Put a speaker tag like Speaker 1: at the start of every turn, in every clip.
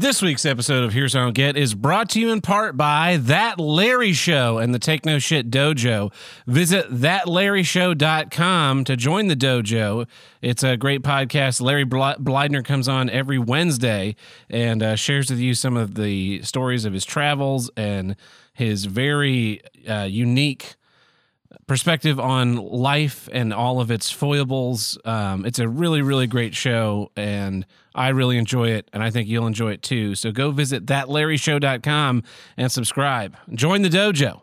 Speaker 1: This week's episode of Here's What I Don't Get is brought to you in part by That Larry Show and the Take No Shit Dojo. Visit thatlarryshow.com to join the dojo. It's a great podcast. Larry Blydner comes on every Wednesday and uh, shares with you some of the stories of his travels and his very uh, unique perspective on life and all of its foibles. Um, it's a really, really great show, and I really enjoy it, and I think you'll enjoy it too. So go visit thatlarryshow.com and subscribe. Join the dojo.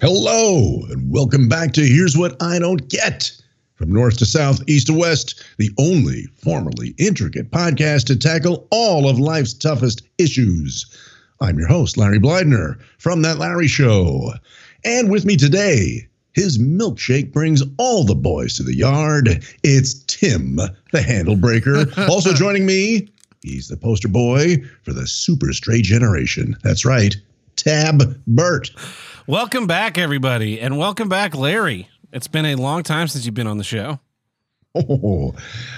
Speaker 2: Hello, and welcome back to Here's What I Don't Get. From north to south, east to west, the only formally intricate podcast to tackle all of life's toughest issues. I'm your host, Larry Blydner, from That Larry Show. And with me today, his milkshake brings all the boys to the yard. It's Tim, the handle breaker. also joining me, he's the poster boy for the super straight generation. That's right, Tab Burt.
Speaker 1: Welcome back, everybody, and welcome back, Larry. It's been a long time since you've been on the show.
Speaker 2: Oh,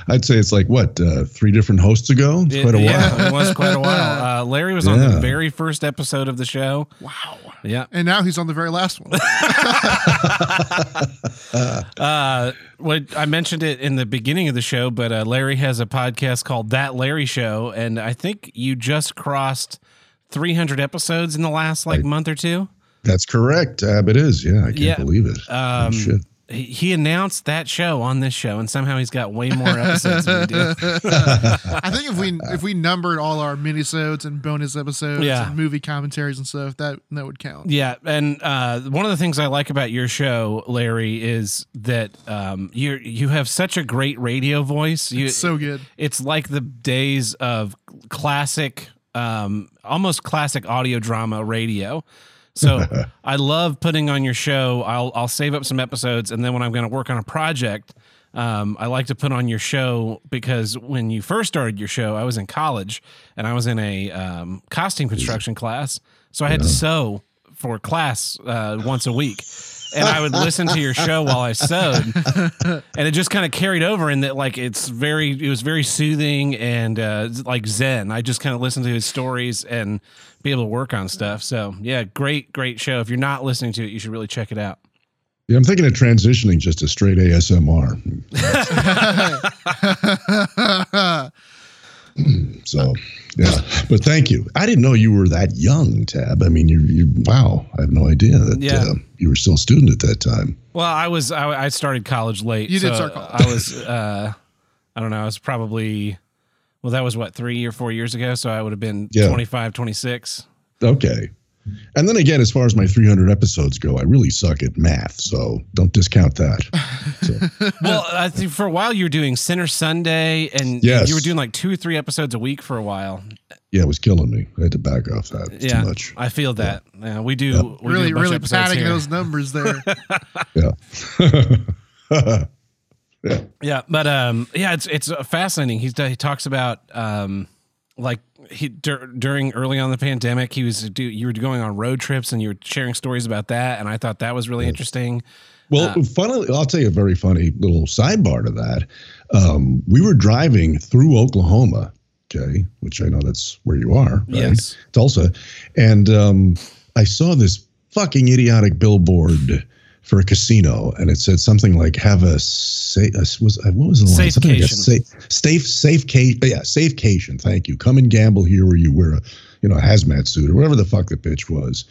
Speaker 2: I'd say it's like what uh, three different hosts ago. It's
Speaker 1: it,
Speaker 2: quite a
Speaker 1: yeah,
Speaker 2: while.
Speaker 1: it was quite a while. Uh, Larry was yeah. on the very first episode of the show.
Speaker 3: Wow.
Speaker 1: Yeah,
Speaker 3: and now he's on the very last one.
Speaker 1: uh, what I mentioned it in the beginning of the show, but uh, Larry has a podcast called That Larry Show, and I think you just crossed 300 episodes in the last like I, month or two.
Speaker 2: That's correct. It is. Yeah, I can't yeah. believe it. Um, oh, shit
Speaker 1: he announced that show on this show, and somehow he's got way more episodes than we do.
Speaker 3: I think if we if we numbered all our minisodes and bonus episodes yeah. and movie commentaries and stuff, that that would count.
Speaker 1: Yeah, and uh, one of the things I like about your show, Larry, is that um, you you have such a great radio voice. You,
Speaker 3: it's so good.
Speaker 1: It's like the days of classic, um, almost classic audio drama radio so I love putting on your show. I'll I'll save up some episodes, and then when I'm going to work on a project, um, I like to put on your show because when you first started your show, I was in college and I was in a um, costume construction class, so I had to sew for class uh, once a week and I would listen to your show while I sewed, and it just kind of carried over in that like it's very it was very soothing and uh, like zen. I just kind of listened to his stories and be able to work on stuff. So yeah, great great show. If you're not listening to it, you should really check it out.
Speaker 2: Yeah, I'm thinking of transitioning just to straight ASMR. so yeah. But thank you. I didn't know you were that young tab. I mean you you wow. I have no idea that yeah. uh, you were still a student at that time.
Speaker 1: Well i was i, I started college late
Speaker 3: you so did start college.
Speaker 1: I was uh i don't know. I was probably well that was what three or four years ago? So i would have been yeah. 25 26
Speaker 2: okay and then again, as far as my 300 episodes go, I really suck at math, so don't discount that.
Speaker 1: So. well, I think for a while you were doing Center Sunday, and yes. you were doing like two or three episodes a week for a while.
Speaker 2: Yeah, it was killing me. I had to back off that. It's yeah, too much.
Speaker 1: I feel that. Yeah, yeah we do. Yep.
Speaker 3: We really, do really padding here. those numbers there.
Speaker 2: yeah.
Speaker 1: yeah. Yeah, but um, yeah, it's it's fascinating. He's he talks about um, like he dur- during early on the pandemic, he was do, you were going on road trips and you were sharing stories about that, and I thought that was really interesting.
Speaker 2: Well, uh, funnily, I'll tell you a very funny little sidebar to that. Um, we were driving through Oklahoma, okay, which I know that's where you are, right?
Speaker 1: Yes,
Speaker 2: Tulsa, and um, I saw this fucking idiotic billboard for a casino, and it said something like "Have a safe." Was uh, what was the line? Something like safe, safe, safe case. Yeah, safecation. Thank you. Come and gamble here, where you wear a, you know, a hazmat suit or whatever the fuck the pitch was.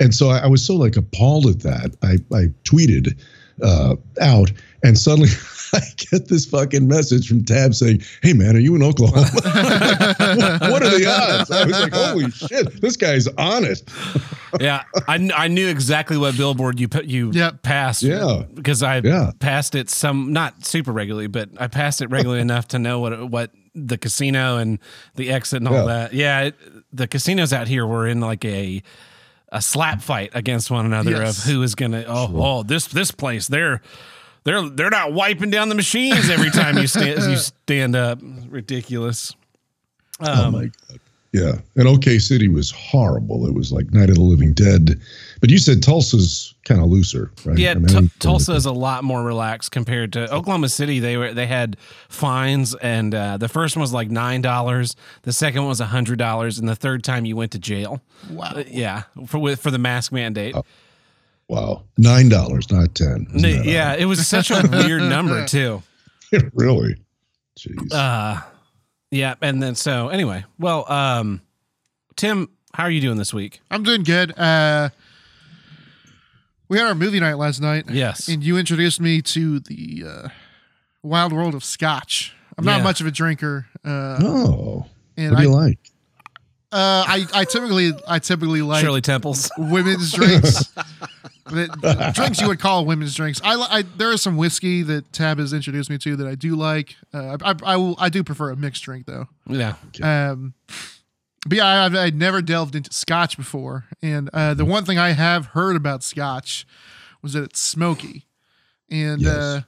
Speaker 2: And so I, I was so like appalled at that. I I tweeted uh, out, and suddenly I get this fucking message from Tab saying, "Hey man, are you in Oklahoma? what are the odds?" I was like, "Holy shit, this guy's on it."
Speaker 1: yeah, I, I knew exactly what billboard you put you yep. passed.
Speaker 2: Yeah,
Speaker 1: because I yeah. passed it some not super regularly, but I passed it regularly enough to know what what the casino and the exit and all yeah. that. Yeah, it, the casinos out here were in like a a slap fight against one another yes. of who is gonna oh sure. oh this this place they're they're they're not wiping down the machines every time you stand you stand up ridiculous
Speaker 2: oh um, oh my god Yeah, and OK City was horrible. It was like Night of the Living Dead. But you said Tulsa's kind of looser, right?
Speaker 1: Yeah, I mean, T- Tulsa is a lot more relaxed compared to Oklahoma City. They were they had fines, and uh, the first one was like nine dollars, the second one was a hundred dollars, and the third time you went to jail.
Speaker 3: Wow.
Speaker 1: Uh, yeah, for for the mask mandate. Oh.
Speaker 2: Wow, nine dollars, not ten.
Speaker 1: Yeah, it was such a weird number too.
Speaker 2: really? Jeez.
Speaker 1: Uh yeah, and then so anyway, well, um, Tim, how are you doing this week?
Speaker 3: I'm doing good. Uh, we had our movie night last night.
Speaker 1: Yes,
Speaker 3: and you introduced me to the uh, wild world of Scotch. I'm yeah. not much of a drinker. Uh,
Speaker 2: oh, and what do I, like?
Speaker 3: Uh, I I typically I typically like
Speaker 1: Shirley Temples
Speaker 3: women's drinks. drinks you would call women's drinks. I, I there is some whiskey that Tab has introduced me to that I do like. Uh, I, I, I, I do prefer a mixed drink though.
Speaker 1: Yeah.
Speaker 3: Um, but yeah, I've I'd never delved into Scotch before, and uh, the one thing I have heard about Scotch was that it's smoky, and yes.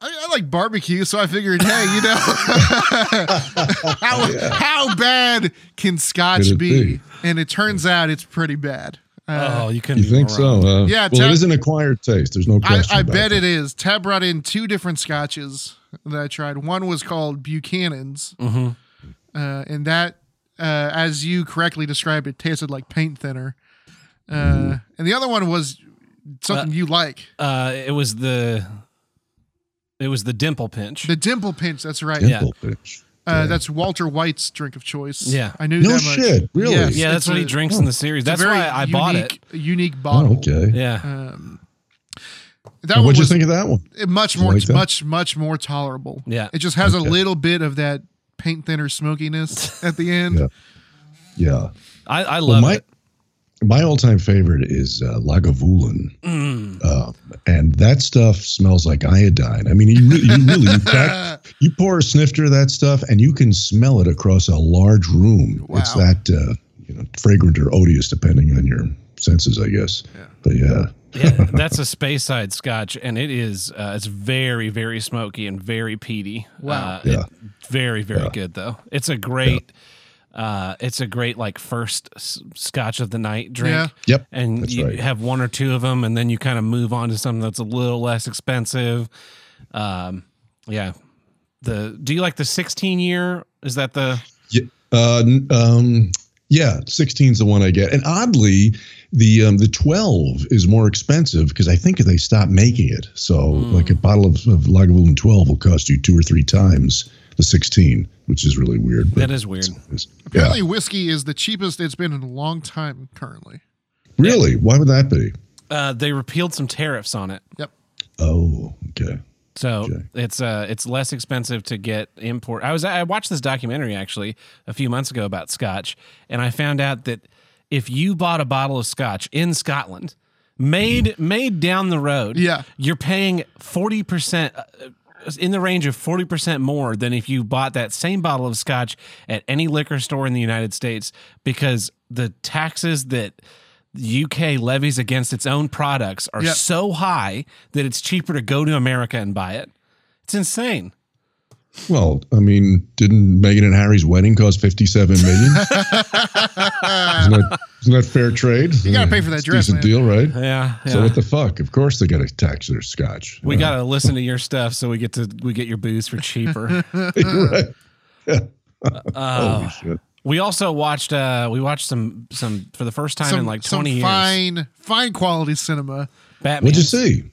Speaker 3: Uh, I, I, like barbecue, so I figured, hey, you know, how, yeah. how bad can Scotch be? be? And it turns out it's pretty bad.
Speaker 1: Uh, oh, you can.
Speaker 2: You think so? Huh?
Speaker 3: Yeah.
Speaker 2: Well, it is an acquired taste. There's no question.
Speaker 3: I, I bet
Speaker 2: that.
Speaker 3: it is. Tab brought in two different scotches that I tried. One was called Buchanan's,
Speaker 1: mm-hmm.
Speaker 3: uh, and that, uh, as you correctly described, it tasted like paint thinner. Uh, and the other one was something uh, you like.
Speaker 1: Uh, it was the. It was the dimple pinch.
Speaker 3: The dimple pinch. That's right.
Speaker 2: Dimple yeah. pinch.
Speaker 3: Uh, that's Walter White's drink of choice.
Speaker 1: Yeah,
Speaker 3: I knew
Speaker 2: no
Speaker 3: that
Speaker 2: much. shit. Really?
Speaker 1: Yes, yeah, that's what a, he drinks oh, in the series. That's why I
Speaker 3: unique,
Speaker 1: bought it.
Speaker 3: Unique bottle.
Speaker 2: Oh, okay.
Speaker 1: Yeah.
Speaker 3: Um, that
Speaker 2: what'd you think of that one?
Speaker 3: Much more, like much, much more tolerable.
Speaker 1: Yeah.
Speaker 3: It just has okay. a little bit of that paint thinner smokiness at the end.
Speaker 2: Yeah. Yeah.
Speaker 1: I, I love well, my, it
Speaker 2: my all-time favorite is uh, Lagavulin,
Speaker 1: mm.
Speaker 2: uh, and that stuff smells like iodine. I mean, you really, you, really you, crack, you, pour a snifter of that stuff, and you can smell it across a large room.
Speaker 3: Wow.
Speaker 2: It's that uh, you know, fragrant or odious, depending on your senses, I guess.
Speaker 3: Yeah.
Speaker 2: But yeah.
Speaker 1: yeah, that's a Speyside Scotch, and it is uh, it's very very smoky and very peaty.
Speaker 3: Wow,
Speaker 1: uh, yeah. It, very very yeah. good though. It's a great. Yeah uh, it's a great like first scotch of the night drink.
Speaker 3: Yeah.
Speaker 2: Yep.
Speaker 1: And
Speaker 2: that's
Speaker 1: you
Speaker 2: right.
Speaker 1: have one or two of them, and then you kind of move on to something that's a little less expensive. Um, yeah. The do you like the 16 year? Is that the?
Speaker 2: Yeah. Uh, um, yeah, 16 is the one I get, and oddly, the um, the 12 is more expensive because I think they stopped making it. So, mm. like a bottle of, of Lagavulin 12 will cost you two or three times the 16, which is really weird.
Speaker 1: That is weird.
Speaker 3: It's, it's, Apparently, yeah. whiskey is the cheapest it's been in a long time currently.
Speaker 2: Really? Why would that be?
Speaker 1: Uh, they repealed some tariffs on it.
Speaker 3: Yep.
Speaker 2: Oh, okay.
Speaker 1: So okay. it's uh it's less expensive to get import. I was I watched this documentary actually a few months ago about Scotch, and I found out that if you bought a bottle of Scotch in Scotland, made made down the road,
Speaker 3: yeah,
Speaker 1: you're paying forty percent uh, in the range of 40% more than if you bought that same bottle of scotch at any liquor store in the United States because the taxes that the UK levies against its own products are yep. so high that it's cheaper to go to America and buy it. It's insane.
Speaker 2: Well, I mean, didn't Meghan and Harry's wedding cost fifty-seven million? isn't, that, isn't that fair trade?
Speaker 3: You got to pay for that dress.
Speaker 2: Decent
Speaker 3: man.
Speaker 2: deal, right?
Speaker 1: Yeah, yeah,
Speaker 2: So what the fuck? Of course they got to tax their scotch.
Speaker 1: We got to listen to your stuff so we get to we get your booze for cheaper.
Speaker 2: right. Yeah.
Speaker 1: Uh, Holy shit. We also watched uh we watched some some for the first time some, in like 20 years.
Speaker 3: Fine fine quality cinema.
Speaker 1: Batman.
Speaker 2: What'd you see?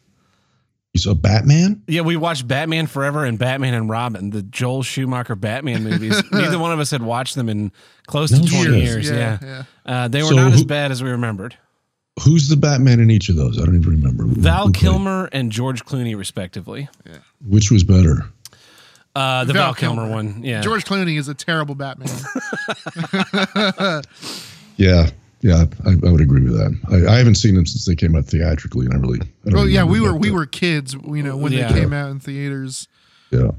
Speaker 2: You saw Batman?
Speaker 1: Yeah, we watched Batman Forever and Batman and Robin, the Joel Schumacher Batman movies. Neither one of us had watched them in close no to 20 years. years. Yeah. yeah. Uh, they were so not who, as bad as we remembered.
Speaker 2: Who's the Batman in each of those? I don't even remember.
Speaker 1: Val who Kilmer and George Clooney, respectively.
Speaker 3: Yeah.
Speaker 2: Which was better?
Speaker 1: Uh, the Val, Val Kilmer. Kilmer one. Yeah.
Speaker 3: George Clooney is a terrible Batman.
Speaker 2: yeah. Yeah, I, I, would agree with that. I, I, haven't seen them since they came out theatrically, and I really. I
Speaker 3: well, yeah, we were we were kids, you know, when yeah. they came out in theaters.
Speaker 2: Yeah.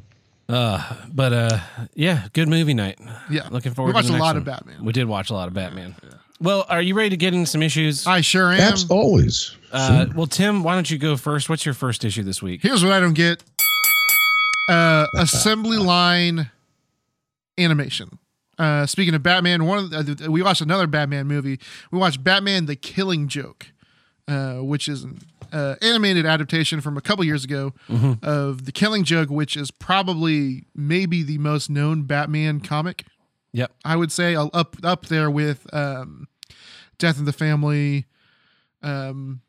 Speaker 1: Uh, but uh, yeah, good movie night.
Speaker 3: Yeah,
Speaker 1: looking forward.
Speaker 3: We watched
Speaker 1: a
Speaker 3: lot
Speaker 1: one.
Speaker 3: of Batman.
Speaker 1: We did watch a lot of Batman. Yeah. Well, are you ready to get into some issues?
Speaker 3: I sure am.
Speaker 2: As always.
Speaker 1: Uh, sure. Well, Tim, why don't you go first? What's your first issue this week?
Speaker 3: Here's what I don't get: uh, assembly line animation. Uh, speaking of Batman, one of the, uh, we watched another Batman movie. We watched Batman: The Killing Joke, uh, which is an uh, animated adaptation from a couple years ago mm-hmm. of The Killing Joke, which is probably maybe the most known Batman comic.
Speaker 1: Yep,
Speaker 3: I would say up up there with um, Death in the Family, um,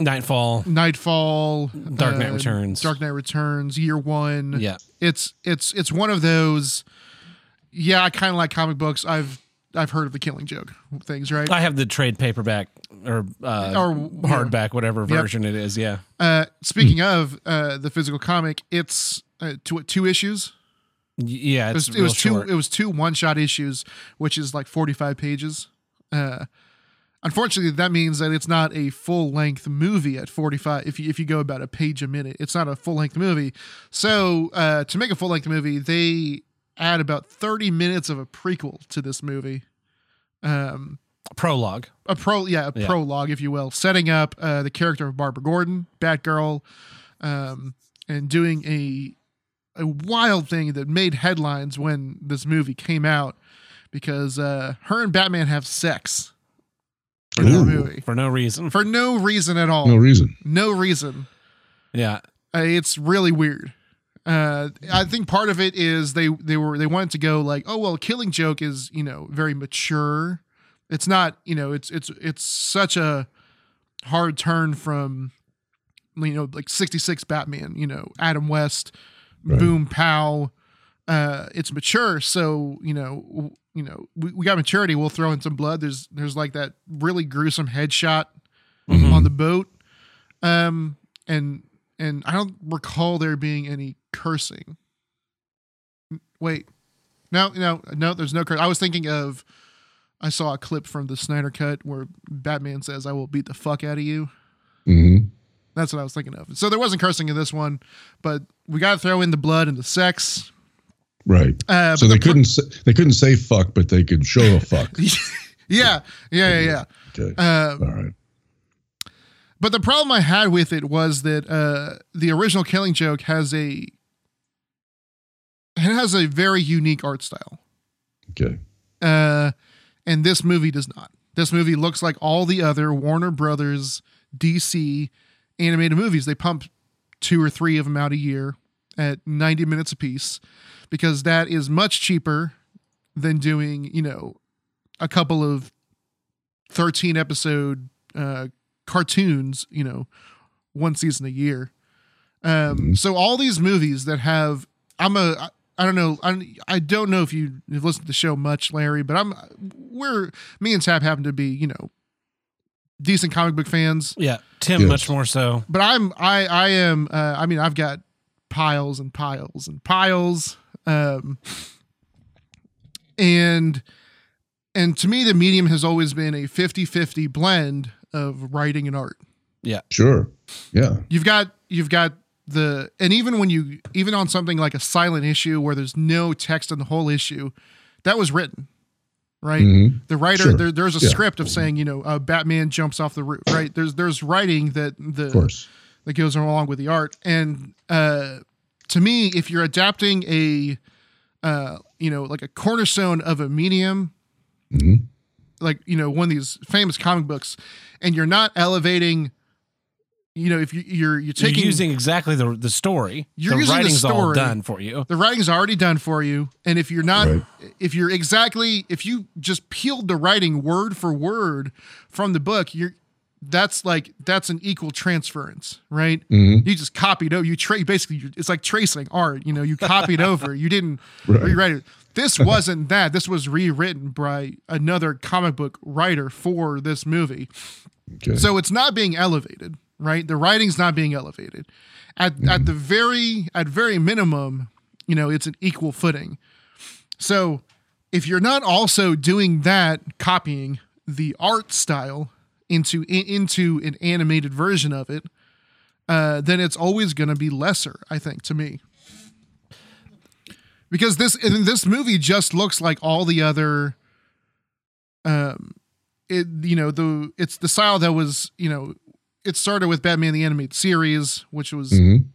Speaker 1: Nightfall,
Speaker 3: Nightfall,
Speaker 1: Dark Knight uh, Returns,
Speaker 3: Dark Knight Returns, Year One.
Speaker 1: Yeah,
Speaker 3: it's it's it's one of those. Yeah, I kind of like comic books. I've I've heard of the Killing Joke things, right?
Speaker 1: I have the trade paperback or uh, or hardback, yeah. whatever version yep. it is. Yeah.
Speaker 3: Uh, speaking of uh, the physical comic, it's uh, two two issues.
Speaker 1: Yeah,
Speaker 3: it was, it was two. It was two one shot issues, which is like forty five pages. Uh, Unfortunately, that means that it's not a full length movie at 45. If you, if you go about a page a minute, it's not a full length movie. So, uh, to make a full length movie, they add about 30 minutes of a prequel to this movie. Um,
Speaker 1: prologue.
Speaker 3: A pro, yeah, a yeah. prologue, if you will, setting up uh, the character of Barbara Gordon, Batgirl, um, and doing a a wild thing that made headlines when this movie came out because uh, her and Batman have sex
Speaker 1: for no movie for no reason.
Speaker 3: For no reason at all.
Speaker 2: No reason.
Speaker 3: No reason.
Speaker 1: Yeah,
Speaker 3: uh, it's really weird. Uh, I think part of it is they they were they wanted to go like, oh well, Killing Joke is you know very mature. It's not you know it's it's it's such a hard turn from you know like 66 Batman, you know Adam West, right. Boom Pow. Uh, it's mature, so you know you know, we, we got maturity. We'll throw in some blood. There's there's like that really gruesome headshot mm-hmm. on the boat. Um, and and I don't recall there being any cursing. Wait, no, no, no. There's no curse. I was thinking of. I saw a clip from the Snyder Cut where Batman says, "I will beat the fuck out of you."
Speaker 2: Mm-hmm.
Speaker 3: That's what I was thinking of. So there wasn't cursing in this one, but we got to throw in the blood and the sex.
Speaker 2: Right. Uh, so they the couldn't say, they couldn't say fuck, but they could show a fuck.
Speaker 3: yeah, yeah, yeah, yeah. Okay. Uh, All right. But the problem I had with it was that uh, the original Killing Joke has a it has a very unique art style.
Speaker 2: Okay.
Speaker 3: Uh, and this movie does not. This movie looks like all the other Warner Brothers DC animated movies. They pump two or three of them out a year at 90 minutes apiece because that is much cheaper than doing, you know, a couple of 13 episode uh, cartoons, you know, one season a year. Um, mm-hmm. so all these movies that have, I'm a, I don't know, I, I don't know if you have listened to the show much, Larry, but I'm, we're, me and Tab happen to be, you know, decent comic book fans.
Speaker 1: Yeah, Tim yes. much more so.
Speaker 3: But I'm, I, I am, uh, I mean, I've got piles and piles and piles um, and and to me the medium has always been a 50-50 blend of writing and art.
Speaker 1: Yeah.
Speaker 2: Sure. Yeah.
Speaker 3: You've got you've got the and even when you even on something like a silent issue where there's no text in the whole issue, that was written right? Mm-hmm. The writer sure. there, there's a yeah. script of saying you know uh, Batman jumps off the roof, right? There's there's writing that the that goes along with the art, and uh, to me, if you're adapting a, uh, you know, like a cornerstone of a medium, mm-hmm. Like you know, one of these famous comic books, and you're not elevating, you know, if you, you're you're taking
Speaker 1: you're using exactly the the story, you're the using writing's the story, all done for you.
Speaker 3: The writing's already done for you, and if you're not, right. if you're exactly, if you just peeled the writing word for word from the book, you're that's like that's an equal transference, right? Mm-hmm. You just copied over. You tra- basically it's like tracing art. You know, you copied over. You didn't right. rewrite it. This wasn't that. This was rewritten by another comic book writer for this movie. Okay. So it's not being elevated, right? The writing's not being elevated. At mm-hmm. at the very at very minimum, you know, it's an equal footing. So if you're not also doing that, copying the art style into into an animated version of it, uh, then it's always going to be lesser. I think to me, because this this movie just looks like all the other. Um, it you know the it's the style that was you know it started with Batman the animated series, which was. Mm-hmm.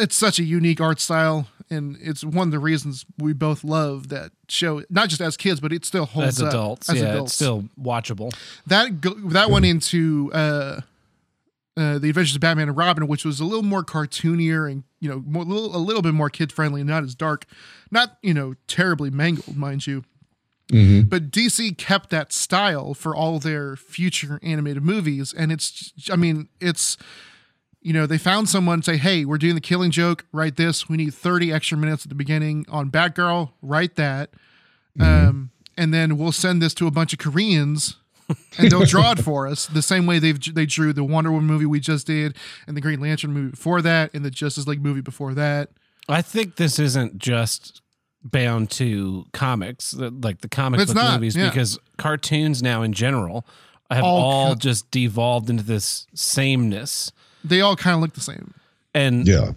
Speaker 3: It's such a unique art style, and it's one of the reasons we both love that show. Not just as kids, but it still holds
Speaker 1: as adults.
Speaker 3: Up,
Speaker 1: as yeah, adults. it's still watchable.
Speaker 3: That go, that went into uh, uh, the Adventures of Batman and Robin, which was a little more cartoonier and you know more, little, a little bit more kid friendly, not as dark, not you know terribly mangled, mind you. Mm-hmm. But DC kept that style for all their future animated movies, and it's I mean it's you know, they found someone say, "Hey, we're doing the Killing Joke. Write this. We need 30 extra minutes at the beginning on Batgirl. Write that, mm-hmm. um, and then we'll send this to a bunch of Koreans, and they'll draw it for us the same way they've they drew the Wonder Woman movie we just did, and the Green Lantern movie before that, and the Justice League movie before that."
Speaker 1: I think this isn't just bound to comics, like the comic it's book not, movies, yeah. because cartoons now in general have all, all just devolved into this sameness
Speaker 3: they all kind of look the same.
Speaker 1: And
Speaker 2: yeah,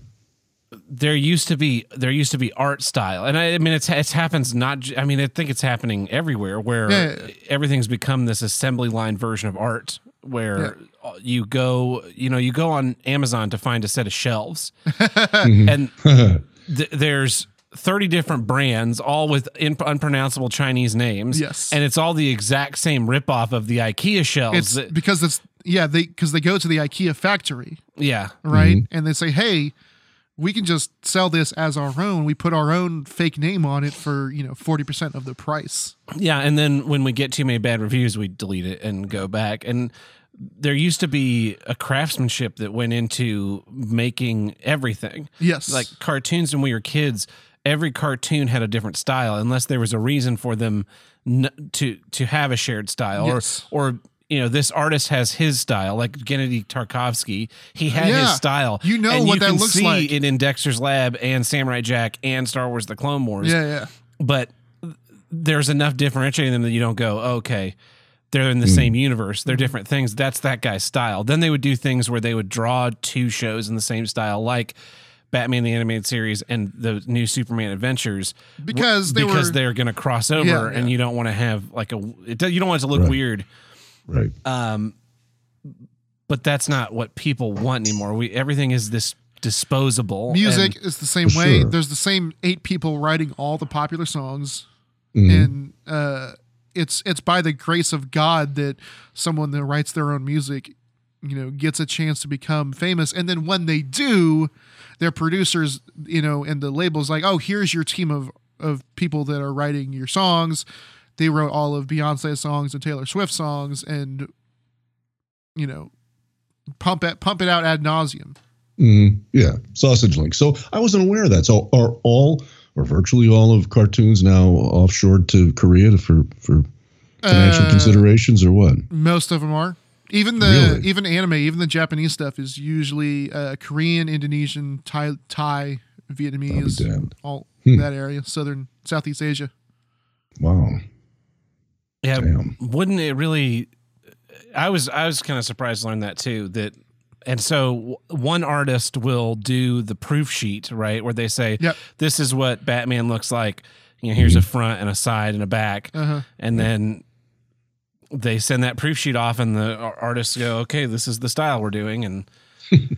Speaker 1: there used to be there used to be art style, and I, I mean it's it happens not. I mean I think it's happening everywhere where yeah. everything's become this assembly line version of art where yeah. you go you know you go on Amazon to find a set of shelves, and th- there's 30 different brands, all with in- unpronounceable Chinese names.
Speaker 3: Yes.
Speaker 1: And it's all the exact same ripoff of the IKEA shelves.
Speaker 3: It's that, because it's yeah, they because they go to the IKEA factory.
Speaker 1: Yeah.
Speaker 3: Right. Mm-hmm. And they say, hey, we can just sell this as our own. We put our own fake name on it for, you know, 40% of the price.
Speaker 1: Yeah. And then when we get too many bad reviews, we delete it and go back. And there used to be a craftsmanship that went into making everything.
Speaker 3: Yes.
Speaker 1: Like cartoons when we were kids, every cartoon had a different style unless there was a reason for them n- to to have a shared style yes. or or you know, this artist has his style, like Genndy Tartakovsky He had yeah. his style.
Speaker 3: You know and what you that looks
Speaker 1: see
Speaker 3: like.
Speaker 1: it in Dexter's Lab and Samurai Jack and Star Wars: The Clone Wars.
Speaker 3: Yeah, yeah.
Speaker 1: But there's enough differentiating them that you don't go, okay, they're in the mm. same universe. They're different things. That's that guy's style. Then they would do things where they would draw two shows in the same style, like Batman the Animated Series and the new Superman Adventures
Speaker 3: because they
Speaker 1: because
Speaker 3: were,
Speaker 1: they're going to cross over, yeah, yeah. and you don't want to have like a it, you don't want it to look
Speaker 2: right.
Speaker 1: weird
Speaker 2: Right.
Speaker 1: Um, but that's not what people want anymore. We everything is this disposable.
Speaker 3: Music
Speaker 1: and,
Speaker 3: is the same way. Sure. There's the same eight people writing all the popular songs, mm-hmm. and uh, it's it's by the grace of God that someone that writes their own music, you know, gets a chance to become famous. And then when they do, their producers, you know, and the labels like, oh, here's your team of of people that are writing your songs they wrote all of Beyonce songs and Taylor Swift songs, and you know, pump it pump it out ad nauseum.
Speaker 2: Mm, yeah, sausage link. So I wasn't aware of that. So are all or virtually all of cartoons now offshored to Korea for for financial uh, considerations or what?
Speaker 3: Most of them are. Even the really? even anime, even the Japanese stuff is usually uh, Korean, Indonesian, Thai, Thai Vietnamese, all hmm. that area, southern Southeast Asia.
Speaker 2: Wow.
Speaker 1: Yeah, Damn. wouldn't it really? I was I was kind of surprised to learn that too. That and so one artist will do the proof sheet, right, where they say,
Speaker 3: yep.
Speaker 1: "This is what Batman looks like." You know, here's mm-hmm. a front and a side and a back, uh-huh. and then they send that proof sheet off, and the artists go, "Okay, this is the style we're doing." And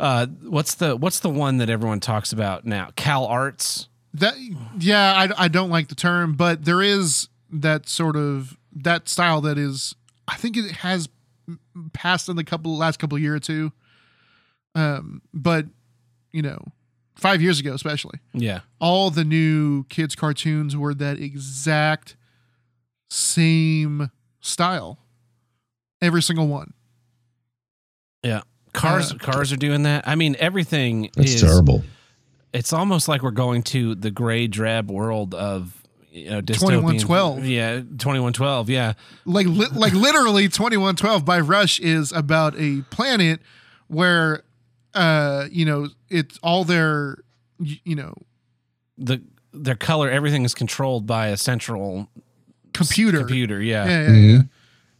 Speaker 1: uh, what's the what's the one that everyone talks about now? Cal Arts.
Speaker 3: That yeah, I, I don't like the term, but there is that sort of that style that is I think it has passed in the couple last couple year or two. Um, but you know, five years ago especially,
Speaker 1: yeah,
Speaker 3: all the new kids cartoons were that exact same style, every single one.
Speaker 1: Yeah, cars uh, cars are doing that. I mean, everything
Speaker 2: That's
Speaker 1: is
Speaker 2: terrible.
Speaker 1: It's almost like we're going to the gray drab world of you know,
Speaker 3: 2112.
Speaker 1: Yeah, 2112. Yeah.
Speaker 3: Like li- like literally 2112 by Rush is about a planet where uh you know, it's all their you know
Speaker 1: the their color everything is controlled by a central
Speaker 3: computer.
Speaker 1: Computer,
Speaker 3: yeah. Yeah, yeah, mm-hmm. yeah.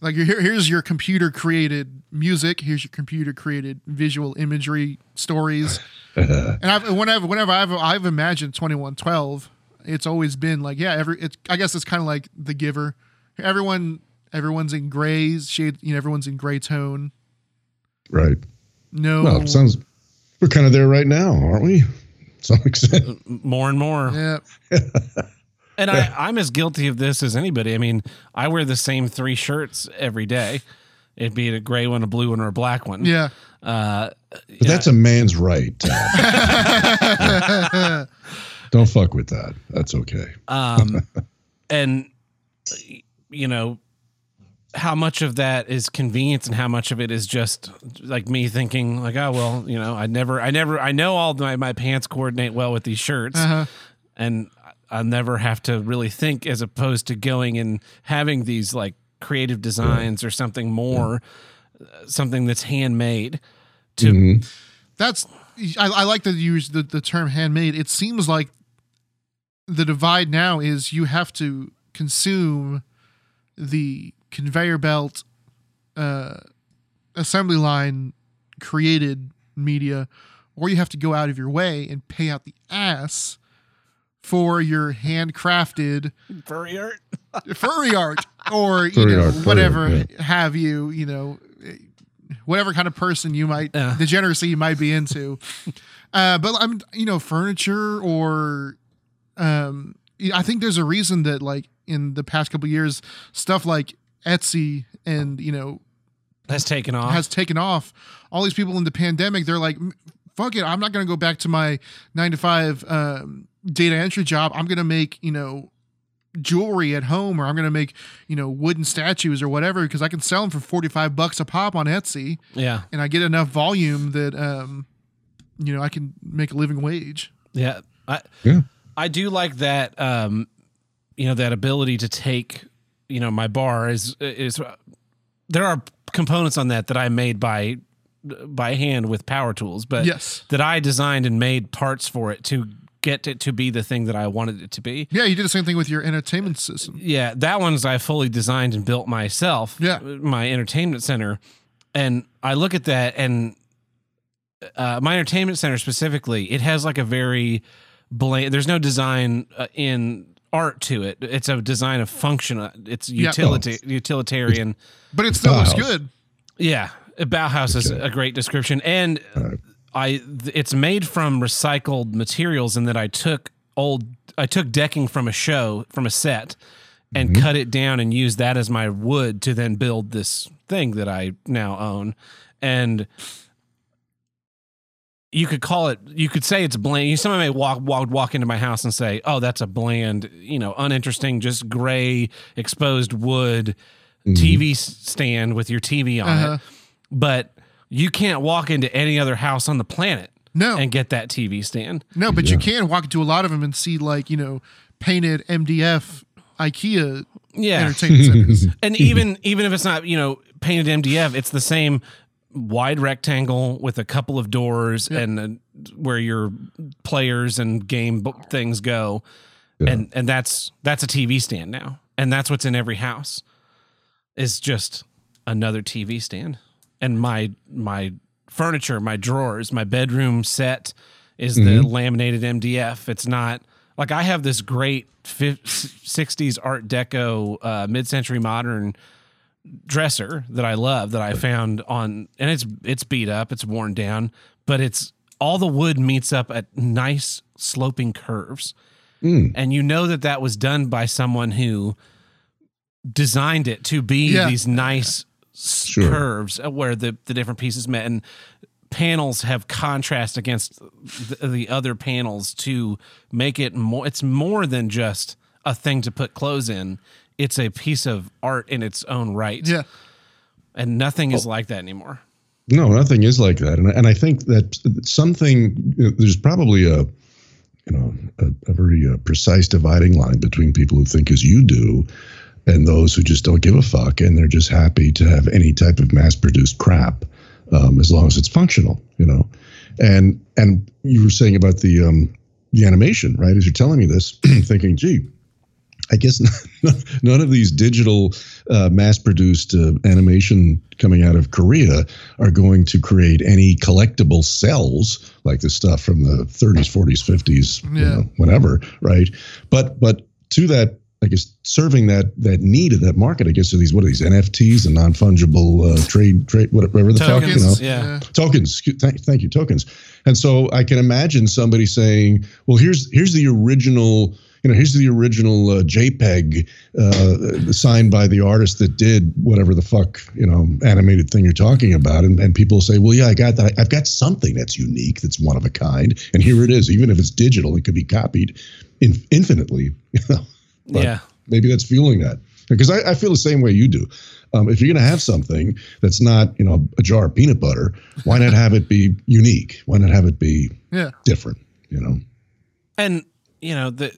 Speaker 3: Like here, here's your computer created music. Here's your computer created visual imagery stories. and I've, whenever whenever I've I've imagined 2112 it's always been like yeah every it's i guess it's kind of like the giver everyone everyone's in grays shade you know everyone's in gray tone
Speaker 2: right
Speaker 3: no
Speaker 2: well sounds we're kind of there right now aren't we some extent.
Speaker 1: More and more.
Speaker 3: Yeah.
Speaker 1: and I, I'm as guilty of this as anybody. I mean, I wear the same three shirts every day. It'd be a gray one, a blue one, or a black one.
Speaker 3: Yeah.
Speaker 1: Uh,
Speaker 2: But that's a man's right. Tab. Don't fuck with that. That's okay.
Speaker 1: um, and you know how much of that is convenience and how much of it is just like me thinking like oh well you know i never i never i know all my, my pants coordinate well with these shirts
Speaker 3: Uh-huh.
Speaker 1: and i'll never have to really think as opposed to going and having these like creative designs or something more uh, something that's handmade to
Speaker 2: Mhm.
Speaker 3: That's I, I like to use the, the term handmade. It seems like the divide now is you have to consume the conveyor belt uh, assembly line created media, or you have to go out of your way and pay out the ass for your handcrafted
Speaker 1: furry art?
Speaker 3: furry art or you
Speaker 2: Furry
Speaker 3: know
Speaker 2: art,
Speaker 3: whatever
Speaker 2: art,
Speaker 3: have you you know whatever kind of person you might
Speaker 1: Yeah.
Speaker 3: degeneracy you might be into. Uh but i'm you know furniture or um i think there's a reason that like in the past couple years stuff like etsy and you know
Speaker 1: has taken off.
Speaker 3: has taken off. All these people in the pandemic they're like fuck it i'm not going to go back to my nine to five um, data entry job. I'm going to make you know jewelry at home or i'm going to make you know wooden statues or whatever because i can sell them for 45 bucks a pop on etsy.
Speaker 1: Yeah.
Speaker 3: And i get enough volume that um you know i can make a living wage.
Speaker 1: Yeah. I
Speaker 2: Yeah.
Speaker 1: I do like that um you know that ability to take you know my bar is is there are components on that that I made by by hand with power tools but
Speaker 3: yes
Speaker 1: that I designed and made parts for it to get it to be the thing that I wanted it to be.
Speaker 3: yeah you did the same thing with your entertainment system
Speaker 1: Yeah, that one's I fully designed and built myself.
Speaker 3: Yeah.
Speaker 1: my entertainment center, and I look at that and uh, my entertainment center specifically, it has like a very bland. There's no design uh, in art to it. It's a design of function. Uh, It's
Speaker 3: Yeah.
Speaker 1: utility utilitarian.
Speaker 3: but it still looks good
Speaker 1: Yeah, Bauhaus is a great description, and
Speaker 2: Alright.
Speaker 1: I th- it's made from recycled materials, in that I took old I took decking from a show from a set and cut it down and used that as my wood to then build this thing that I now own, and you could call it you could say it's bland you somebody may walk walk walk into my house and say oh that's a bland you know uninteresting just gray exposed wood
Speaker 2: Mhm.
Speaker 1: tv stand with your tv on
Speaker 3: Uh-huh.
Speaker 1: it but you can't walk into any other house on the planet
Speaker 3: no
Speaker 1: and get that tv stand
Speaker 3: No, but you can walk into a lot of them and see like you know painted MDF IKEA
Speaker 1: yeah
Speaker 3: entertainment centers.
Speaker 1: and even even if it's not you know painted mdf it's the same wide rectangle with a couple of doors
Speaker 3: Yeah.
Speaker 1: and uh, where your players and game bo- things go
Speaker 2: Yeah.
Speaker 1: and and that's that's a tv stand now and that's what's in every house is just another tv stand and my my furniture my drawers my bedroom set is the
Speaker 2: Mhm.
Speaker 1: laminated mdf it's not like i have this great fif- 60s art deco uh, mid-century modern dresser that I love that I found on and it's it's beat up, it's worn down, but it's all the wood meets up at nice sloping curves.
Speaker 2: Mm.
Speaker 1: And you know that that was done by someone who designed it to be
Speaker 3: Yeah.
Speaker 1: these nice
Speaker 2: Sure.
Speaker 1: curves uh, where the the different pieces met and panels have contrast against the, the other panels to make it more it's more than just a thing to put clothes in it's a piece of art in its own right.
Speaker 3: Yeah,
Speaker 1: and nothing is like that anymore.
Speaker 2: No, nothing is like that, and and I think that something there's probably a you know a, a very uh, precise dividing line between people who think as you do and those who just don't give a fuck and they're just happy to have any type of mass-produced crap um, as long as it's functional, you know. And and you were saying about the um, the animation, right? As you're telling me this, thinking, gee, I guess none of these digital uh, mass-produced uh, animation coming out of Korea are going to create any collectible cells like the stuff from the 30s, 40s, 50s, you
Speaker 3: Yeah.
Speaker 2: know, whatever, right? But but to that I guess serving that that need of that market. I guess are these what are these NFTs and non fungible uh, trade trade whatever the tokens, fuck you know
Speaker 1: yeah
Speaker 2: tokens. Thank, thank you tokens. And so I can imagine somebody saying, well here's here's the original you know, here's the original uh, JPEG uh, signed by the artist that did whatever the fuck you know animated thing you're talking about, and, and people say, well, yeah, I got that. I've got something that's unique, that's one of a kind, and here it is. Even if it's digital, it could be copied in, infinitely. You know,
Speaker 1: but yeah,
Speaker 2: maybe that's fueling that because I, I feel the same way you do. Um, if you're going to have something that's not, you know, a jar of peanut butter, why not have it be unique? Why not have it be
Speaker 3: yeah.
Speaker 2: different? You know,
Speaker 1: and you know the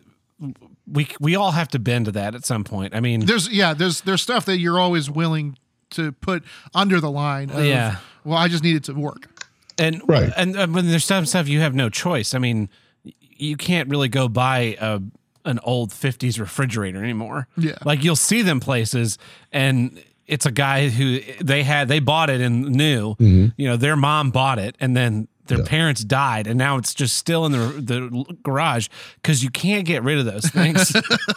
Speaker 1: we we all have to bend to that at some point. I mean,
Speaker 3: there's yeah, there's there's stuff that you're always willing to put under the line. Of,
Speaker 1: yeah.
Speaker 3: Well, I just need it to work.
Speaker 1: And
Speaker 2: right.
Speaker 1: And, and when there's some stuff you have no choice. I mean, you can't really go buy a an old 50s refrigerator anymore.
Speaker 3: Yeah.
Speaker 1: Like you'll see them places and it's a guy who they had they bought it and knew, mm-hmm. you know, their mom bought it and then their yeah. parents died and now it's just still in the the garage because you can't get rid of those things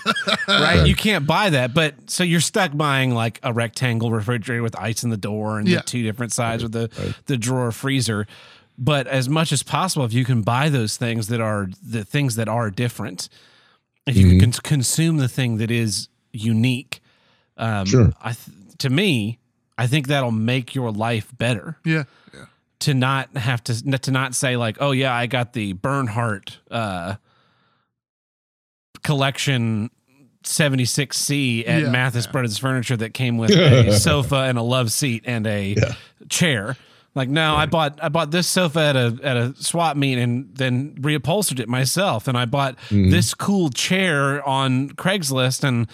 Speaker 1: right you can't buy that but so you're stuck buying like a rectangle refrigerator with ice in the door and yeah. the two different sides right. with the right. the drawer freezer but as much as possible if you can buy those things that are the things that are different if you mm-hmm. can consume the thing that is unique um
Speaker 2: sure.
Speaker 1: i th- to me i think that'll make your life better
Speaker 3: yeah yeah
Speaker 1: to not have to to not say like, oh yeah, I got the Bernhardt uh, collection 76C at yeah, Mathis yeah. Brothers Furniture that came with a sofa and a love seat and a yeah. chair. Like no, right. I bought I bought this sofa at a at a swap meet and then reupholstered it myself, and I bought mm-hmm. this cool chair on Craigslist and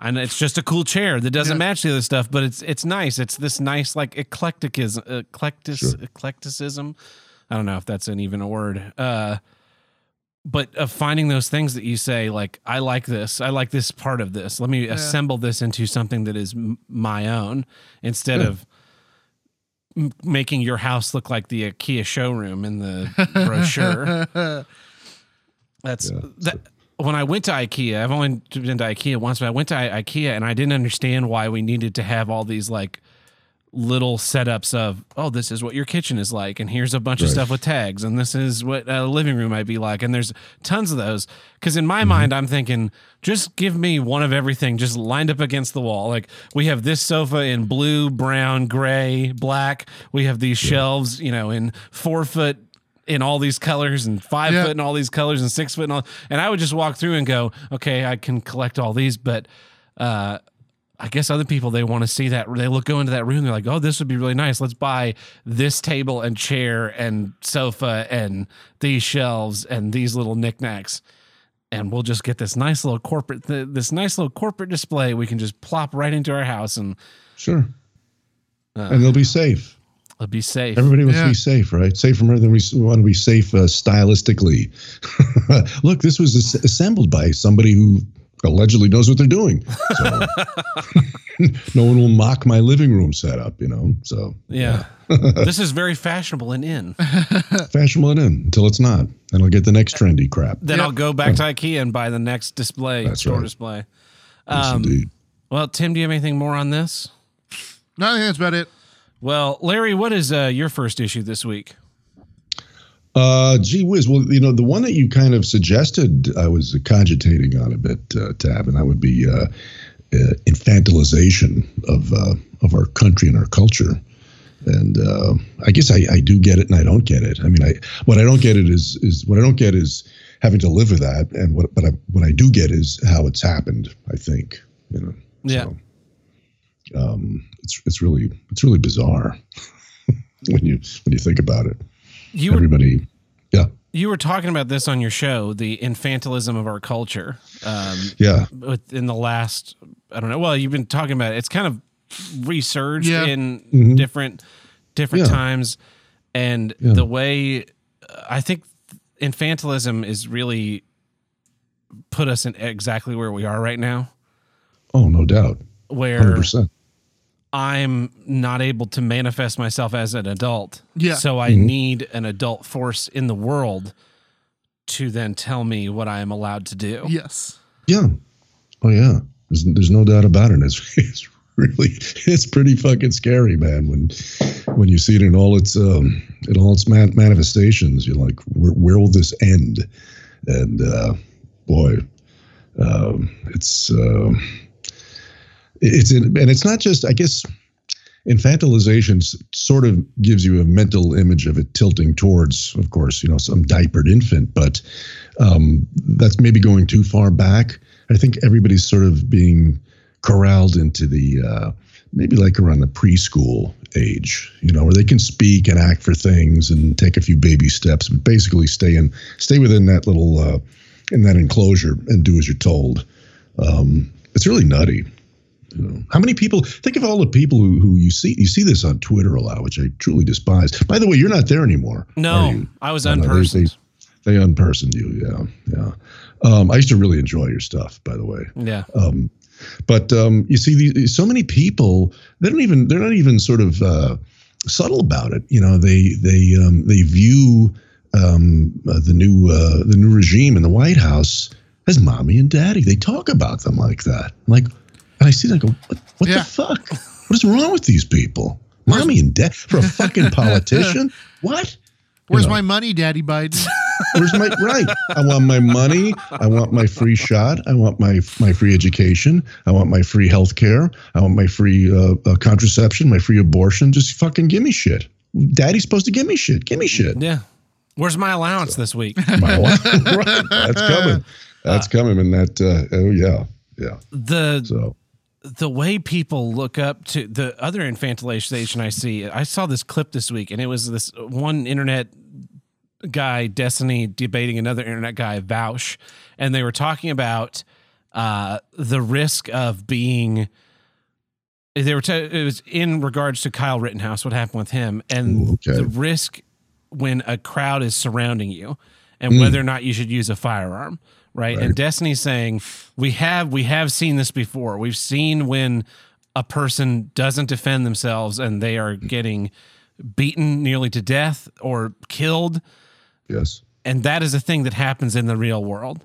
Speaker 1: and it's just a cool chair that doesn't yeah. match the other stuff, but it's it's nice. It's this nice like eclecticism, eclectic, sure. eclecticism. I don't know if that's an even a word. Uh, but of finding those things that you say like I like this, I like this part of this. Let me yeah. assemble this into something that is m- my own instead yeah. of m- making your house look like the IKEA showroom in the brochure. That's that when I went to IKEA, I've only been to IKEA once, but I went to I- IKEA and I didn't understand why we needed to have all these like little setups of oh this is what your kitchen is like and here's a bunch right. of stuff with tags and this is what a living room might be like and there's tons of those because in my mm-hmm. mind i'm thinking just give me one of everything just lined up against the wall like we have this sofa in blue brown gray black we have these yeah. shelves you know in four foot in all these colors and five yeah. foot in all these colors and six foot and all. And I would just walk through and go, okay, I can collect all these, but uh, I guess other people they want to see that they look go into that room. They're like, oh, this would be really nice. Let's buy this table and chair and sofa and these shelves and these little knickknacks. And we'll just get this nice little corporate, th- this nice little corporate display. We can just plop right into our house and
Speaker 2: sure, uh, and they'll be safe.
Speaker 1: I'll be safe.
Speaker 2: Everybody wants yeah. to be safe, right? Safer than we want to be safe uh, stylistically. Look, this was assembled by somebody who allegedly knows what they're doing. So no one will mock my living room setup, you know. So
Speaker 1: yeah, this is very fashionable and in.
Speaker 2: fashionable and in until it's not, and I'll get the next trendy crap.
Speaker 1: Then I'll go back to IKEA and buy the next display, That's store right. display. Um, yes, well, Tim, do you have anything more on this?
Speaker 3: No, I think that's about it.
Speaker 1: Well, Larry, what is uh, your first issue this week?
Speaker 2: Uh, gee whiz. Well, you know, the one that you kind of suggested, I was cogitating on a bit, uh, Tab, and that would be uh, uh infantilization of uh, of our country and our culture. And uh, I guess I, I do get it, and I don't get it. I mean, I what I don't get it is is what I don't get is having to live with that, and what but I, what I do get is how it's happened. I think, you know.
Speaker 1: Yeah. So
Speaker 2: um, it's it's really it's really bizarre when you when you think about it. You everybody, yeah.
Speaker 1: You were talking about this on your show, the infantilism of our culture. Um,
Speaker 2: yeah.
Speaker 1: In the last, I don't know. Well, you've been talking about it. It's kind of resurged yeah. in mm-hmm. different different yeah. times, and yeah. the way uh, I think infantilism is really put us in exactly where we are right now.
Speaker 2: Oh, no doubt.
Speaker 1: Where 100%. I'm not able to manifest myself as an adult.
Speaker 3: Yeah.
Speaker 1: So I mm-hmm. need an adult force in the world to then tell me what I am allowed to do.
Speaker 3: Yes.
Speaker 2: Yeah. Oh yeah, there's, there's no doubt about it. It's, it's really it's pretty fucking scary, man. When when you see it in all its um, in all its man- manifestations, you're like, where, where will this end? And uh, boy, um, it's uh, it's in, and it's not just I guess infantilization sort of gives you a mental image of it tilting towards, of course, you know, some diapered infant, but um, that's maybe going too far back. I think everybody's sort of being corralled into the uh, maybe like around the preschool age, you know, where they can speak and act for things and take a few baby steps, but basically stay in stay within that little uh, in that enclosure and do as you're told. Um, it's really nutty. How many people think of all the people who, who you see you see this on Twitter a lot, which I truly despise. By the way, you're not there anymore.
Speaker 1: No, I was unpersoned.
Speaker 2: they, they, they unpersoned you, yeah, yeah. Um, I used to really enjoy your stuff, by the way.
Speaker 1: Yeah.
Speaker 2: Um, but um, you see, these, so many people they don't even they're not even sort of uh, subtle about it. You know, they they um, they view um, uh, the new uh, the new regime in the White House as mommy and daddy. They talk about them like that. Like, and I see that. I go, what, what yeah. the fuck? What is wrong with these people? Mommy and dad for a fucking politician? what?
Speaker 3: Where's you know, my money, Daddy Biden?
Speaker 2: Where's my right? I want my money. I want my free shot. I want my my free education. I want my free health care. I want my free uh, uh, contraception, my free abortion. Just fucking give me shit. Daddy's supposed to give me shit. Give me shit.
Speaker 1: Yeah. Where's my allowance so, this week?
Speaker 2: My allowance. right. That's coming. That's uh, coming. And that. Uh, oh yeah. Yeah.
Speaker 1: The so the way people look up to the other infantilization I see, I saw this clip this week, and it was this one internet guy, Destiny, debating another internet guy, Vaush, and they were talking about uh, the risk of being. They were. T- it was in regards to Kyle Rittenhouse. What happened with him, and okay. the risk when a crowd is surrounding you, and mm. whether or not you should use a firearm right? right? And Destiny's saying we have we have seen this before. We've seen when a person doesn't defend themselves and they are getting beaten nearly to death or killed.
Speaker 2: Yes.
Speaker 1: And that is a thing that happens in the real world.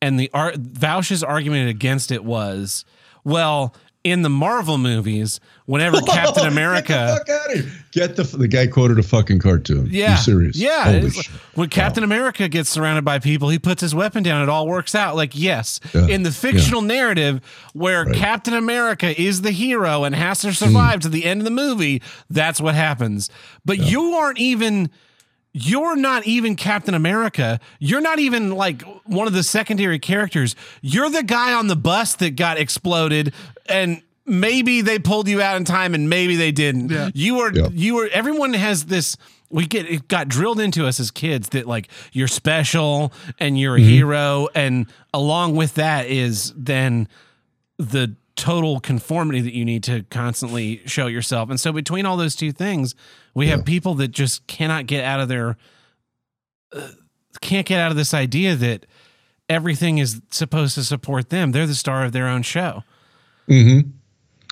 Speaker 1: And the art Vaush's argument against it was, well, in the Marvel movies, whenever Captain America
Speaker 2: get the, get the the guy quoted a fucking cartoon.
Speaker 1: Yeah,
Speaker 2: you serious?
Speaker 1: Yeah, when Captain wow. America gets surrounded by people, he puts his weapon down. It all works out. Like yes, yeah. in the fictional yeah. narrative where right. Captain America is the hero and has to survive mm. to the end of the movie, that's what happens. But yeah. you aren't even you're not even Captain America. You're not even like one of the secondary characters. You're the guy on the bus that got exploded and maybe they pulled you out in time and maybe they didn't. Yeah. You were yeah. you were everyone has this we get it got drilled into us as kids that like you're special and you're a mm-hmm. hero and along with that is then the total conformity that you need to constantly show yourself. And so between all those two things, we yeah. have people that just cannot get out of their uh, can't get out of this idea that everything is supposed to support them. They're the star of their own show.
Speaker 2: Mm-hmm.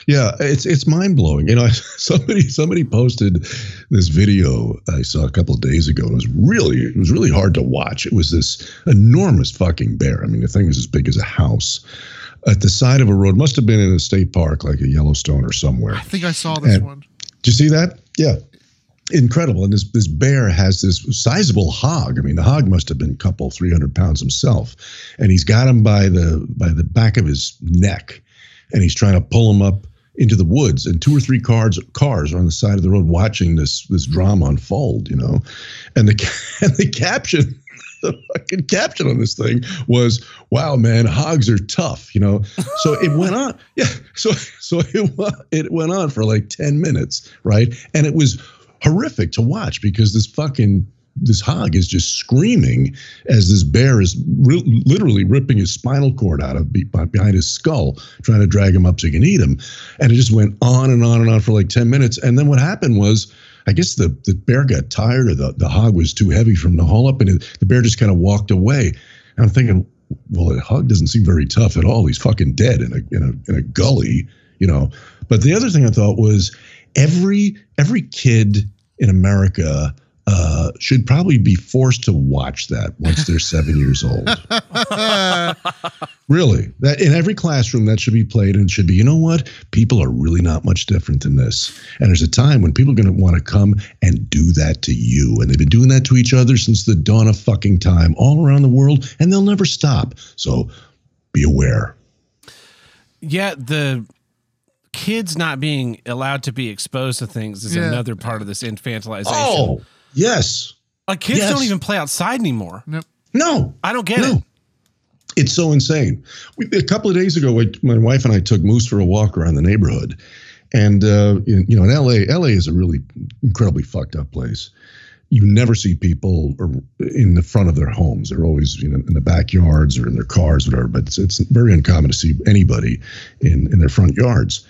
Speaker 2: Yeah, it's it's mind blowing. You know, somebody somebody posted this video I saw a couple of days ago. It was really it was really hard to watch. It was this enormous fucking bear. I mean, the thing was as big as a house at the side of a road. Must have been in a state park like a Yellowstone or somewhere. I
Speaker 3: think I saw this and, one.
Speaker 2: Did you see that? Yeah. Incredible. And this this bear has this sizable hog. I mean, the hog must have been a couple, three hundred pounds himself. And he's got him by the by the back of his neck. And he's trying to pull him up into the woods and two or three cars cars are on the side of the road watching this this drama unfold you know and the and the caption the fucking caption on this thing was, "Wow, man, hogs are tough," you know. So it went on, yeah. So so it it went on for like ten minutes, right? And it was horrific to watch because this fucking this hog is just screaming as this bear is re- literally ripping his spinal cord out of be- behind his skull, trying to drag him up so he can eat him. And it just went on and on and on for like 10 minutes. And then what happened was I guess the, the bear got tired or the, the hog was too heavy from the haul up and it, the bear just kind of walked away. And I'm thinking, well, the hog doesn't seem very tough at all. He's fucking dead in a, in a, in a gully, you know. But the other thing I thought was every every kid in America uh, should probably be forced to watch that once they're seven years old. really, that in every classroom that should be played and should be. You know what? People are really not much different than this. And there's a time when people are going to want to come and do that to you, and they've been doing that to each other since the dawn of fucking time, all around the world, and they'll never stop. So, be aware.
Speaker 1: Yeah, the kids not being allowed to be exposed to things is yeah. another part of this infantilization. Oh,
Speaker 2: yes.
Speaker 1: Like kids yes. don't even play outside anymore.
Speaker 3: Nope.
Speaker 2: No.
Speaker 1: I don't get no. it.
Speaker 2: It's so insane. We, a couple of days ago, my wife and I took Moose for a walk around the neighborhood. And, uh, in, you know, in LA, LA is a really incredibly fucked up place. You never see people in the front of their homes. They're always you know, in the backyards or in their cars, whatever. But it's, it's very uncommon to see anybody in, in their front yards.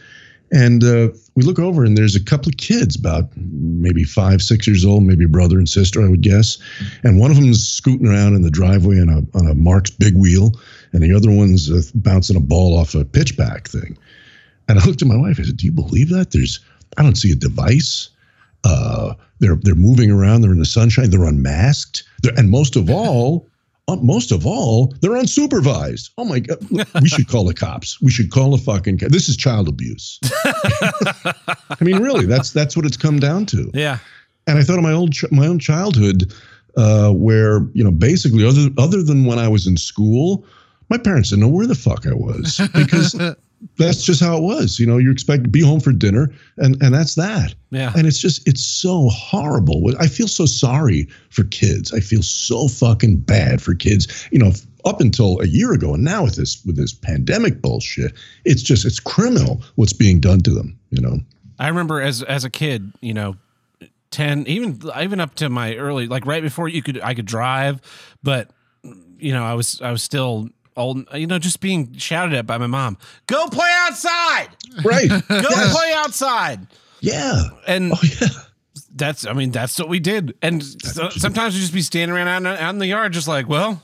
Speaker 2: And uh, we look over, and there's a couple of kids, about maybe five, six years old, maybe brother and sister, I would guess. And one of them is scooting around in the driveway on a on a Marx big wheel, and the other one's uh, bouncing a ball off a pitchback thing. And I looked at my wife. I said, "Do you believe that? There's, I don't see a device. Uh, they're they're moving around. They're in the sunshine. They're unmasked. They're, and most of all, most of all, they're unsupervised. Oh my god, we should call the cops. We should call the fucking. This is child abuse. I mean, really, that's that's what it's come down to.
Speaker 1: Yeah.
Speaker 2: And I thought of my old my own childhood, uh, where you know basically other other than when I was in school, my parents didn't know where the fuck I was because that's just how it was. You know, you expect to be home for dinner, and and that's that.
Speaker 1: Yeah.
Speaker 2: And it's just it's so horrible. I feel so sorry for kids. I feel so fucking bad for kids. You know, up until a year ago, and now with this with this pandemic bullshit, it's just it's criminal what's being done to them. You know.
Speaker 1: I remember as as a kid, you know, 10 even even up to my early like right before you could I could drive but you know I was I was still old, you know, just being shouted at by my mom. Go play outside.
Speaker 2: Right. Go
Speaker 1: yes. play outside.
Speaker 2: Yeah.
Speaker 1: And oh, yeah. that's, I mean, that's what we did. And so, sometimes we just be standing around out, out in the yard, just like, well,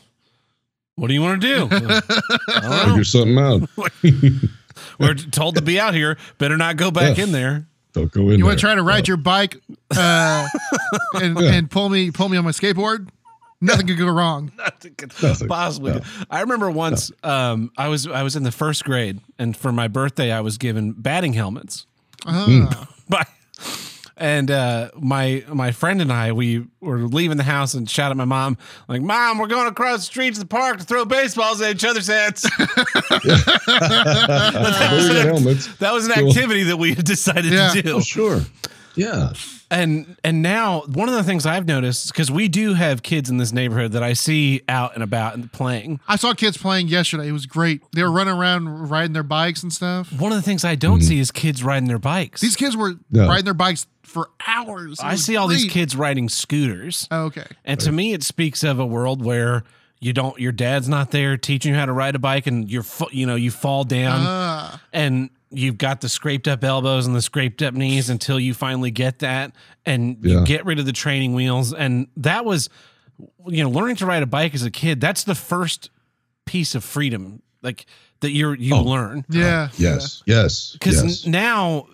Speaker 1: what do you want to do?
Speaker 2: Figure something out.
Speaker 1: We're told to be out here. Better not go back yeah. in there.
Speaker 2: Don't go in.
Speaker 3: You want to try to ride your bike uh, and, yeah. and pull me pull me on my skateboard? Nothing could go wrong.
Speaker 1: Nothing could Nothing. possibly. No. I remember once no. um, I was I was in the first grade, and for my birthday, I was given batting helmets.
Speaker 3: Uh-huh.
Speaker 1: By, and uh, my my friend and I we were leaving the house and shouted at my mom like, "Mom, we're going across the street to the park to throw baseballs at each other's heads." that, was an, that, was an, activity that we had decided yeah. to do.
Speaker 2: Oh, sure. Yeah
Speaker 1: and and now one of the things I've noticed because we do have kids in this neighborhood that I see out and about and playing.
Speaker 3: I saw kids playing yesterday. It was great. They were running around riding their bikes and stuff.
Speaker 1: One of the things I don't mm-hmm. see is kids riding their bikes.
Speaker 3: These kids were riding their bikes for hours.
Speaker 1: I see all these kids riding scooters.
Speaker 3: Oh, okay.
Speaker 1: And right. to me, it speaks of a world where you don't your dad's not there teaching you how to ride a bike and you're you know you fall down uh. and you've got the scraped up elbows and the scraped up knees until you finally get that and yeah. you get rid of the training wheels. And that was you know learning to ride a bike as a kid that's the first piece of freedom like that you're you oh, learn.
Speaker 3: Yeah.
Speaker 2: Uh, yes. Yes.
Speaker 1: Because
Speaker 2: yes.
Speaker 1: now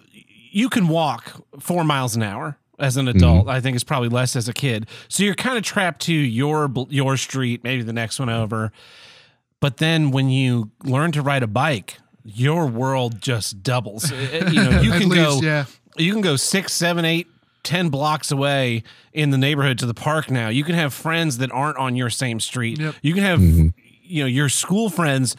Speaker 1: you can walk four miles an hour as an adult. Mm-hmm. i think it's probably less as a kid. So you're kind of trapped to your your street maybe the next one over. But then when you learn to ride a bike your world just doubles. you know, you can least, go, yeah. you can go six, seven, eight, ten blocks away in the neighborhood to the park. Now you can have friends that aren't on your same street.
Speaker 3: Yep.
Speaker 1: You can have, mm-hmm. you know, your school friends.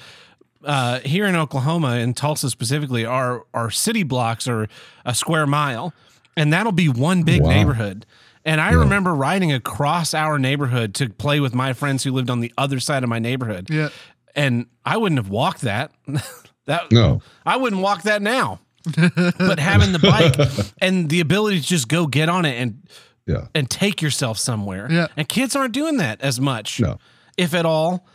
Speaker 1: Uh, here in Oklahoma, in Tulsa specifically, our our city blocks are a square mile, and that'll be one big wow. neighborhood. And I yeah. remember riding across our neighborhood to play with my friends who lived on the other side of my neighborhood.
Speaker 3: Yeah.
Speaker 1: And I wouldn't have walked that. That
Speaker 2: no,
Speaker 1: I wouldn't walk that now. but having the bike and the ability to just go get on it and
Speaker 2: yeah.
Speaker 1: and take yourself somewhere.
Speaker 3: Yeah.
Speaker 1: And kids aren't doing that as much.
Speaker 2: No.
Speaker 1: If at all.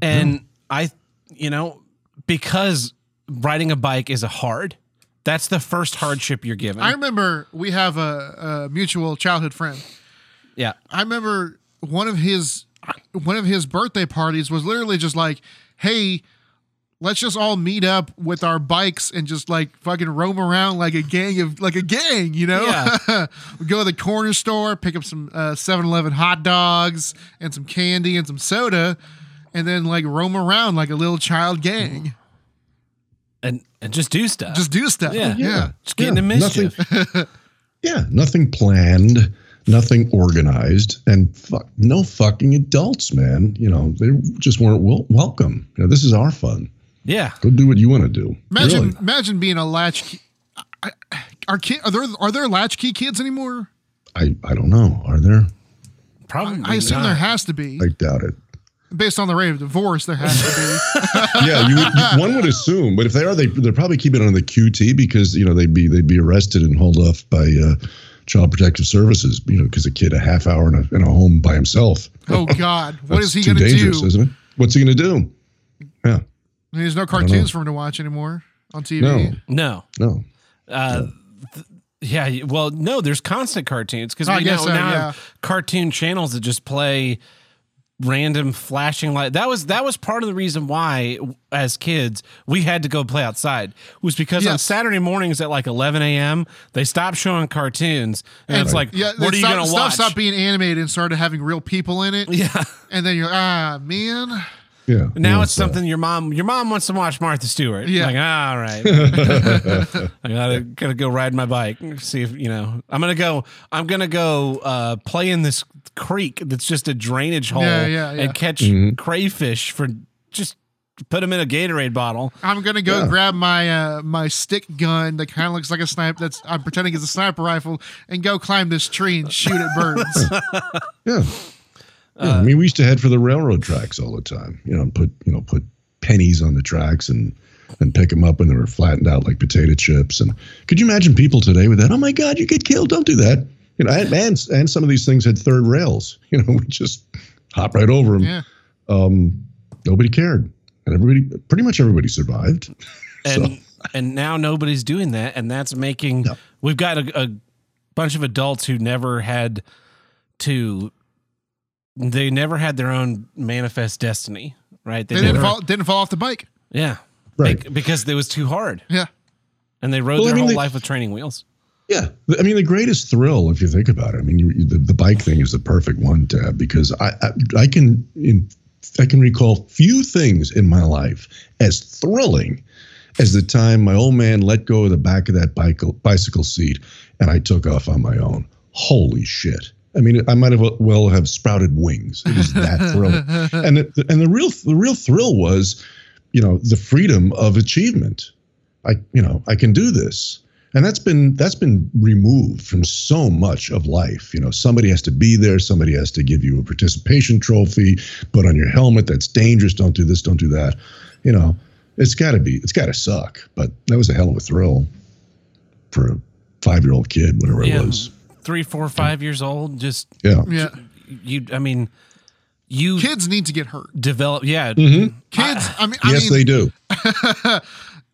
Speaker 1: And no. I you know, because riding a bike is a hard. That's the first hardship you're given.
Speaker 3: I remember we have a, a mutual childhood friend.
Speaker 1: Yeah.
Speaker 3: I remember one of his one of his birthday parties was literally just like, "Hey, let's just all meet up with our bikes and just like fucking roam around like a gang of like a gang, you know?
Speaker 1: Yeah.
Speaker 3: we go to the corner store, pick up some uh 7-Eleven hot dogs and some candy and some soda, and then like roam around like a little child gang.
Speaker 1: and and just do stuff.
Speaker 3: Just do stuff.
Speaker 1: Yeah.
Speaker 3: Yeah.
Speaker 1: Just get
Speaker 2: Yeah,
Speaker 1: into mischief.
Speaker 2: Nothing, yeah, nothing planned, nothing organized, and fuck, no fucking adults, man. You know, they just weren't wel- welcome. You know, this is our fun.
Speaker 1: Yeah.
Speaker 2: Go do what you want to do.
Speaker 3: Imagine
Speaker 2: Really.
Speaker 3: imagine being a latchkey. I- I- Are kid are there are there latchkey kids anymore?
Speaker 2: I, I don't know. Are there?
Speaker 1: Probably.
Speaker 3: I assume
Speaker 1: not.
Speaker 3: there has to be.
Speaker 2: I doubt it.
Speaker 3: Based on the rate of divorce, there has to be.
Speaker 2: yeah, you, would, you one would assume, but if they are, they they're probably keeping it on the QT because you know they'd be they'd be arrested and hauled off by uh, Child Protective Services. You know, because a kid a half hour in a, in a home by himself.
Speaker 3: oh God, what is he going to do?
Speaker 2: Isn't it? What's he going to do? Yeah,
Speaker 3: There's no cartoons for him to watch anymore on TV.
Speaker 2: no,
Speaker 1: No.
Speaker 2: no.
Speaker 1: Uh, th- yeah. Well, no. There's constant cartoons because
Speaker 3: I
Speaker 1: we
Speaker 3: guess
Speaker 1: now,
Speaker 3: so,
Speaker 1: now
Speaker 3: yeah.
Speaker 1: have cartoon channels that just play random flashing light. That was that was part of the reason why, as kids, we had to go play outside. Was because on Saturday mornings at like 11 a.m. they stopped showing cartoons, and, it's like,
Speaker 3: Yeah,
Speaker 1: what are you
Speaker 3: stuff,
Speaker 1: gonna watch?
Speaker 3: stuff stopped being animated and started having real people in it.
Speaker 1: yeah.
Speaker 3: And then you're ah man,
Speaker 2: Yeah.
Speaker 1: Now
Speaker 2: no,
Speaker 1: it's something your mom your mom wants to watch Martha Stewart.
Speaker 3: Yeah.
Speaker 1: Like, ah, all right. I gotta gotta go ride my bike. See if you know. I'm gonna go I'm gonna go uh play in this creek that's just a drainage hole
Speaker 3: Yeah, yeah, yeah.
Speaker 1: and catch
Speaker 2: Mhm.
Speaker 1: crayfish for just put them in a Gatorade bottle.
Speaker 3: I'm gonna go
Speaker 2: Yeah.
Speaker 3: grab my uh my stick gun that kind of looks like a sniper. That's I'm pretending is a sniper rifle and go climb this tree and shoot at birds.
Speaker 2: Yeah. Yeah, I mean, we used to head for the railroad tracks all the time. You know, and put you know put pennies on the tracks and and pick them up when they were flattened out like potato chips. And could you imagine people today with that? Oh my God, you get killed! Don't do that. You know, and and, and some of these things had third rails. You know, we just hop right over them.
Speaker 3: yeah,
Speaker 2: Um, nobody cared, and everybody, pretty much everybody survived.
Speaker 1: And and now nobody's doing that, and that's making
Speaker 2: No.
Speaker 1: we've got a, a bunch of adults who never had to they never had their own manifest destiny, right?
Speaker 3: they didn't fall didn't fall off the bike.
Speaker 1: Yeah.
Speaker 2: Right.
Speaker 1: Be- because it was too hard.
Speaker 3: Yeah,
Speaker 1: And they rode
Speaker 2: Well, I
Speaker 1: their
Speaker 2: mean,
Speaker 1: whole
Speaker 2: they-
Speaker 1: life with training wheels.
Speaker 2: Yeah, I mean the greatest thrill, if you think about it. I mean, you, the the bike thing is the perfect one, Tab, because I I, I can in I can recall few things in my life as thrilling as the time my old man let go of the back of that bike, bicycle seat and I took off on my own. Holy shit! I mean, I might have well have sprouted wings. It was that thrilling, and the, and the real the real thrill was, you know, the freedom of achievement. I you know I can do this. And that's been that's been removed from so much of life. You know somebody has to be there. Somebody has to give you a participation trophy put on your helmet. That's dangerous. Don't do this. Don't do that. You know it's got to be it's got to suck. But that was a hell of a thrill for a five year old kid whatever
Speaker 1: Yeah.
Speaker 2: it was
Speaker 1: Three, four, five years old. Just
Speaker 2: yeah
Speaker 3: yeah.
Speaker 1: you I mean you
Speaker 3: Kids need to get hurt.
Speaker 1: develop yeah.
Speaker 2: Mhm.
Speaker 3: Kids, I, mean, I
Speaker 2: yes
Speaker 3: mean,
Speaker 2: they do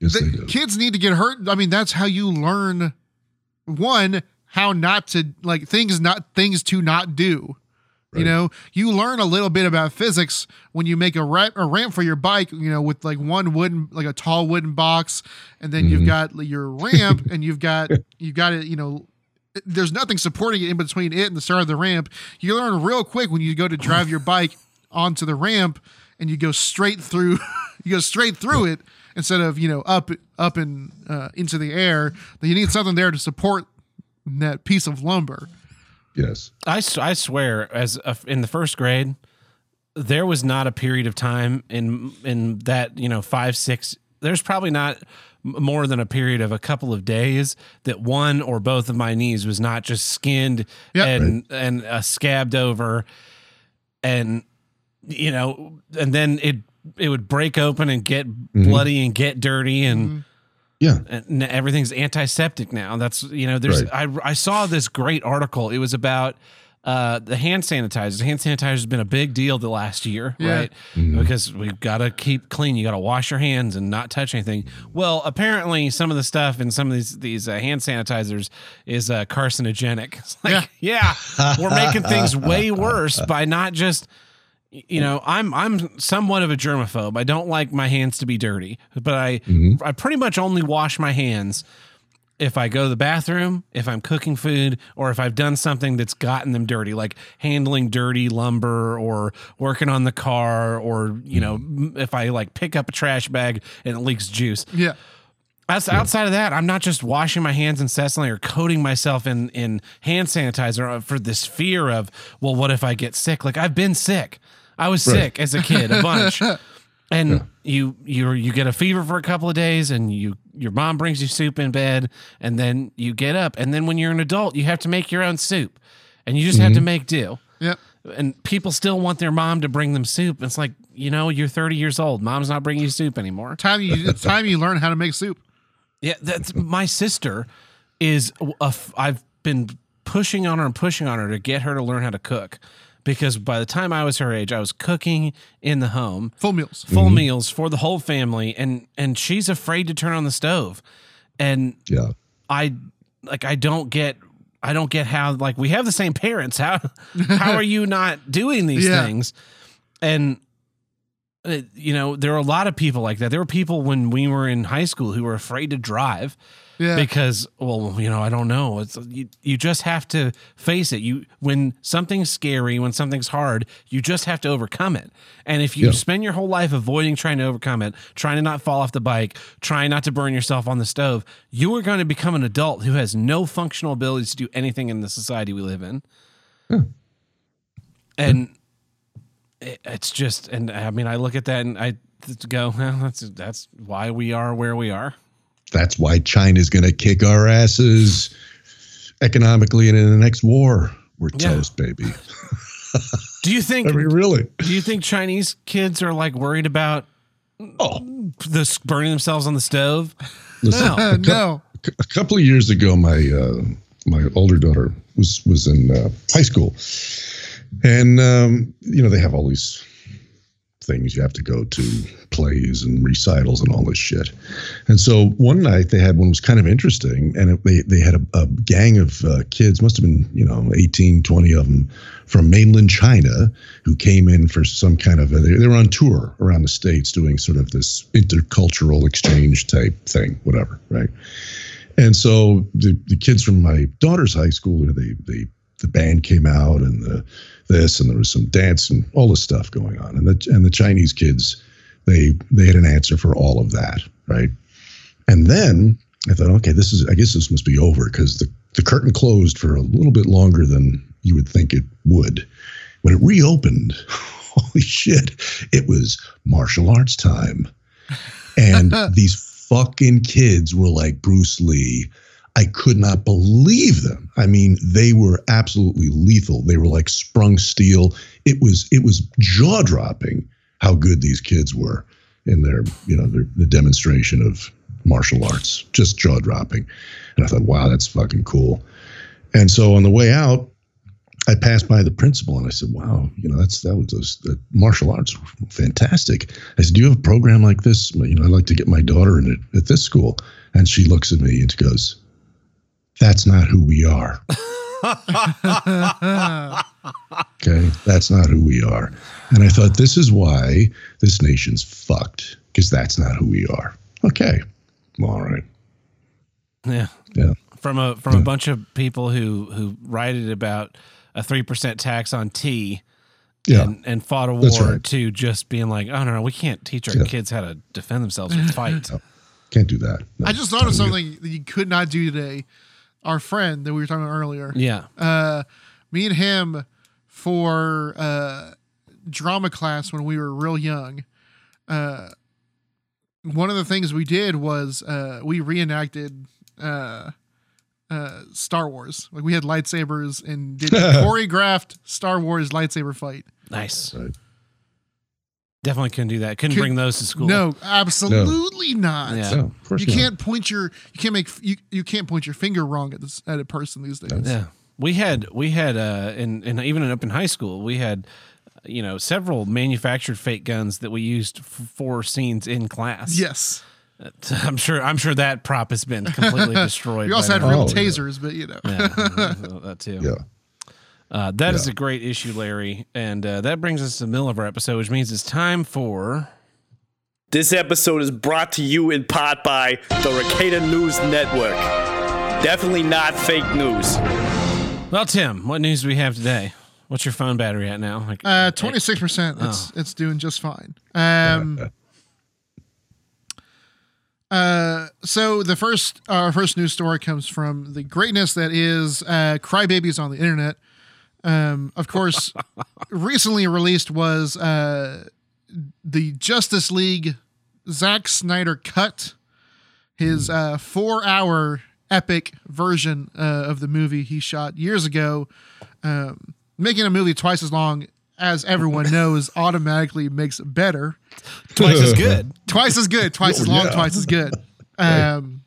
Speaker 2: yes
Speaker 3: the
Speaker 2: they do
Speaker 3: kids need to get hurt. I mean, that's how you learn. One, how not to like things not things to not do. You know, you learn a little bit about physics when you make a ramp, a ramp for your bike. You know, with like one wooden, like a tall wooden box, and then you've
Speaker 2: Mhm.
Speaker 3: got your ramp, and you've got you've got it. You know, there's nothing supporting it in between it and the start of the ramp. You learn real quick when you go to drive your bike onto the ramp, and you go straight through. you go straight through it instead of you know up up and uh, into the air. That you need something there to support that piece of lumber.
Speaker 2: yes
Speaker 1: I, I swear, as a, in the first grade, there was not a period of time in in that you know five six. There's probably not m- more than a period of a couple of days that one or both of my knees was not just skinned
Speaker 3: Yep.
Speaker 1: and and uh, scabbed over, and you know, and then it it would break open and get bloody and get dirty and
Speaker 2: yeah
Speaker 1: and everything's antiseptic now. That's you know, there's I I saw this great article. It was about uh, the hand sanitizers. Hand sanitizer has been a big deal the last year,
Speaker 3: Yeah.
Speaker 1: right? Because we've got to keep clean. You got to wash your hands and not touch anything. Well, apparently, some of the stuff in some of these these uh, hand sanitizers is uh, carcinogenic. It's like, yeah, we're making things way worse by not just you know, I'm I'm somewhat of a germaphobe. I don't like my hands to be dirty, but I mm-hmm. I pretty much only wash my hands if I go to the bathroom, if I'm cooking food, or if I've done something that's gotten them dirty, like handling dirty lumber or working on the car, or you know, mm-hmm. if I like pick up a trash bag and it leaks juice.
Speaker 3: Yeah.
Speaker 1: That's yeah. outside of that, I'm not just washing my hands incessantly or coating myself in in hand sanitizer for this fear of, well, what if I get sick? Like I've been sick. I was right. sick as a kid a bunch. and yeah. you you you get a fever for a couple of days and you your mom brings you soup in bed and then you get up and then when you're an adult you have to make your own soup and you just mm-hmm. have to mm-hmm. make do.
Speaker 3: Yep.
Speaker 1: And people still want their mom to bring them soup. It's like, you know, you're 30 years old. Mom's not bringing you soup anymore.
Speaker 3: Time you it's time you learn how to make soup.
Speaker 1: Yeah, that's my sister is a, I've been pushing on her and pushing on her to get her to learn how to cook because by the time I was her age, I was cooking in the home,
Speaker 3: full meals,
Speaker 1: full mm-hmm. meals for the whole family, and and she's afraid to turn on the stove, and
Speaker 2: yeah,
Speaker 1: I like I don't get I don't get how like we have the same parents. How how are you not doing these yeah. things, and uh, you know there are a lot of people like that. There were people when we were in high school who were afraid to drive yeah. Because well, you know, I don't know. It's you, you just have to face it. You when something's scary, when something's hard, you just have to overcome it. And if you yeah. spend your whole life avoiding trying to overcome it, trying to not fall off the bike, trying not to burn yourself on the stove, you are going to become an adult who has no functional abilities to do anything in the society we live in. Yeah. And it's just and I mean I look at that and I go, well, that's that's why we are where we are
Speaker 2: that's why China's going to kick our asses economically and in the next war. We're yeah. toast, baby.
Speaker 1: do you think?
Speaker 2: I mean, really?
Speaker 1: Do you think Chinese kids are like worried about
Speaker 2: oh
Speaker 1: this burning themselves on the stove?
Speaker 3: Listen, no, a, no.
Speaker 2: A couple of years ago, my uh, my older daughter was was in uh, high school, and um, you know they have all these things. You have to go to plays and recitals and all this shit. And so one night they had one was kind of interesting, and it, they they had a, a gang of uh, kids, must have been you know 18, 20 of them from mainland China, who came in for some kind of a, they, they were on tour around the states doing sort of this intercultural exchange type thing, whatever, right? And so the, the kids from my daughter's high school, you know, they they the band came out and the this and there was some dance and all this stuff going on. And the and the Chinese kids they they had an answer for all of that right? And then I thought okay this is I guess this must be over because the the curtain closed for a little bit longer than you would think it would. When it reopened holy shit it was martial arts time. And these fucking kids were like Bruce Lee I could not believe them. I mean, they were absolutely lethal. They were like sprung steel. It was it was jaw dropping how good these kids were in their you know their, the demonstration of martial arts. Just jaw dropping. And I thought, wow, that's fucking cool. And so on the way out, I passed by the principal and I said, "Wow, you know that's that was the martial arts, fantastic." I said, "Do you have a program like this? You know, I'd like to get my daughter in it at this school." And she looks at me and she goes, that's not who we are. okay, that's not who we are. And I thought this is why this nation's fucked because that's not who we are. Okay, all right.
Speaker 1: Yeah,
Speaker 2: yeah.
Speaker 1: From a from yeah. a bunch of people who who writed about a three percent tax on tea.
Speaker 2: Yeah.
Speaker 1: And, and fought a war right. to just being like, oh no, no, we can't teach our yeah. kids how to defend themselves or fight.
Speaker 2: No, can't do that. No,
Speaker 3: I just thought of something that you could not do today our friend that we were talking about earlier.
Speaker 1: Yeah.
Speaker 3: Uh, me and him for uh, drama class when we were real young. Uh, one of the things we did was uh, we reenacted uh, uh, Star Wars. Like we had lightsabers and did a choreographed Star Wars lightsaber fight.
Speaker 1: Nice. Right. Definitely couldn't do that. Couldn't Could, bring those to school.
Speaker 3: No, absolutely no. not.
Speaker 1: Yeah. No,
Speaker 3: you not. can't point your you can't make you, you can't point your finger wrong at this at a person these days.
Speaker 1: Yeah. We had we had uh in, in even up in high school, we had you know several manufactured fake guns that we used for scenes in class.
Speaker 3: Yes.
Speaker 1: I'm sure. I'm sure that prop has been completely destroyed.
Speaker 3: we also had real oh, tasers, yeah. but you know
Speaker 1: yeah, that too.
Speaker 2: Yeah.
Speaker 1: Uh, that yeah. is a great issue, Larry, and uh, that brings us to the middle of our episode, which means it's time for.
Speaker 4: This episode is brought to you in part by the Ricada News Network. Definitely not fake news.
Speaker 1: Well, Tim, what news do we have today? What's your phone battery at now?
Speaker 3: Like uh, twenty six percent. It's oh. it's doing just fine. Um. Uh, so the first our first news story comes from the greatness that is uh, crybabies on the internet. Um, of course, recently released was uh, the Justice League Zack Snyder cut, his uh, four-hour epic version uh, of the movie he shot years ago. Um, making a movie twice as long as everyone knows automatically makes it better.
Speaker 1: Twice as good.
Speaker 3: Twice as good. Twice as long. Yeah. Twice as good. Um,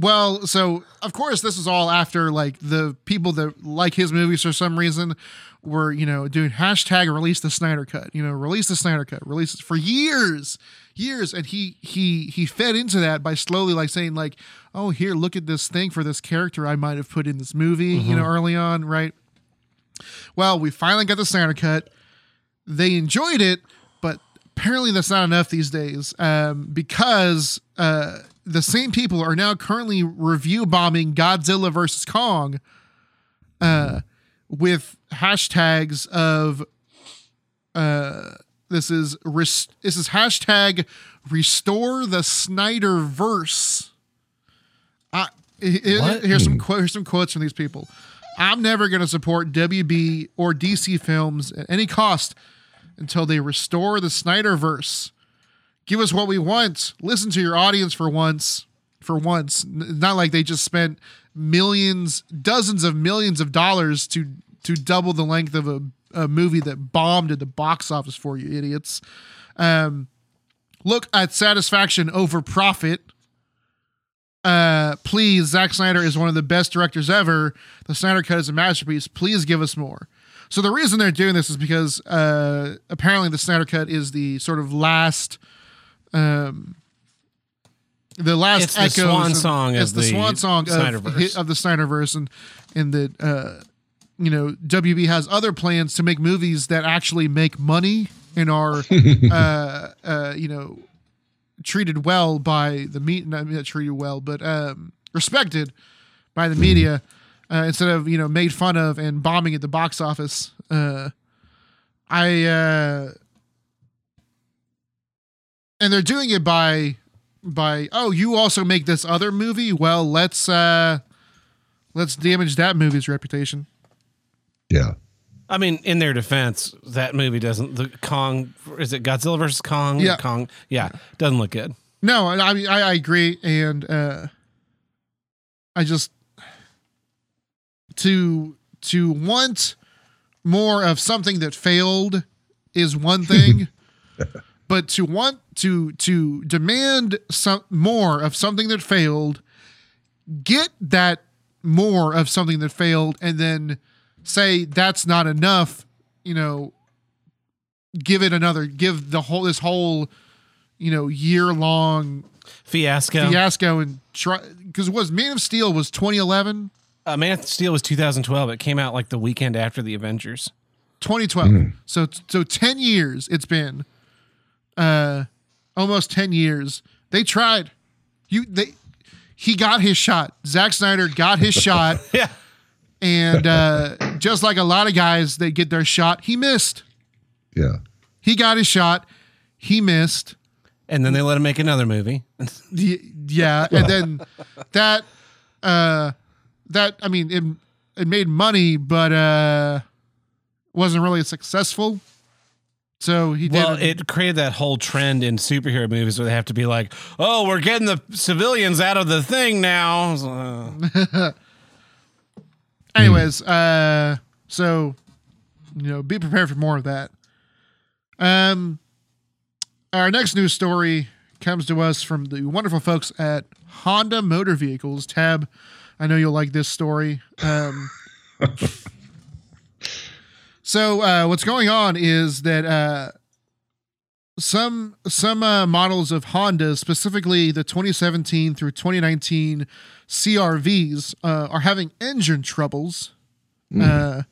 Speaker 3: well, so of course this is all after like the people that like his movies for some reason were you know doing hashtag release the Snyder cut, you know release the Snyder cut, release it for years, years, and he he he fed into that by slowly like saying like, oh here look at this thing for this character I might have put in this movie, mm-hmm. you know early on, right? Well, we finally got the Snyder cut. They enjoyed it, but apparently that's not enough these days um, because. Uh, the same people are now currently review bombing Godzilla versus Kong uh, with hashtags of uh, this is res- this is hashtag restore the Snyder verse. I, here's some quote, here's some quotes from these people. I'm never going to support WB or DC films at any cost until they restore the Snyder verse. Give us what we want. Listen to your audience for once. For once, not like they just spent millions, dozens of millions of dollars to to double the length of a, a movie that bombed at the box office for you idiots. Um, look at satisfaction over profit. Uh, please, Zack Snyder is one of the best directors ever. The Snyder Cut is a masterpiece. Please give us more. So the reason they're doing this is because uh, apparently the Snyder Cut is the sort of last um, the last echo.
Speaker 1: it's the swan song
Speaker 3: of, the, the, swan song of, of, the Snyderverse, and and that uh, you know WB has other plans to make movies that actually make money and are uh, uh, you know treated well by the meat not, not treated well but um, respected by the media uh, instead of you know made fun of and bombing at the box office. Uh, I uh, and they're doing it by by oh you also make this other movie? Well let's uh let's damage that movie's reputation.
Speaker 2: Yeah.
Speaker 1: I mean in their defense that movie doesn't the kong is it godzilla versus kong?
Speaker 3: Yeah.
Speaker 1: Kong yeah doesn't look good.
Speaker 3: No i mean I, I agree and uh i just to to want more of something that failed is one thing but to want to to demand some more of something that failed get that more of something that failed and then say that's not enough you know give it another give the whole this whole you know year long
Speaker 1: fiasco.
Speaker 3: fiasco and try because it was man of steel was 2011
Speaker 1: uh, man of steel was 2012 it came out like the weekend after the avengers.
Speaker 3: 2012 mm. so so 10 years it's been uh, almost 10 years. They tried. You they he got his shot. Zack Snyder got his shot.
Speaker 1: yeah.
Speaker 3: And uh, just like a lot of guys that get their shot, he missed.
Speaker 2: Yeah.
Speaker 3: He got his shot. He missed.
Speaker 1: And then they let him make another movie.
Speaker 3: yeah. And then that uh that I mean it it made money, but uh wasn't really successful. So he
Speaker 1: well, it created that whole trend in superhero movies where they have to be like, "Oh, we're getting the civilians out of the thing now."
Speaker 3: Anyways, uh, so you know, be prepared for more of that. Um, our next news story comes to us from the wonderful folks at Honda Motor Vehicles. Tab, I know you'll like this story. Um. So uh, what's going on is that uh, some some uh, models of Honda, specifically the 2017 through 2019 CRVs, uh, are having engine troubles. Mm.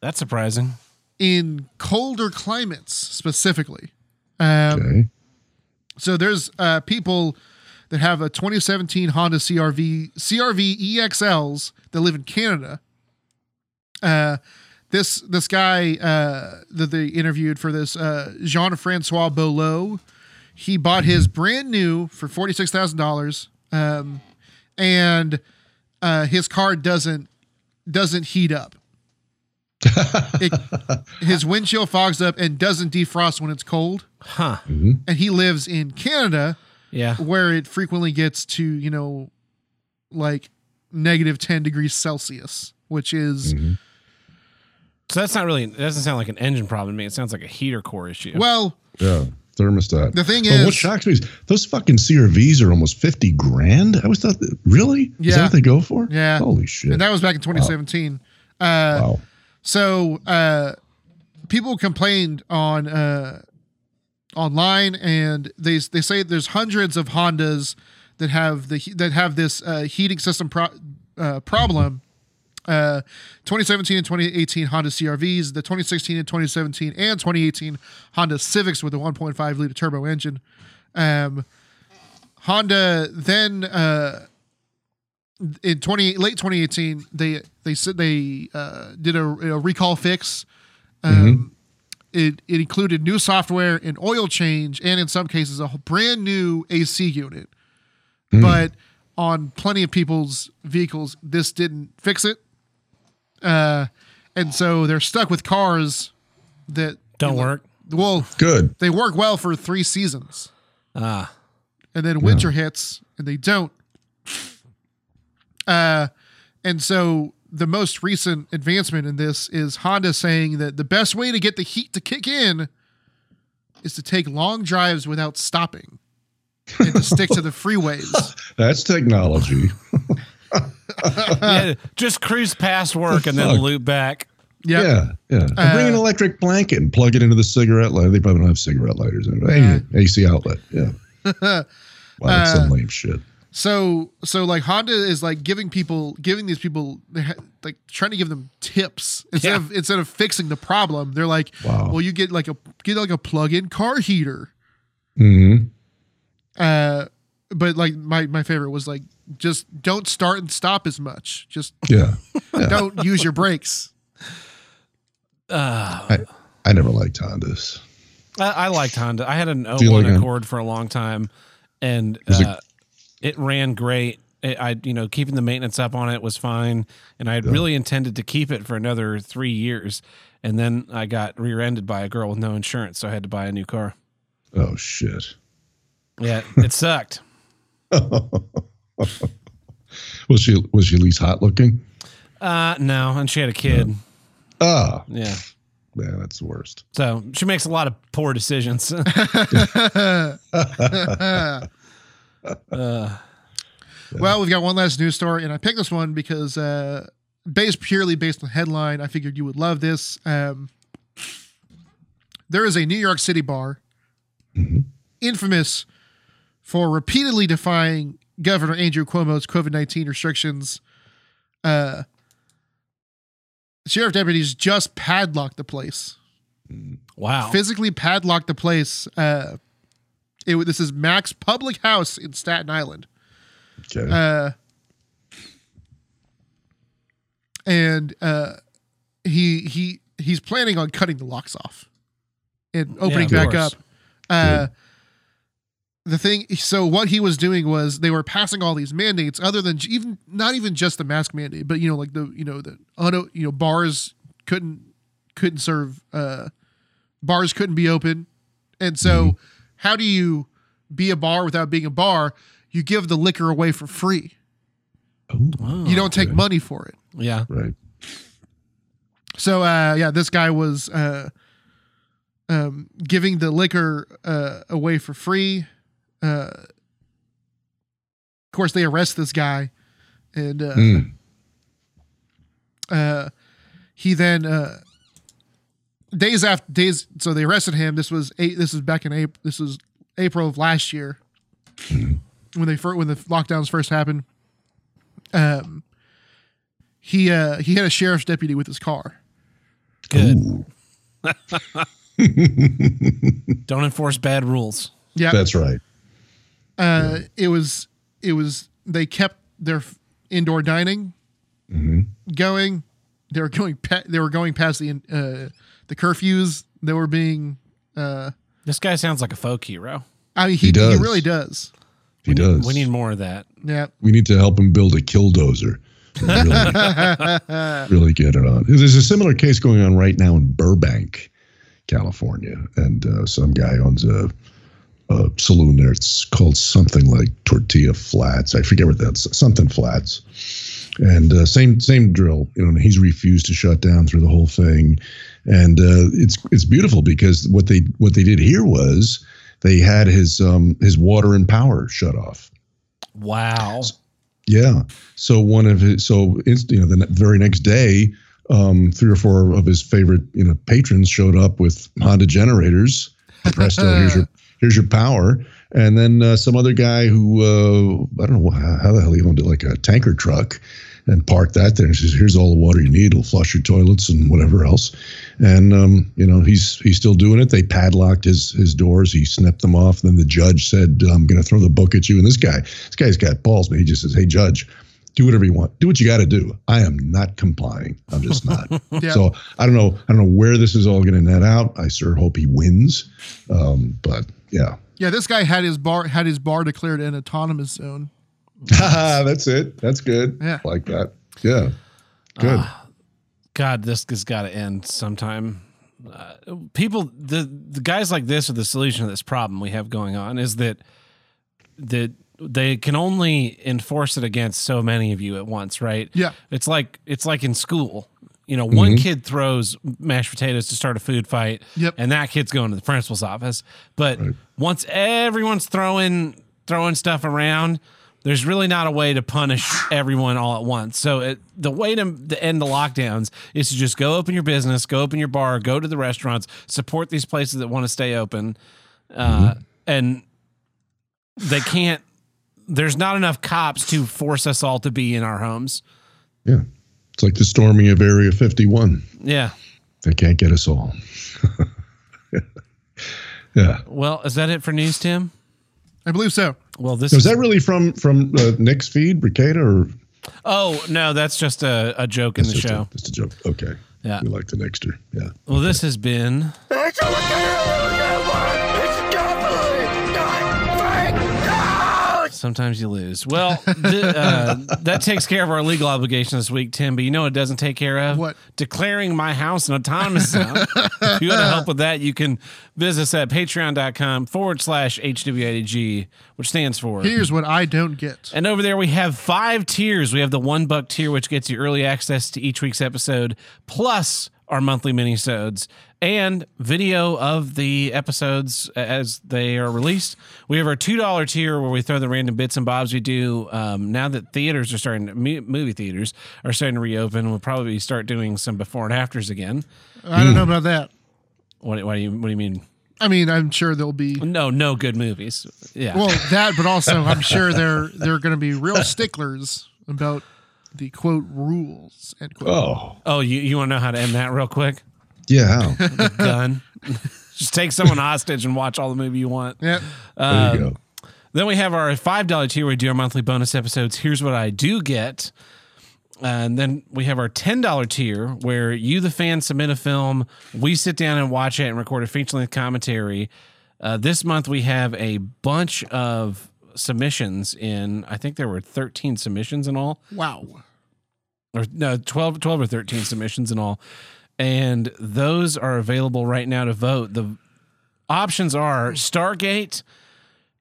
Speaker 1: That's surprising.
Speaker 3: In colder climates, specifically. Um,
Speaker 2: Okay.
Speaker 3: So there's uh, people that have a 2017 Honda CRV CRV EXLs that live in Canada. Uh, this this guy uh, that they interviewed for this uh, Jean Francois Bolo, he bought his brand new for forty six thousand dollars, um, and uh, his car doesn't doesn't heat up. It, his windshield fogs up and doesn't defrost when it's cold
Speaker 1: Huh.
Speaker 3: and he lives in Canada
Speaker 1: Yeah.
Speaker 3: where it frequently gets to, you know, like negative 10 degrees Celsius, which is,
Speaker 1: So that's not really. It doesn't sound like an engine problem to me. It sounds like a heater core issue.
Speaker 3: well,
Speaker 2: Yeah. Thermostat.
Speaker 3: The thing
Speaker 2: But what
Speaker 3: is-
Speaker 2: shocks me is those fucking CRVs are almost 50 grand. I was thought, that, really? Is
Speaker 3: Yeah.
Speaker 2: that what they go for?
Speaker 3: Yeah.
Speaker 2: Holy shit.
Speaker 3: and that was back in 2017. Uh,
Speaker 2: wow.
Speaker 3: So uh, people complained on uh, online, and they they say there's hundreds of Hondas that have the that have this uh, heating system pro- uh, problem. Uh, 2017 and 2018 Honda CRVs, the 2016 and 2017 and 2018 Honda Civics with a 1.5 liter turbo engine. Um, Honda then uh, in 20 late 2018 they they said they uh, did a, a recall fix. Um, it, it included new software an oil change and in some cases a brand new ac unit. But on plenty of people's vehicles this didn't fix it uh, and so they're stuck with cars that
Speaker 1: Don't work.
Speaker 3: well
Speaker 2: Good.
Speaker 3: they work well for three seasons
Speaker 1: Ah.
Speaker 3: and then winter hits and they don't. Uh, and so the most recent advancement in this is Honda saying that the best way to get the heat to kick in is to take long drives without stopping and to stick to the freeways.
Speaker 2: That's technology.
Speaker 1: yeah. Just cruise past work and then loop back.
Speaker 3: Yep.
Speaker 2: Yeah. Yeah.
Speaker 3: Uh,
Speaker 2: Bring an electric blanket and plug it into the cigarette lighter. They probably don't have cigarette lighters in it.
Speaker 3: Yeah.
Speaker 2: Hey, AC outlet. Yeah. wow, that's
Speaker 3: Uh,
Speaker 2: some lame shit.
Speaker 3: So so like Honda is like giving people giving these people like trying to give them tips instead
Speaker 1: Yeah.
Speaker 3: of instead of fixing the problem. They're like,
Speaker 2: Wow.
Speaker 3: well, you get like a get like a plug-in car heater.
Speaker 2: hmm
Speaker 3: Uh, but like my my favorite was like just don't start and stop as much. Just
Speaker 2: Yeah.
Speaker 3: don't use your brakes.
Speaker 1: Uh,
Speaker 2: I, I never liked Hondas.
Speaker 1: I, I liked Honda. I had an
Speaker 2: Do you
Speaker 1: 01
Speaker 2: like a-
Speaker 1: Accord for a long time, and
Speaker 2: Is it-
Speaker 1: uh, it ran great. It, I, you know, keeping the maintenance up on it was fine, and I had really intended to keep it for another three years, and then I got rear-ended by a girl with no insurance, so I had to buy a new car.
Speaker 2: Oh, shit.
Speaker 1: Yeah, it sucked.
Speaker 2: Was she was she at least hot looking?
Speaker 1: Uh, no, and she had a kid.
Speaker 2: Ah,
Speaker 1: Yeah,
Speaker 2: man, that's the worst.
Speaker 1: so she makes a lot of poor decisions. uh,
Speaker 3: Well, we've got one last news story, and I picked this one because uh, based purely based on the headline, I figured you would love this. Um, there is a New York City bar infamous for repeatedly defying Governor Andrew Cuomo's COVID nineteen restrictions. Uh, sheriff deputies just padlocked the place
Speaker 1: wow.
Speaker 3: physically padlocked the place. Uh, it, this is Mac's Public House in Staten Island.
Speaker 2: Okay.
Speaker 3: Uh, and uh, he he he's planning on cutting the locks off and opening
Speaker 1: of
Speaker 3: back up.
Speaker 1: course.
Speaker 3: Uh, the thing, so what he was doing was they were passing all these mandates, other than even not even just the mask mandate, but you know, like the you know the auto you know bars couldn't couldn't serve uh, bars couldn't be open, and so how do you be a bar without being a bar? You give the liquor away for free.
Speaker 2: Oh,
Speaker 3: You don't take
Speaker 2: okay.
Speaker 3: money for it.
Speaker 1: yeah.
Speaker 2: right.
Speaker 3: So uh yeah, this guy was uh um giving the liquor uh away for free. Uh of course they arrest this guy and uh
Speaker 2: Mm.
Speaker 3: uh he then uh days after days so they arrested him this was eight this was back in april this was april of last year when they first when the lockdowns first happened um he uh he had a sheriff's deputy with his car
Speaker 1: Good. Don't enforce bad rules.
Speaker 3: Yeah,
Speaker 2: That's right.
Speaker 3: Uh, it was it was they kept their f- indoor dining going. They were going pa- they were going past the uh, the curfews. that were being. Uh,
Speaker 1: This guy sounds like a folk hero.
Speaker 3: I mean,
Speaker 2: He
Speaker 3: he, he, really does.
Speaker 2: He does.
Speaker 1: We need more of that.
Speaker 3: Yeah,
Speaker 2: we need to help him build a killdozer. Really, really get it on. There's a similar case going on right now in Burbank, California, and uh, some guy owns a, a saloon there. It's called something like Tortilla Flats. I forget what that's something Flats. And uh, same same drill. You know, he's refused to shut down through the whole thing, and uh, it's it's beautiful because what they what they did here was they had his um, his water and power shut off.
Speaker 1: Wow.
Speaker 2: Yeah. So one of his, so you know, the very next day, um, three or four of his favorite, you know, patrons showed up with Honda generators. Presto, here's your here's your power. And then uh, some other guy who uh, I don't know how, how the hell he owned it, like a tanker truck, and parked that there. And says, "Here's all the water you need. It'll flush your toilets and whatever else." And um, you know, he's he's still doing it. They padlocked his his doors. He snipped them off. Then the judge said, "I'm going to throw the book at you." And this guy, this guy's got balls, man. He just says, "Hey, judge." Do whatever you want. Do what you got to do. I am not complying. I'm just not.
Speaker 3: Yeah.
Speaker 2: So I don't know. I don't know where this is all going to net out. I sure hope he wins. Um, but yeah,
Speaker 3: yeah. This guy had his bar had his bar declared an autonomous zone.
Speaker 2: that's it. That's good.
Speaker 3: Yeah.
Speaker 2: like that. Yeah, good.
Speaker 1: God, this has got to end sometime. Uh, people, the the guys like this are the solution to this problem we have going on. Is that that they can only enforce it against so many of you at once, right?
Speaker 3: Yeah.
Speaker 1: It's like it's like in school. You know, one kid throws mashed potatoes to start a food fight,
Speaker 3: Yep.
Speaker 1: and that kid's going to the principal's office. But once everyone's throwing throwing stuff around, there's really not a way to punish everyone all at once. So it, the way to, to end the lockdowns is to just go open your business, go open your bar, go to the restaurants, support these places that want to stay open, uh, and they can't. There's not enough cops to force us all to be in our homes.
Speaker 2: Yeah, it's like the storming of Area 51.
Speaker 1: Yeah.
Speaker 2: They can't get us all. yeah.
Speaker 1: Well, is that it for news, Tim?
Speaker 3: I believe so.
Speaker 1: Well, this
Speaker 2: So
Speaker 1: is
Speaker 2: is that really from from uh, Nick's feed, Bricada, or
Speaker 1: Oh no, that's just a, a joke in the
Speaker 2: just
Speaker 1: show.
Speaker 2: A, just a joke? Okay.
Speaker 1: Yeah.
Speaker 2: We like the Nixter. Yeah.
Speaker 1: Well, this has been Sometimes you lose. Well, th- uh, that takes care of our legal obligation this week, Tim. But you know what it doesn't take care of?
Speaker 3: What?
Speaker 1: Declaring my house an autonomous zone. if you want to help with that, you can visit us at patreon.com forward slash HWADG, which stands for.
Speaker 3: Here's what I don't get.
Speaker 1: And over there, we have five tiers. We have the one buck tier, which gets you early access to each week's episode, plus our monthly minisodes and video of the episodes as they are released. We have our two dollar tier where we throw the random bits and bobs we do. Um, now that theaters are starting, to, movie theaters are starting to reopen, we'll probably start doing some before and afters again.
Speaker 3: I don't know about that.
Speaker 1: What, what do you What do you mean?
Speaker 3: I mean, I'm sure there'll be
Speaker 1: No, no good movies. Yeah.
Speaker 3: well that, but also I'm sure they're they're going to be real sticklers about the quote rules end quote.
Speaker 2: Oh.
Speaker 1: oh, you you want to know how to end that real quick?
Speaker 2: Yeah. How?
Speaker 1: Done. Just take someone hostage and watch all the movie you want.
Speaker 3: Yeah,
Speaker 2: There you go.
Speaker 1: Then we have our five dollar tier. Where we do our monthly bonus episodes. Here's what I do get. And then we have our ten dollar tier, where you, the fan, submit a film. We sit down and watch it and record a feature length commentary. Uh, this month we have a bunch of submissions in. I think there were thirteen submissions in all
Speaker 3: wow.
Speaker 1: or no 12, 12 or 13 submissions in all and those are available right now to vote. The options are stargate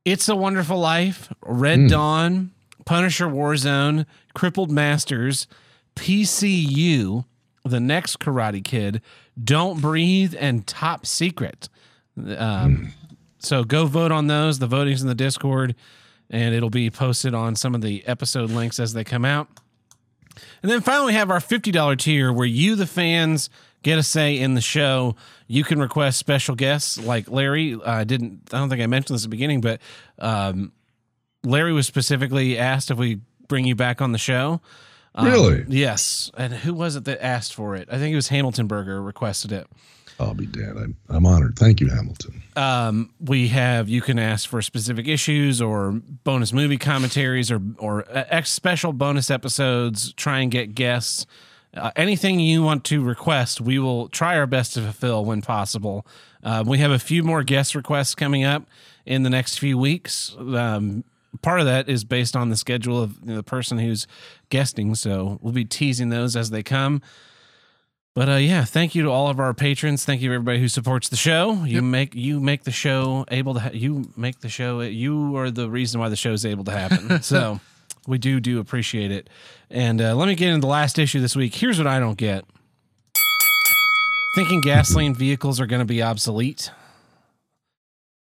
Speaker 1: it's a wonderful life red dawn punisher warzone crippled masters pcu the next karate kid don't breathe and top secret. Um, so go vote on those. The voting's in the discord and it'll be posted on some of the episode links as they come out and then finally, we have our $50 tier where you, the fans, get a say in the show. You can request special guests like Larry. I didn't, I don't think I mentioned this at the beginning, but um, Larry was specifically asked if we bring you back on the show.
Speaker 2: Um, really?
Speaker 1: Yes. And who was it that asked for it? I think it was Hamilton Burger requested it.
Speaker 2: I'll be dead. I'm, I'm honored. Thank you, Hamilton.
Speaker 1: Um, we have you can ask for specific issues or bonus movie commentaries or or uh, special bonus episodes. Try and get guests. Uh, anything you want to request, we will try our best to fulfill when possible. Uh, we have a few more guest requests coming up in the next few weeks. Um, part of that is based on the schedule of the person who's guesting, so we'll be teasing those as they come. But uh, yeah, thank you to all of our patrons. Thank you to everybody who supports the show. You yep. make you make the show able to. Ha- you make the show. You are the reason why the show is able to happen. so we do do appreciate it. And uh, let me get into the last issue this week. Here's what I don't get: thinking gasoline vehicles are going to be obsolete.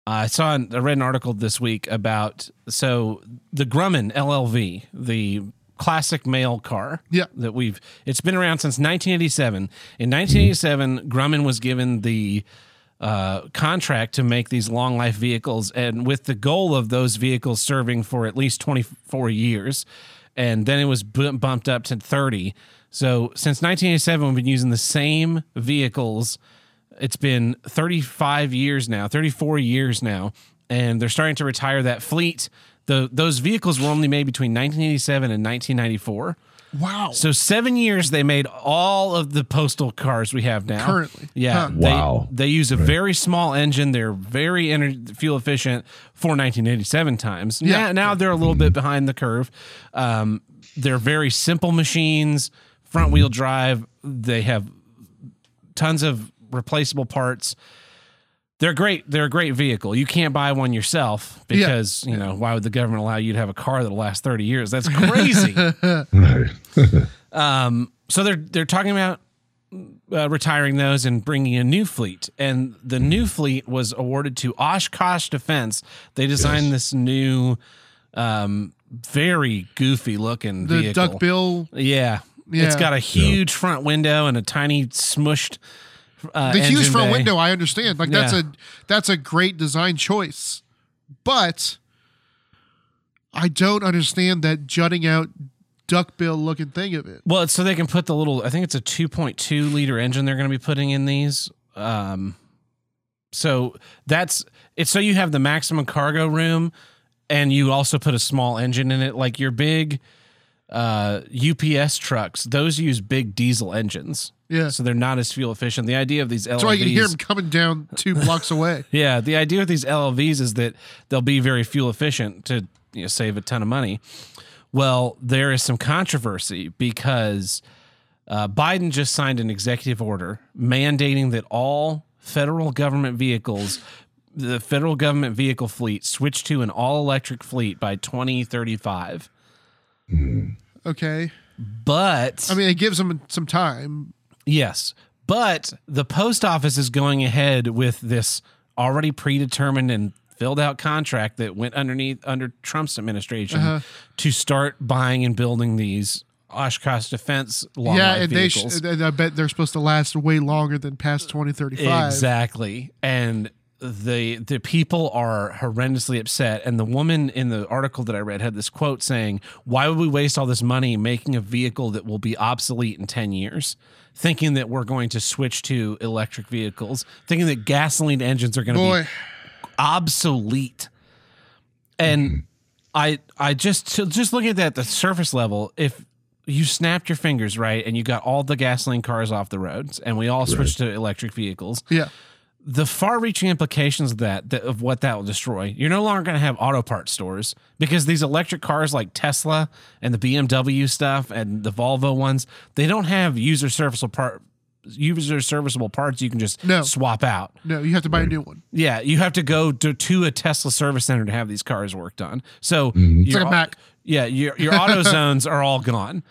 Speaker 1: I saw. I read an article this week about so the Grumman LLV, the classic mail car.
Speaker 3: Yeah.
Speaker 1: That we've it's been around since 1987. In 1987, Grumman was given the uh, contract to make these long life vehicles, and with the goal of those vehicles serving for at least 24 years, and then it was bumped up to 30. So since 1987, we've been using the same vehicles. It's been 35 years now, 34 years now, and they're starting to retire that fleet the those vehicles were only made between 1987 and 1994.
Speaker 3: Wow.
Speaker 1: So seven years they made all of the postal cars we have now.
Speaker 3: Currently.
Speaker 1: Yeah. Huh.
Speaker 2: They, wow.
Speaker 1: They use a right. very small engine. They're very energy, fuel efficient for 1987 times. Yeah. Now, now they're a little bit behind the curve. Um, they're very simple machines, front wheel drive. They have tons of replaceable parts they're great. They're a great vehicle. You can't buy one yourself because yeah. you know why would the government allow you to have a car that'll last thirty years? That's crazy. um, so they're they're talking about uh, retiring those and bringing a new fleet, and the new fleet was awarded to Oshkosh Defense. They designed yes. this new, um, very goofy looking
Speaker 3: the
Speaker 1: vehicle.
Speaker 3: duckbill.
Speaker 1: Yeah. yeah. It's got a huge yeah. front window and a tiny smushed uh,
Speaker 3: the huge front bay. window, I understand. Like that's yeah. a that's a great design choice, but I don't understand that jutting out duckbill looking thing of it.
Speaker 1: Well, so they can put the little. I think it's a 2.2 liter engine they're going to be putting in these. Um, so that's it's so you have the maximum cargo room, and you also put a small engine in it, like your big uh, UPS trucks. Those use big diesel engines.
Speaker 3: Yeah.
Speaker 1: So they're not as fuel efficient. The idea of these LLVs.
Speaker 3: So I can hear them coming down two blocks away.
Speaker 1: yeah. The idea of these LLVs is that they'll be very fuel efficient to you know, save a ton of money. Well, there is some controversy because uh, Biden just signed an executive order mandating that all federal government vehicles, the federal government vehicle fleet, switch to an all electric fleet by 2035.
Speaker 3: Okay.
Speaker 1: But
Speaker 3: I mean, it gives them some time.
Speaker 1: Yes. But the post office is going ahead with this already predetermined and filled out contract that went underneath under Trump's administration uh-huh. to start buying and building these Oshkosh Defense long yeah, and vehicles.
Speaker 3: they sh- I bet they're supposed to last way longer than past 2035.
Speaker 1: Exactly. And the the people are horrendously upset and the woman in the article that I read had this quote saying, "Why would we waste all this money making a vehicle that will be obsolete in 10 years?" thinking that we're going to switch to electric vehicles, thinking that gasoline engines are going to be obsolete. And mm-hmm. I I just just looking at that at the surface level, if you snapped your fingers right and you got all the gasoline cars off the roads and we all switched right. to electric vehicles.
Speaker 3: Yeah
Speaker 1: the far-reaching implications of that, that, of what that will destroy. You're no longer going to have auto parts stores because these electric cars like Tesla and the BMW stuff and the Volvo ones, they don't have user serviceable part user serviceable parts you can just no. swap out.
Speaker 3: No, you have to buy a new one.
Speaker 1: Yeah, you have to go to, to a Tesla service center to have these cars worked on. So
Speaker 3: mm-hmm. it's like a Mac.
Speaker 1: Yeah, your your auto zones are all gone.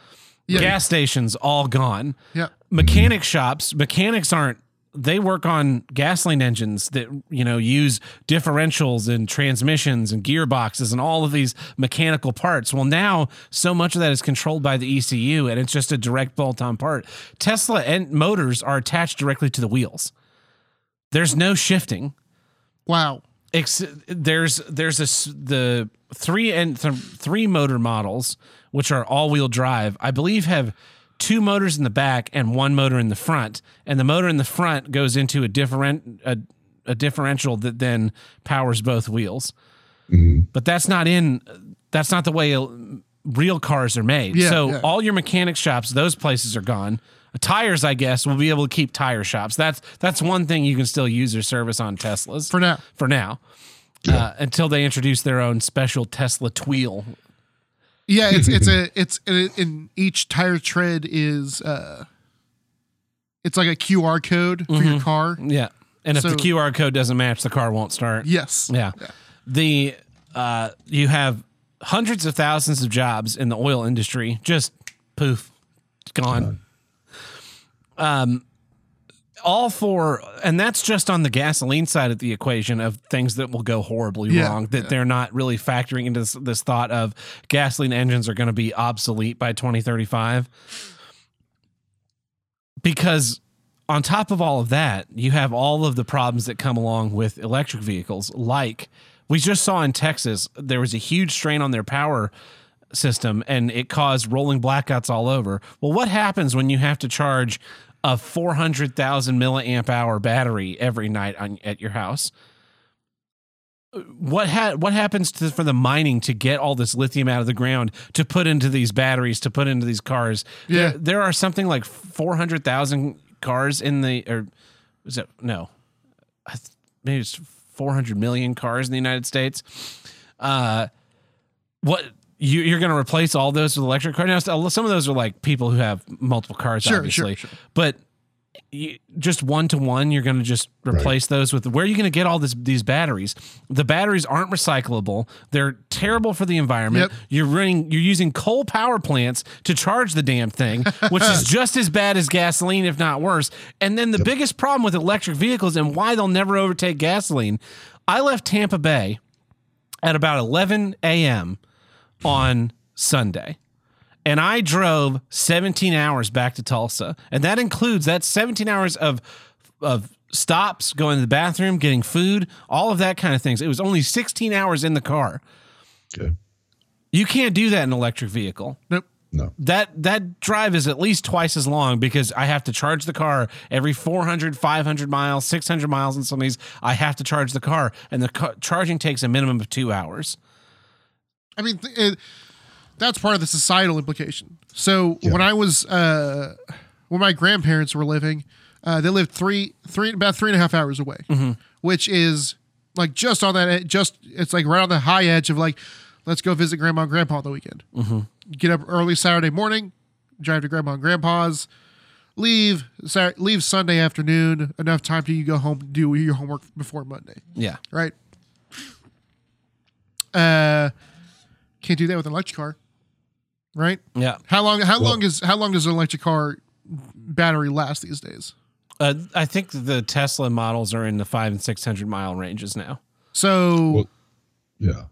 Speaker 1: Yeah. Gas stations all gone.
Speaker 3: Yeah.
Speaker 1: Mechanic shops, mechanics aren't they work on gasoline engines that you know use differentials and transmissions and gearboxes and all of these mechanical parts. Well, now so much of that is controlled by the ECU and it's just a direct bolt-on part. Tesla and motors are attached directly to the wheels. There's no shifting.
Speaker 3: Wow.
Speaker 1: There's there's a the three and th- three motor models which are all-wheel drive, I believe have two motors in the back and one motor in the front, and the motor in the front goes into a different a, a differential that then powers both wheels. Mm-hmm. But that's not in that's not the way real cars are made. Yeah, so yeah. all your mechanic shops, those places are gone. Tires, I guess, will be able to keep tire shops. That's that's one thing you can still use or service on Teslas
Speaker 3: for now.
Speaker 1: For now, yeah. uh, until they introduce their own special Tesla Tweel.
Speaker 3: Yeah, it's it's a it's in each tire tread is uh, it's like a QR code for mm-hmm. your car.
Speaker 1: Yeah, and so, if the QR code doesn't match, the car won't start.
Speaker 3: Yes.
Speaker 1: Yeah. yeah. The uh, you have hundreds of thousands of jobs in the oil industry just poof gone um all for and that's just on the gasoline side of the equation of things that will go horribly yeah, wrong that yeah. they're not really factoring into this, this thought of gasoline engines are going to be obsolete by 2035 because on top of all of that you have all of the problems that come along with electric vehicles like we just saw in Texas there was a huge strain on their power system and it caused rolling blackouts all over. Well, what happens when you have to charge a 400,000 milliamp hour battery every night on, at your house? What ha- what happens to, for the mining to get all this lithium out of the ground to put into these batteries to put into these cars?
Speaker 3: Yeah,
Speaker 1: there, there are something like four hundred thousand cars in the or is it no, maybe it's 400 million cars in the United States. Uh, what you, are going to replace all those with electric cars? Now, uh, some of those are like people who have multiple cars, sure, obviously, sure, sure. but just one to one, you're going to just replace right. those with where are you going to get all this these batteries? The batteries aren't recyclable. They're terrible for the environment. Yep. You're running you're using coal power plants to charge the damn thing, which is just as bad as gasoline if not worse. And then the yep. biggest problem with electric vehicles and why they'll never overtake gasoline. I left Tampa Bay at about 11 a.m. on Sunday and I drove 17 hours back to Tulsa, and that includes that 17 hours of of stops, going to the bathroom, getting food, all of that kind of things. It was only 16 hours in the car. Okay. You can't do that in an electric vehicle.
Speaker 3: Nope.
Speaker 2: No.
Speaker 1: That that drive is at least twice as long because I have to charge the car every 400, 500 miles, 600 miles in some of these. I have to charge the car and the car, charging takes a minimum of 2 hours.
Speaker 3: I mean, it, that's part of the societal implication. So yeah. when I was uh, when my grandparents were living, uh, they lived three three about three and a half hours away, mm-hmm. which is like just on that just it's like right on the high edge of like let's go visit grandma and grandpa on the weekend. Mm-hmm. Get up early Saturday morning, drive to grandma and grandpa's, leave Saturday, leave Sunday afternoon enough time to you go home do your homework before Monday.
Speaker 1: Yeah,
Speaker 3: right. Uh, can't do that with an electric car right?
Speaker 1: Yeah.
Speaker 3: How long? How well, long is how long does an electric car battery last these days?
Speaker 1: Uh, I think the Tesla models are in the five and six hundred mile ranges now.
Speaker 3: So,
Speaker 2: well, yeah.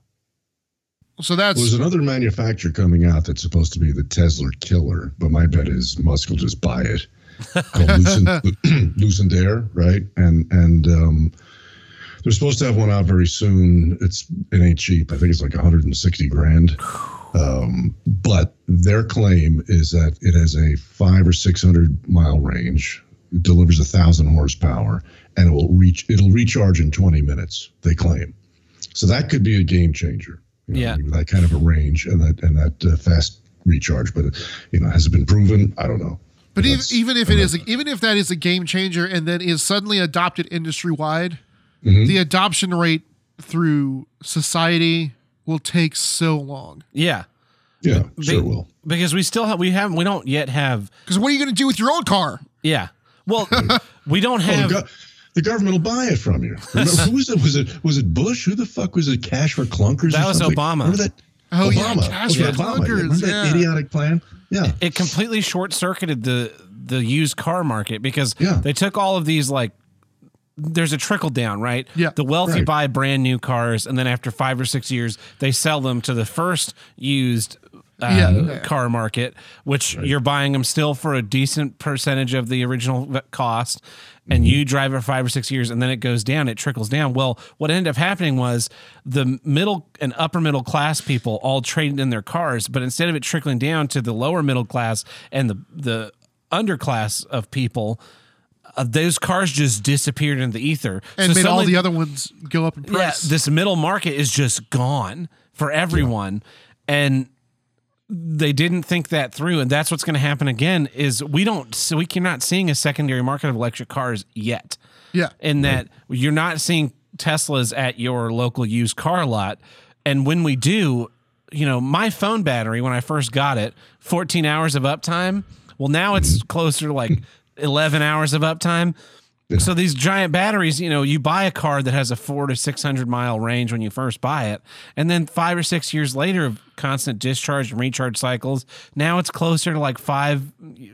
Speaker 3: So that's
Speaker 2: there's another manufacturer coming out that's supposed to be the Tesla killer, but my bet is Musk will just buy it. Called Lucent, Lucent Air, right? And and um, they're supposed to have one out very soon. It's it ain't cheap. I think it's like 160 grand. Um, but their claim is that it has a five or six hundred mile range, it delivers a thousand horsepower, and it will reach it'll recharge in 20 minutes. They claim, so that could be a game changer.
Speaker 1: You know, yeah,
Speaker 2: that kind of a range and that and that uh, fast recharge. But you know, has it been proven? I don't know.
Speaker 3: But even, even if it is, even if that is a game changer and then is suddenly adopted industry wide, mm-hmm. the adoption rate through society will take so long.
Speaker 1: Yeah.
Speaker 2: Yeah, Be- sure will.
Speaker 1: Because we still have we have we don't yet have
Speaker 3: Because what are you going to do with your old car?
Speaker 1: Yeah. Well, we don't have
Speaker 2: the, the government will buy it from you. Remember, who was it? Was it was it Bush? Who the fuck was it? Cash for clunkers?
Speaker 1: That was
Speaker 2: something?
Speaker 1: Obama.
Speaker 2: Remember that?
Speaker 3: Oh Obama. yeah, cash okay, for Obama. clunkers.
Speaker 2: Remember
Speaker 3: yeah.
Speaker 2: that idiotic plan? Yeah.
Speaker 1: It completely short circuited the the used car market because
Speaker 2: yeah.
Speaker 1: they took all of these like there's a trickle down, right?
Speaker 3: Yeah.
Speaker 1: The wealthy
Speaker 2: right.
Speaker 1: buy brand new cars, and then after five or six years, they sell them to the first used uh, yeah. car market, which right. you're buying them still for a decent percentage of the original cost, and mm-hmm. you drive it five or six years, and then it goes down, it trickles down. Well, what ended up happening was the middle and upper middle class people all traded in their cars, but instead of it trickling down to the lower middle class and the the underclass of people. Uh, those cars just disappeared in the ether.
Speaker 3: And so made all the other ones go up in price.
Speaker 1: Yeah, this middle market is just gone for everyone, yeah. and they didn't think that through. And that's what's going to happen again is we don't so we cannot seeing a secondary market of electric cars yet.
Speaker 3: Yeah.
Speaker 1: In that you're not seeing teslas at your local used car lot. And when we do you know my phone battery when i first got it 14 hours of uptime well now it's closer to like 11 hours of uptime so these giant batteries, you know, you buy a car that has a four to six hundred mile range when you first buy it, and then five or six years later of constant discharge and recharge cycles, now it's closer to like five,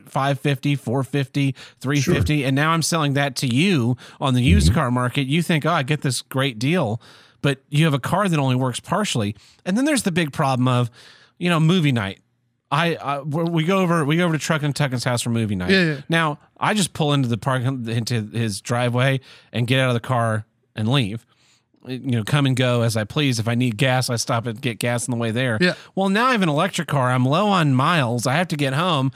Speaker 1: 550, 450, 350. Sure. And now I'm selling that to you on the used mm-hmm. car market. You think, oh, I get this great deal, but you have a car that only works partially. And then there's the big problem of, you know, movie night I, I we go over we go over to Truck and Tuckin's house for movie night.
Speaker 3: Yeah, yeah.
Speaker 1: Now I just pull into the park into his driveway and get out of the car and leave. You know, come and go as I please. If I need gas, I stop and get gas on the way there.
Speaker 3: Yeah.
Speaker 1: Well, now I have an electric car. I'm low on miles. I have to get home.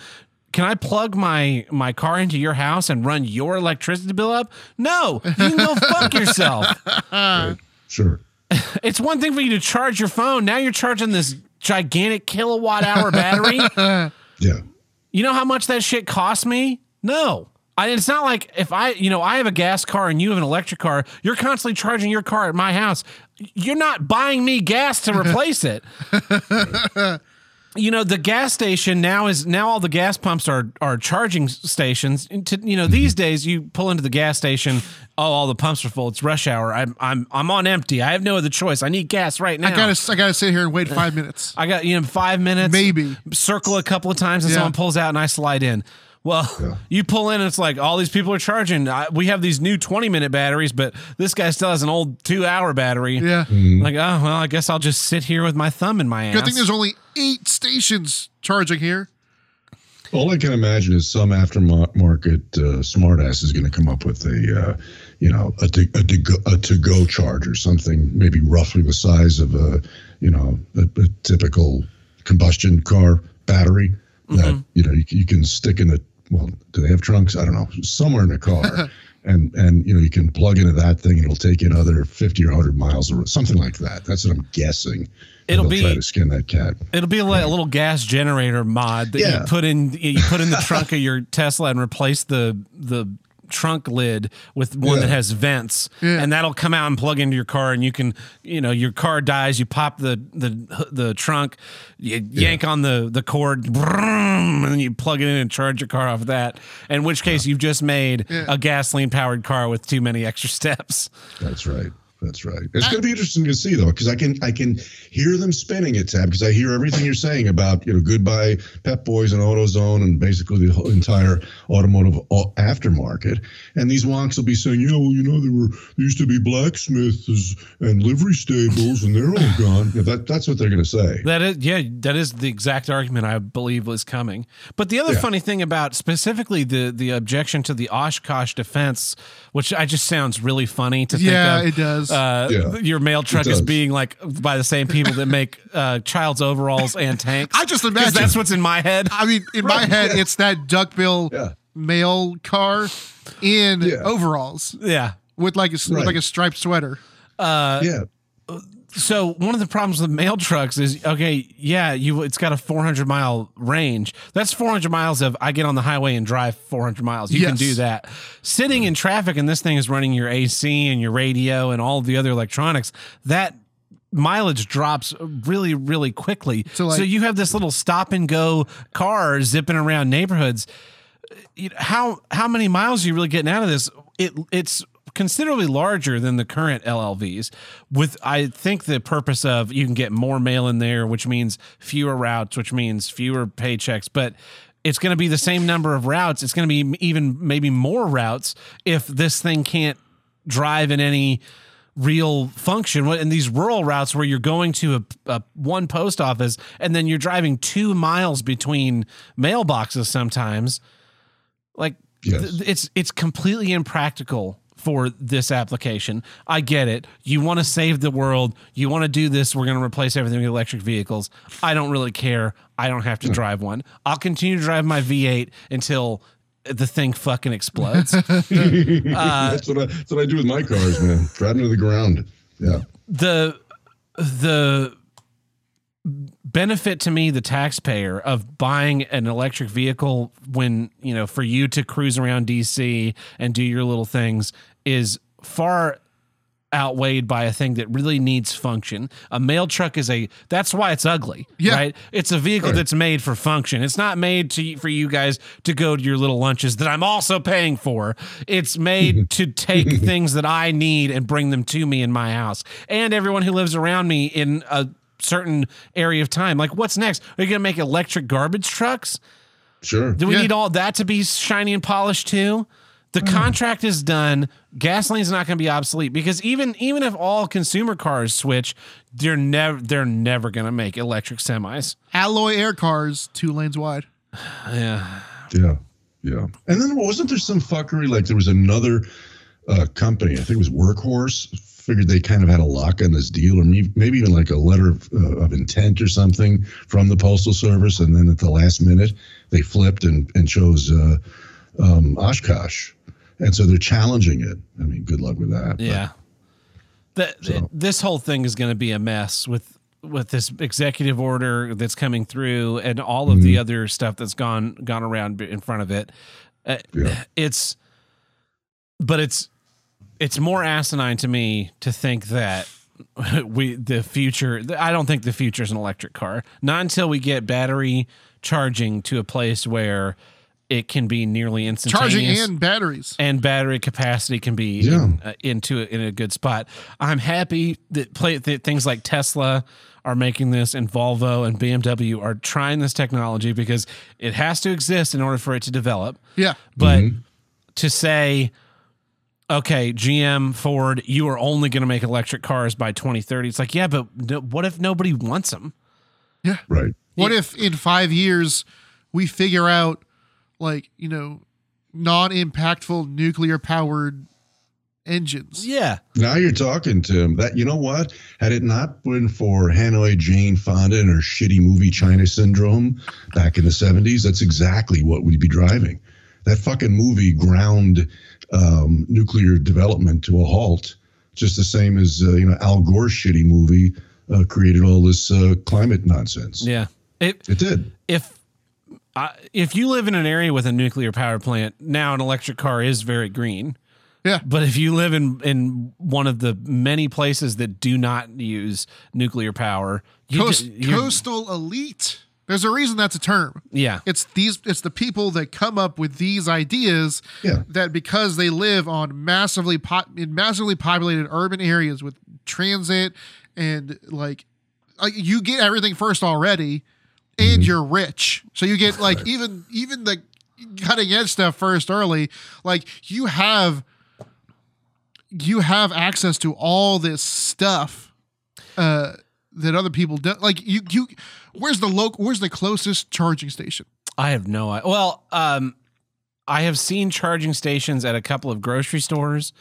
Speaker 1: Can I plug my my car into your house and run your electricity bill up? No, you can go fuck yourself.
Speaker 2: Right. Sure.
Speaker 1: It's one thing for you to charge your phone. Now you're charging this gigantic kilowatt hour battery.
Speaker 2: yeah.
Speaker 1: You know how much that shit cost me? No. I, it's not like if I, you know, I have a gas car and you have an electric car, you're constantly charging your car at my house. You're not buying me gas to replace it. you know the gas station now is now all the gas pumps are are charging stations. To, you know these mm-hmm. days you pull into the gas station oh all the pumps are full. It's rush hour. I'm i'm i'm on empty. I have no other choice. I need gas right now
Speaker 3: i gotta i gotta sit here and wait five minutes.
Speaker 1: I got you know five minutes.
Speaker 3: Maybe.
Speaker 1: Circle a couple of times and yeah. someone pulls out and i slide in well, yeah. you pull in, it's like all these people are charging. I, we have these new 20 minute batteries, but this guy still has an old two hour battery.
Speaker 3: Yeah.
Speaker 1: Mm-hmm. Like, oh, well, I guess I'll just sit here with my thumb in my ass.
Speaker 3: Good thing there's only eight stations charging here.
Speaker 2: All I can imagine is some aftermarket uh, smartass is going to come up with a, uh, you know, a to, a, to go, a to go charger, something maybe roughly the size of a, you know, a, a typical combustion car battery mm-hmm. that you know you, you, can stick in a well, do they have trunks? I don't know. Somewhere in the car. and and you know you can plug into that thing and it'll take you another 50 or 100 miles or something like that that's what i'm guessing
Speaker 1: it'll be
Speaker 2: try to skin that cat
Speaker 1: it'll be like a little gas generator mod that yeah. you put in you put in the trunk of your tesla and replace the the trunk lid with one yeah. that has vents, yeah. and that'll come out and plug into your car, and you can, you know, your car dies, you pop the the the trunk, you yeah. yank on the the cord, and then you plug it in and charge your car off of that. In which case, you've just made a gasoline powered car with too many extra steps.
Speaker 2: That's right. That's right. It's going to be interesting to see though, because I can I can hear them spinning it, Tab, because I hear everything you're saying about you know goodbye Pep Boys and AutoZone and basically the whole entire automotive uh, aftermarket. And these wonks will be saying, you know, you know, there were there used to be blacksmiths and livery stables, and they're all gone. Yeah, that that's what they're going to say.
Speaker 1: That is, yeah, that is the exact argument I believe was coming. But the other yeah. funny thing about specifically the the objection to the Oshkosh defense, which I just sounds really funny to
Speaker 3: yeah,
Speaker 1: think
Speaker 3: of. Yeah, it does
Speaker 1: uh, yeah, your mail truck is being like by the same people that make uh, child's overalls and tanks.
Speaker 3: I just imagine
Speaker 1: that's what's in my head.
Speaker 3: I mean, in right, my head, yeah. it's that duckbill yeah. mail car in overalls.
Speaker 1: Yeah,
Speaker 3: with like a right. with like a striped sweater.
Speaker 2: Uh, yeah
Speaker 1: so one of the problems with mail trucks is okay, yeah, you it's got a 400 mile range. That's 400 miles of I get on the highway and drive 400 miles. You yes. can do that. Sitting in traffic and this thing is running your AC and your radio and all the other electronics. That mileage drops really really quickly. So, like, so you have this little stop and go car zipping around neighborhoods. How how many miles are you really getting out of this? It it's considerably larger than the current LLVs. With I think the purpose of you can get more mail in there, which means fewer routes, which means fewer paychecks, but it's going to be the same number of routes. It's going to be even maybe more routes if this thing can't drive in any real function in these rural routes where you're going to a, a, one post office and then you're driving two miles between mailboxes sometimes like yes. th- it's it's completely impractical for this application. I get it. You want to save the world. You want to do this. We're going to replace everything with electric vehicles. I don't really care. I don't have to drive one. I'll continue to drive my V8 until the thing fucking explodes. uh,
Speaker 2: that's what I that's what I do with my cars, man. Drive them to the ground. Yeah.
Speaker 1: The the benefit to me the taxpayer of buying an electric vehicle when you know for you to cruise around DC and do your little things is far outweighed by a thing that really needs function. A mail truck is a that's why it's ugly, yeah. right? It's a vehicle that's made for function. It's not made to for you guys to go to your little lunches that I'm also paying for. It's made to take things that I need and bring them to me in my house and everyone who lives around me in a certain area of time. Like what's next? Are you going to make electric garbage trucks?
Speaker 2: Sure.
Speaker 1: Do we yeah. need all that to be shiny and polished too? The mm. contract is done. Gasoline's not going to be obsolete because even even if all consumer cars switch, they're never they're never going to make electric semis.
Speaker 3: Alloy air cars, two lanes wide.
Speaker 1: yeah.
Speaker 2: Yeah. Yeah. And then wasn't there some fuckery like there was another uh, company, I think it was Workhorse, figured they kind of had a lock on this deal, or maybe even like a letter of, uh, of, intent or something from the postal service, and then at the last minute they flipped and and chose uh, um, Oshkosh and so they're challenging it. I mean, good luck with that.
Speaker 1: Yeah. The, so. this whole thing is going to be a mess with with this executive order that's coming through and all of mm-hmm. the other stuff that's gone gone around in front of it. Uh, yeah. It's but it's it's more asinine to me to think that we the future I don't think the future is an electric car. Not until we get battery charging to a place where it can be nearly instantaneous.
Speaker 3: Charging and batteries
Speaker 1: and battery capacity can be yeah. in, uh, into in a good spot. I'm happy that play that things like Tesla are making this and Volvo and BMW are trying this technology because it has to exist in order for it to develop.
Speaker 3: Yeah.
Speaker 1: But mm-hmm. to say okay, GM, Ford, you are only going to make electric cars by 2030. It's like, yeah, but no, what if nobody wants them?
Speaker 3: Yeah.
Speaker 2: Right.
Speaker 3: What if in 5 years we figure out like you know non-impactful nuclear powered engines.
Speaker 1: Yeah.
Speaker 2: Now you're talking to him. That you know what? Had it not been for Hanoi Jane Fonda and her shitty movie China Syndrome back in the 70s, that's exactly what we'd be driving. That fucking movie ground um, nuclear development to a halt, just the same as uh, you know Al Gore's shitty movie uh, created all this uh, climate nonsense.
Speaker 1: Yeah.
Speaker 2: It, it did.
Speaker 1: If if you live in an area with a nuclear power plant, now an electric car is very green.
Speaker 3: Yeah.
Speaker 1: But if you live in in one of the many places that do not use nuclear power,
Speaker 3: Coast, coastal elite. There's a reason that's a term.
Speaker 1: Yeah.
Speaker 3: It's these it's the people that come up with these ideas
Speaker 2: yeah.
Speaker 3: that because they live on massively po- in massively populated urban areas with transit and like, like you get everything first already and mm-hmm. you're rich. So you get like even even the cutting edge stuff first early. Like you have you have access to all this stuff uh that other people don't like you you where's the local where's the closest charging station?
Speaker 1: I have no idea. Well, um I have seen charging stations at a couple of grocery stores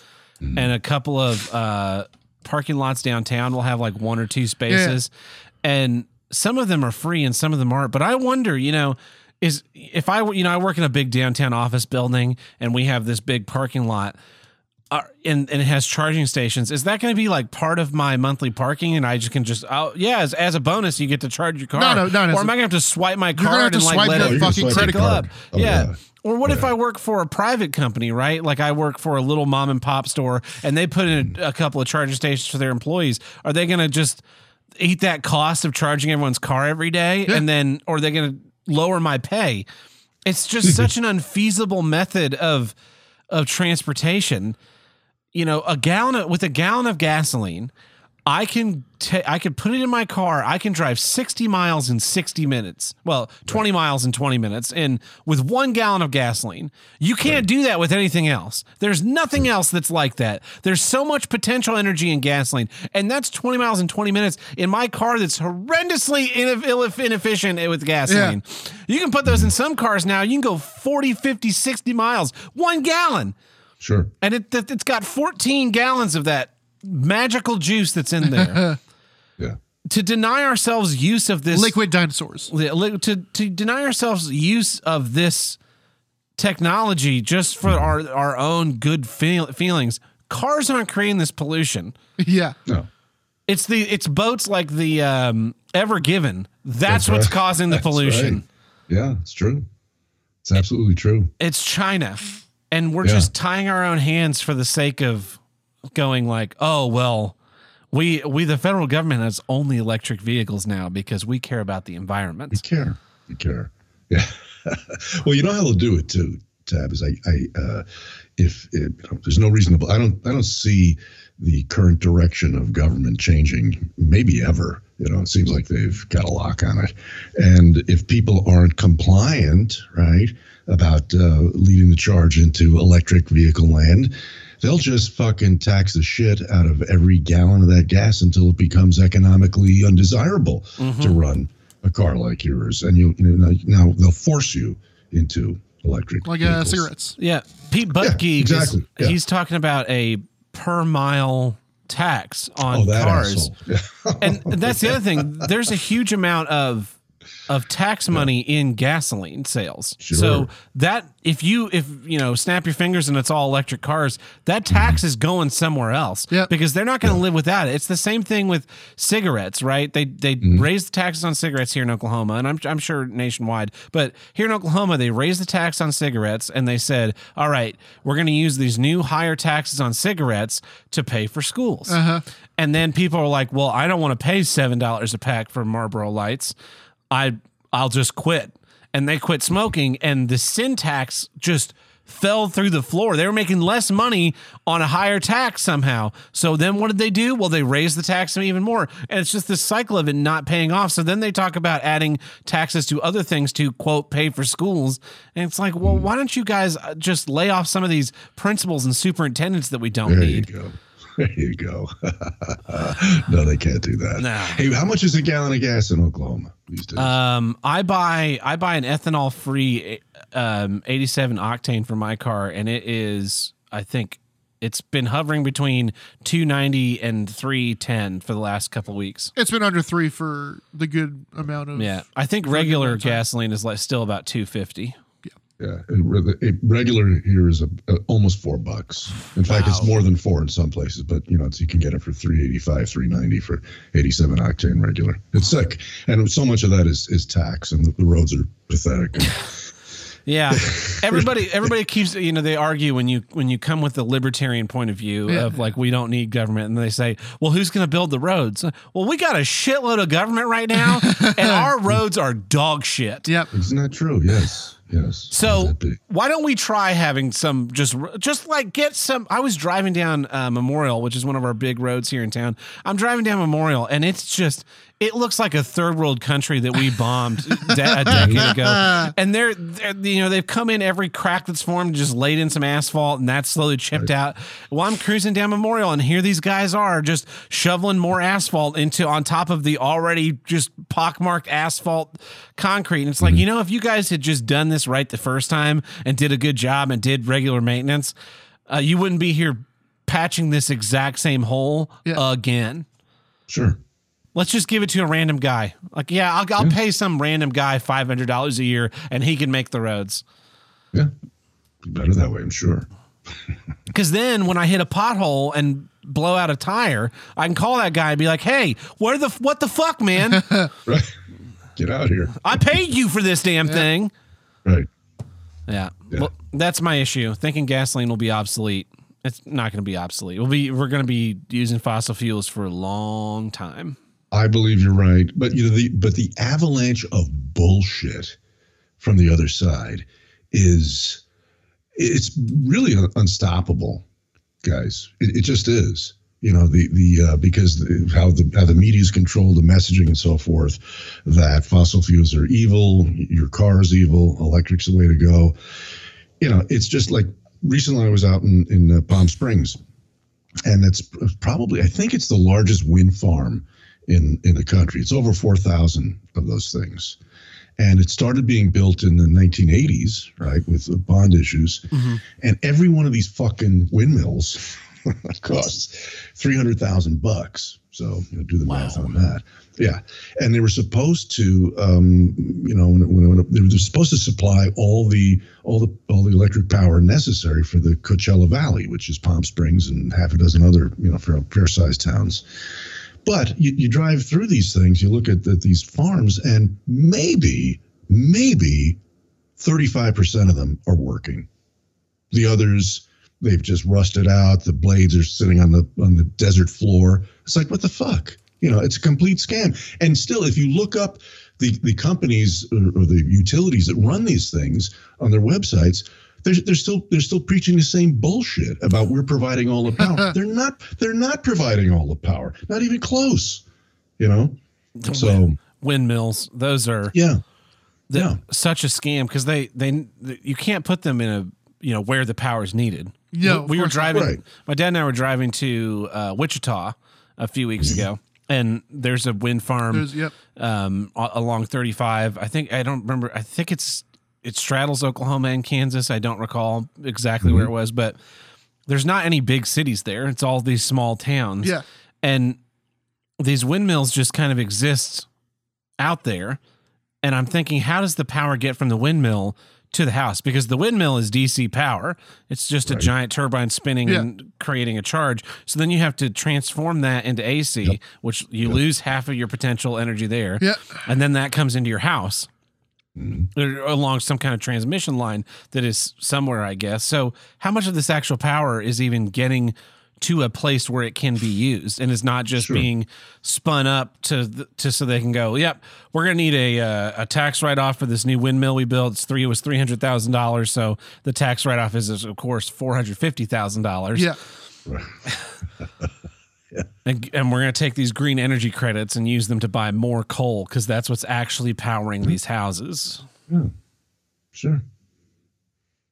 Speaker 1: mm. and a couple of uh parking lots downtown will have like one or two spaces. Yeah. And some of them are free and some of them aren't. But I wonder, you know, is if I, you know, I work in a big downtown office building and we have this big parking lot. Uh, and, and it has charging stations. Is that going to be like part of my monthly parking? And I just can just, oh yeah, as, as a bonus, you get to charge your car.
Speaker 3: No, no, no. no
Speaker 1: or am I going to have to swipe my card and like let it fucking credit card? Oh, yeah. yeah. Or what yeah. if I work for a private company, right? Like I work for a little mom and pop store and they put in a, a couple of charging stations for their employees. Are they going to just eat that cost of charging everyone's car every day yeah. and then or they're going to lower my pay it's just such an unfeasible method of of transportation you know a gallon of, with a gallon of gasoline I can ta- I can put it in my car. I can drive 60 miles in 60 minutes. Well, 20 miles in 20 minutes and with 1 gallon of gasoline. You can't do that with anything else. There's nothing else that's like that. There's so much potential energy in gasoline and that's 20 miles in 20 minutes in my car that's horrendously inefficient with gasoline. Yeah. You can put those in some cars now. You can go 40, 50, 60 miles. 1 gallon.
Speaker 2: Sure.
Speaker 1: And it, it's got 14 gallons of that magical juice that's in there.
Speaker 2: yeah.
Speaker 1: To deny ourselves use of this
Speaker 3: liquid dinosaurs.
Speaker 1: To to deny ourselves use of this technology just for our our own good feel, feelings. Cars aren't creating this pollution.
Speaker 3: Yeah.
Speaker 2: No.
Speaker 1: It's the it's boats like the um, Ever Given. That's, That's what's right. causing the pollution. Right.
Speaker 2: Yeah, it's true. It's absolutely true.
Speaker 1: It's China. And we're yeah. just tying our own hands for the sake of going like, oh well, we we the federal government has only electric vehicles now because we care about the environment.
Speaker 2: We care. We care. Yeah. well, you know how they'll do it too. Tab is I I uh, if it, you know, there's no reasonable I don't I don't see the current direction of government changing maybe ever. You know, it seems like they've got a lock on it. And if people aren't compliant, right, about uh, leading the charge into electric vehicle land, they'll just fucking tax the shit out of every gallon of that gas until it becomes economically undesirable mm-hmm. to run a car like yours. And you, you know, now they'll force you into electric
Speaker 3: like uh, cigarettes.
Speaker 1: Yeah, Pete Buttigieg, yeah, exactly. yeah. he's talking about a per mile tax on oh, cars. and that's the other thing. There's a huge amount of of tax money in gasoline sales. Sure. So that if you if you know snap your fingers and it's all electric cars, that tax mm-hmm. is going somewhere else.
Speaker 3: Yep.
Speaker 1: Because they're not going to live without it. It's the same thing with cigarettes, right? They they mm-hmm. raise the taxes on cigarettes here in Oklahoma, and I'm I'm sure nationwide, but here in Oklahoma they raised the tax on cigarettes and they said, all right, we're going to use these new higher taxes on cigarettes to pay for schools.
Speaker 3: Uh-huh.
Speaker 1: And then people are like, well, I don't want to pay seven dollars a pack for Marlboro Lights. I I'll just quit. And they quit smoking and the sin tax just fell through the floor. They were making less money on a higher tax somehow. So then what did they do? Well, they raised the tax even more. And it's just this cycle of it not paying off. So then they talk about adding taxes to other things to quote pay for schools. And it's like, well, why don't you guys just lay off some of these principals and superintendents that we don't
Speaker 2: there
Speaker 1: need?
Speaker 2: There you go. no, they can't do that.
Speaker 1: No.
Speaker 2: Hey, how much is a gallon of gas in Oklahoma these days?
Speaker 1: Um, I buy I buy an ethanol free um 87 octane for my car, and it is I think it's been hovering between 290 and 310 for the last couple weeks.
Speaker 3: It's been under three for the good amount of.
Speaker 1: Yeah, I think regular gasoline is like still about 250.
Speaker 2: Yeah, a regular here is a, a, almost four bucks. In fact, wow. it's more than four in some places, but you know, you can get it for three eighty five, three ninety for eighty seven octane regular. It's sick, and so much of that is is tax, and the, the roads are pathetic.
Speaker 1: Yeah, everybody everybody keeps you know they argue when you when you come with the libertarian point of view yeah. of like we don't need government and they say well who's going to build the roads? Well, we got a shitload of government right now and our roads are dog shit.
Speaker 3: Yep,
Speaker 2: isn't that true? Yes. Yes.
Speaker 1: So why don't we try having some just just like get some? I was driving down uh, Memorial, which is one of our big roads here in town. I'm driving down Memorial, and it's just it looks like a third world country that we bombed a decade ago. And they're, they're, you know, they've come in every crack that's formed, just laid in some asphalt, and that's slowly chipped out. Well, I'm cruising down Memorial, and here these guys are just shoveling more asphalt into on top of the already just pockmarked asphalt concrete. And it's like, mm-hmm. you know, if you guys had just done this right the first time and did a good job and did regular maintenance, uh, you wouldn't be here patching this exact same hole yeah. again.
Speaker 2: Sure.
Speaker 1: Let's just give it to a random guy. Like, yeah, I'll, I'll yeah. pay some random guy five hundred dollars a year, and he can make the roads.
Speaker 2: Yeah, be better that way, I'm sure.
Speaker 1: Because then, when I hit a pothole and blow out a tire, I can call that guy and be like, "Hey, where the what the fuck, man?
Speaker 2: right, get out here.
Speaker 1: I paid you for this damn yeah. thing."
Speaker 2: Right.
Speaker 1: Yeah. yeah. Well, that's my issue. Thinking gasoline will be obsolete. It's not going to be obsolete. We'll be we're going to be using fossil fuels for a long time.
Speaker 2: I believe you're right, but you know the but the avalanche of bullshit from the other side is it's really unstoppable, guys. It, it just is. you know the the uh, because the, how the how the media's control the messaging and so forth that fossil fuels are evil your car is evil electric's the way to go you know it's just like recently i was out in in uh, palm springs and it's probably i think it's the largest wind farm in in the country it's over 4000 of those things and it started being built in the 1980s right with the bond issues mm-hmm. and every one of these fucking windmills costs three hundred thousand bucks. So you know, do the wow. math on that. Yeah, and they were supposed to, um, you know, when, when, when, they were supposed to supply all the all the all the electric power necessary for the Coachella Valley, which is Palm Springs and half a dozen other you know fair, fair sized towns. But you, you drive through these things, you look at the, these farms, and maybe maybe thirty five percent of them are working. The others they've just rusted out. The blades are sitting on the on the desert floor. It's like what the fuck? You know, it's a complete scam. And still, if you look up the the companies or, or the utilities that run these things on their websites, they're, they're still they're still preaching the same bullshit about we're providing all the power. they're not they're not providing all the power. Not even close. You know. So
Speaker 1: windmills, those are
Speaker 2: yeah.
Speaker 1: yeah. such a scam because they they you can't put them in a you know where the power is needed.
Speaker 3: Yeah,
Speaker 1: we, we were driving. Right. My dad and I were driving to uh, Wichita a few weeks ago, and there's a wind farm
Speaker 3: yep.
Speaker 1: um, along 35. I think I don't remember. I think it's it straddles Oklahoma and Kansas. I don't recall exactly mm-hmm. where it was, but there's not any big cities there. It's all these small towns.
Speaker 3: Yeah,
Speaker 1: and these windmills just kind of exist out there. And I'm thinking, how does the power get from the windmill to the house because the windmill is DC power. It's just right. a giant turbine spinning yeah. and creating a charge. So then you have to transform that into AC, yep. which you yep. lose half of your potential energy there.
Speaker 3: Yeah.
Speaker 1: And then that comes into your house. Mm-hmm. along some kind of transmission line that is somewhere, I guess. So, how much of this actual power is even getting to a place where it can be used and is not just sure. being spun up to to so they can go, yep, we're gonna need a uh, a tax write off for this new windmill we built. It's three it was three hundred thousand dollars, so the tax write off is of course four hundred fifty thousand dollars.
Speaker 3: Yeah.
Speaker 1: yeah. And, and, we're going to take these green energy credits and use them to buy more coal because that's what's actually powering these houses.
Speaker 2: Yeah, sure.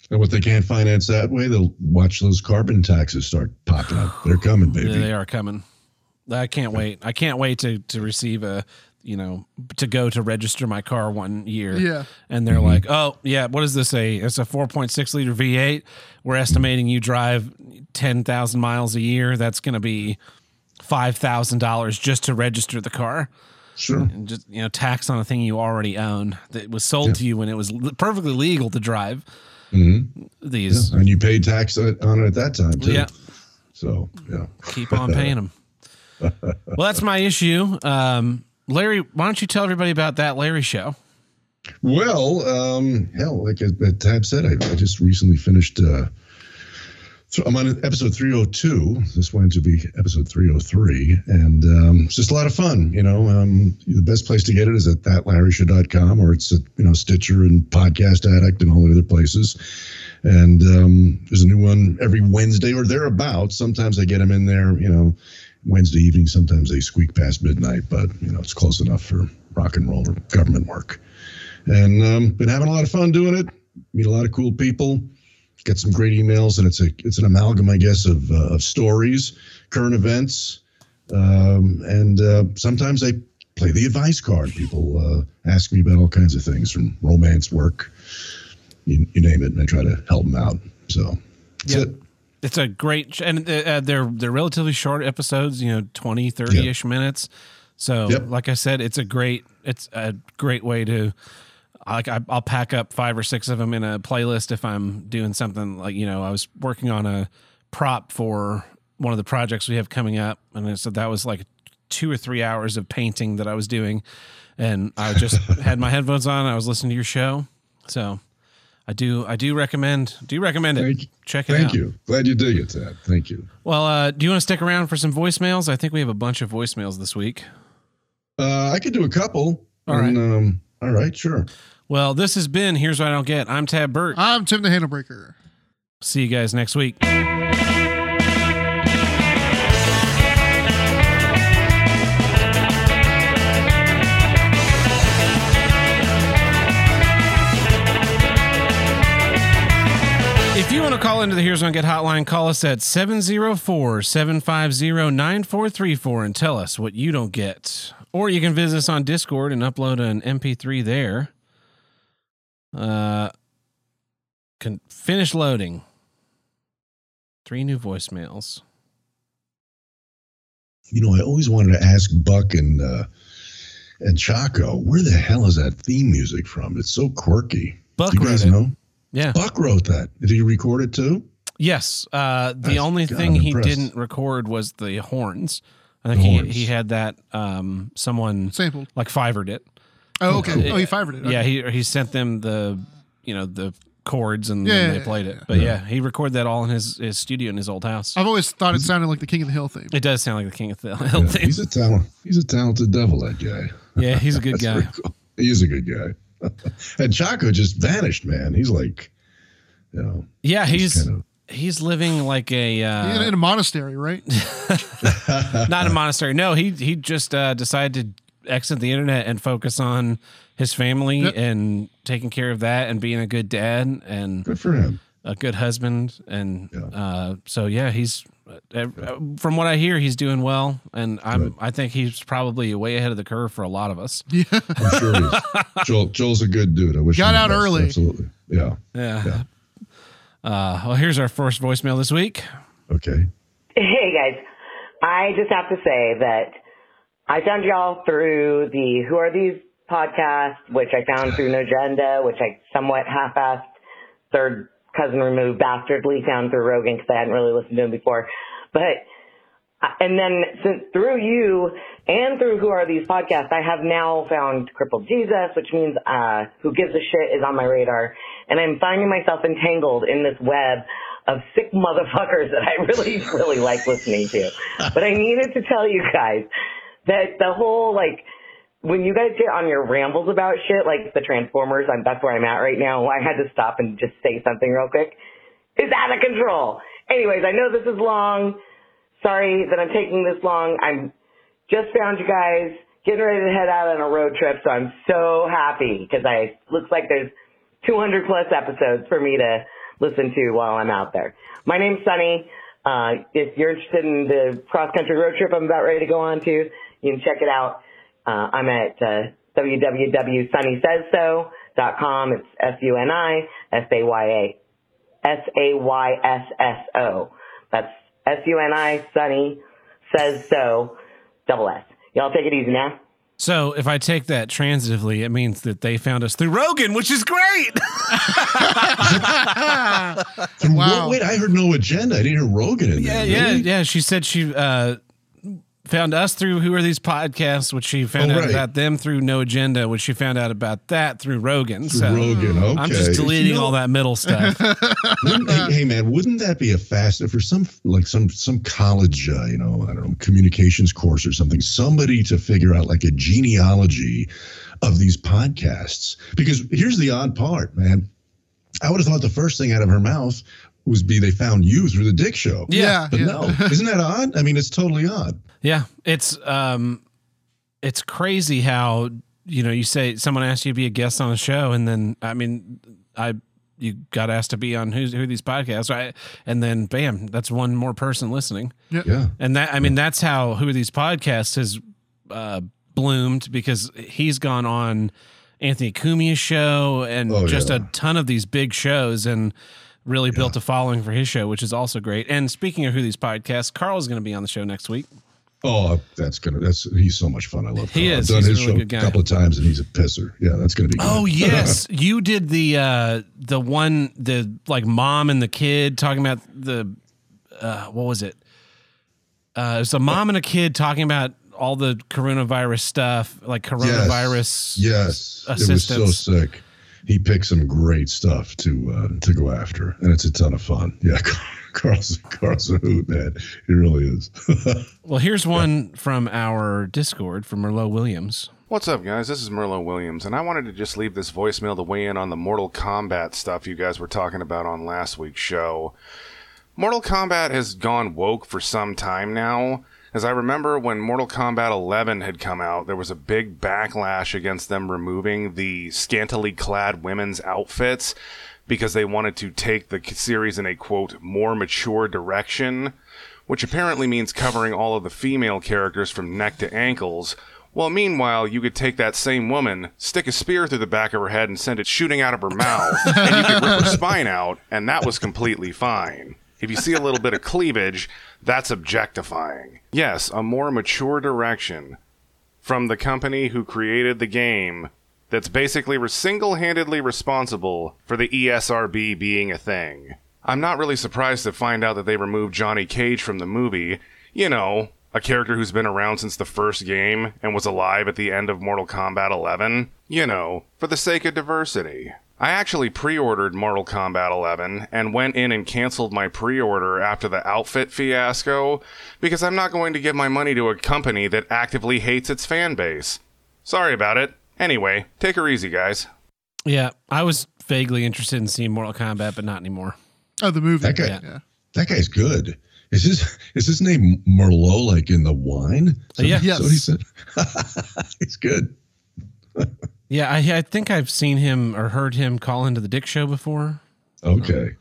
Speaker 2: And what they can't finance that way, they'll watch those carbon taxes start popping up. They're coming, baby.
Speaker 1: Yeah, they are coming. I can't wait. I can't wait to to receive a you know to go to register my car one year.
Speaker 3: Yeah.
Speaker 1: And they're mm-hmm. like, "Oh, yeah, what does this say? It's a 4.6 liter V8. We're estimating you drive 10,000 miles a year. That's going to be $5,000 just to register the car."
Speaker 2: Sure.
Speaker 1: And just you know, tax on a thing you already own that was sold yeah. to you when it was perfectly legal to drive.
Speaker 2: Mm-hmm.
Speaker 1: These
Speaker 2: yeah. and you paid tax on it at that time too. Yeah. So yeah,
Speaker 1: keep on paying them. well, that's my issue. Um, Larry, why don't you tell everybody about that Larry show?
Speaker 2: Well, um, hell, like Tab said, I, I just recently finished uh, I'm on episode 302. This went to be episode 303, and um, it's just a lot of fun. You know, um, the best place to get it is at thatlarryshow.com, or it's at you know Stitcher and Podcast Addict and all the other places. And um, there's a new one every Wednesday or thereabouts. Sometimes I get them in there, you know, Wednesday evening. Sometimes they squeak past midnight, but you know it's close enough for rock and roll or government work. And um, been having a lot of fun doing it. Meet a lot of cool people get some great emails, and it's a it's an amalgam, I guess, of, uh, of stories, current events, um, and uh, sometimes I play the advice card. People uh, ask me about all kinds of things from romance work, you, you name it, and I try to help them out. So that's yep. it.
Speaker 1: It's a great, and uh, they're they're relatively short episodes, you know, 20, 30 ish minutes. So, yep. like I said, it's a great it's a great way to like I, will pack up five or six of them in a playlist if I'm doing something like you know I was working on a prop for one of the projects we have coming up, and so that was like two or three hours of painting that I was doing, and I just had my headphones on. I was listening to your show, so I do I do recommend do recommend it.
Speaker 2: Thank,
Speaker 1: Check it
Speaker 2: thank
Speaker 1: out.
Speaker 2: Thank you. Glad you dig it, Ted. Thank you.
Speaker 1: Well, uh, do you want to stick around for some voicemails? I think we have a bunch of voicemails this week.
Speaker 2: Uh, I could do a couple.
Speaker 1: All right.
Speaker 2: And, um, all right. Sure.
Speaker 1: Well, this has been Here's What I Don't Get. I'm Tab Burt.
Speaker 3: I'm Tim the Handlebreaker.
Speaker 1: See you guys next week. If you want to call into the Here's On Get hotline, call us at 704 750 9434 and tell us what you don't get. Or you can visit us on Discord and upload an MP3 there. Uh, can finish loading. Three new voicemails.
Speaker 2: You know, I always wanted to ask Buck and uh, and Chaco, where the hell is that theme music from? It's so quirky.
Speaker 1: Buck Do you guys know? Yeah.
Speaker 2: Buck wrote that. Did he record it too?
Speaker 1: Yes. Uh, the That's, only God, thing he didn't record was the horns. I think he, he had that um, someone
Speaker 3: sampled
Speaker 1: like fivered it.
Speaker 3: Oh, okay. oh, he fivered it. Okay.
Speaker 1: Yeah, he he sent them the you know the chords and yeah, then they played it. But yeah. he recorded that all in his, his studio in his old house.
Speaker 3: I've always thought it sounded like the King of the Hill theme.
Speaker 1: It does sound like the King of the Hill theme.
Speaker 2: He's a talent. He's a talented devil. That guy.
Speaker 1: Yeah, he's a good guy. Cool.
Speaker 2: He is a good guy. and Chaco just vanished, man. He's like, you know.
Speaker 1: Yeah, he's. he's kind of, he's living like a
Speaker 3: uh, in a monastery, right?
Speaker 1: not a monastery. No, he he just uh, decided to exit the internet and focus on his family yep. and taking care of that and being a good dad and
Speaker 2: good for him,
Speaker 1: a good husband, and yeah. Uh, so yeah, he's uh, from what I hear, he's doing well, and I'm I think he's probably way ahead of the curve for a lot of us.
Speaker 3: Yeah, I'm sure.
Speaker 2: Joel Joel's a good dude. I wish
Speaker 3: got out early.
Speaker 2: Absolutely. Yeah.
Speaker 1: Yeah. yeah. Uh, well, here's our first voicemail this week.
Speaker 2: Okay.
Speaker 5: Hey guys, I just have to say that I found y'all through the Who Are These podcast, which I found through No Agenda, which I somewhat half-assed third cousin removed bastardly found through Rogan because I hadn't really listened to him before. But and then since through you and through Who Are These podcasts, I have now found Crippled Jesus, which means uh, Who Gives a Shit is on my radar and I'm finding myself entangled in this web of sick motherfuckers that I really, really like listening to. But I needed to tell you guys that the whole like when you guys get on your rambles about shit like the Transformers, I'm, that's where I'm at right now. I had to stop and just say something real quick. It's out of control. Anyways, I know this is long. Sorry that I'm taking this long. I'm just found you guys getting ready to head out on a road trip, so I'm so happy because I looks like there's 200 plus episodes for me to listen to while I'm out there. My name's Suni. Uh, if you're interested in the cross country road trip I'm about ready to go on to, you can check it out. Uh, I'm at uh, www.sunisaysso.com. It's S-U-N-I S-A-Y-A S-A-Y-S-S-O. That's S-U-N-I Suni says so double S. Y'all take it easy now.
Speaker 1: So if I take that transitively, it means that they found us through Rogan, which is great.
Speaker 2: wow. Wait, I heard no agenda. I didn't hear Rogan in
Speaker 1: yeah,
Speaker 2: there.
Speaker 1: Yeah, really? yeah. She said she uh, found us through who are these podcasts, which she found oh, out right. about them through No Agenda, which she found out about that through Rogan.
Speaker 2: Through so Rogan, okay.
Speaker 1: I'm just deleting you know, all that middle stuff.
Speaker 2: hey, hey, man, wouldn't that be a fast for some like some some college, uh, you know, I don't know, communications course or something? Somebody to figure out like a genealogy of these podcasts. Because here's the odd part, man. I would have thought the first thing out of her mouth was be they found you through the Dick Show.
Speaker 1: Yeah,
Speaker 2: but
Speaker 1: yeah.
Speaker 2: no, isn't that odd? I mean, it's totally odd.
Speaker 1: Yeah, it's um, it's crazy how you know you say someone asked you to be a guest on a show, and then I mean, I you got asked to be on who's who these podcasts, right? And then bam, that's one more person listening.
Speaker 2: Yeah, yeah.
Speaker 1: and that I mean that's how who are these podcasts has uh, bloomed because he's gone on Anthony Cumia's show and oh, just yeah. a ton of these big shows and really yeah. built a following for his show, which is also great. And speaking of who these podcasts, Carl is going to be on the show next week.
Speaker 2: Oh, that's gonna. That's he's so much fun. I love.
Speaker 1: He
Speaker 2: Carl.
Speaker 1: is.
Speaker 2: I've done
Speaker 1: he's
Speaker 2: his
Speaker 1: a really
Speaker 2: show a couple of times, and he's a pisser. Yeah, that's gonna be. Good.
Speaker 1: Oh yes, you did the uh the one the like mom and the kid talking about the uh what was it? Uh, it's a mom and a kid talking about all the coronavirus stuff, like coronavirus.
Speaker 2: Yes, yes. Assistance. it was so sick he picked some great stuff to uh, to go after, and it's a ton of fun. Yeah, Carl's Carl's a hoot, man. He really is.
Speaker 1: well, here's one from our Discord from Merlot Williams.
Speaker 6: What's up, guys? This is Merlot Williams, and I wanted to just leave this voicemail to weigh in on the Mortal Kombat stuff you guys were talking about on last week's show. Mortal Kombat has gone woke for some time now. As I remember when Mortal Kombat 11 had come out, there was a big backlash against them removing the scantily clad women's outfits because they wanted to take the series in a quote more mature direction, which apparently means covering all of the female characters from neck to ankles. Well, meanwhile, you could take that same woman, stick a spear through the back of her head, and send it shooting out of her mouth, and you could rip her spine out, and that was completely fine. If you see a little bit of cleavage, that's objectifying. Yes, a more mature direction from the company who created the game that's basically single handedly responsible for the ESRB being a thing. I'm not really surprised to find out that they removed Johnny Cage from the movie. You know, a character who's been around since the first game and was alive at the end of Mortal Kombat 11. You know, for the sake of diversity. I actually pre-ordered Mortal Kombat 11 and went in and canceled my pre-order after the outfit fiasco because I'm not going to give my money to a company that actively hates its fan base. Sorry about it. Anyway, take her easy, guys.
Speaker 1: Yeah, I was vaguely interested in seeing Mortal Kombat, but not anymore.
Speaker 3: Oh, the movie.
Speaker 2: That guy,
Speaker 3: yeah.
Speaker 2: that guy's good. Is his is his name Merlot like in the wine?
Speaker 1: So, yeah,
Speaker 3: yes.
Speaker 2: what he said. He's good.
Speaker 1: yeah, I, I think I've seen him or heard him call into the Dick Show before.
Speaker 2: Okay.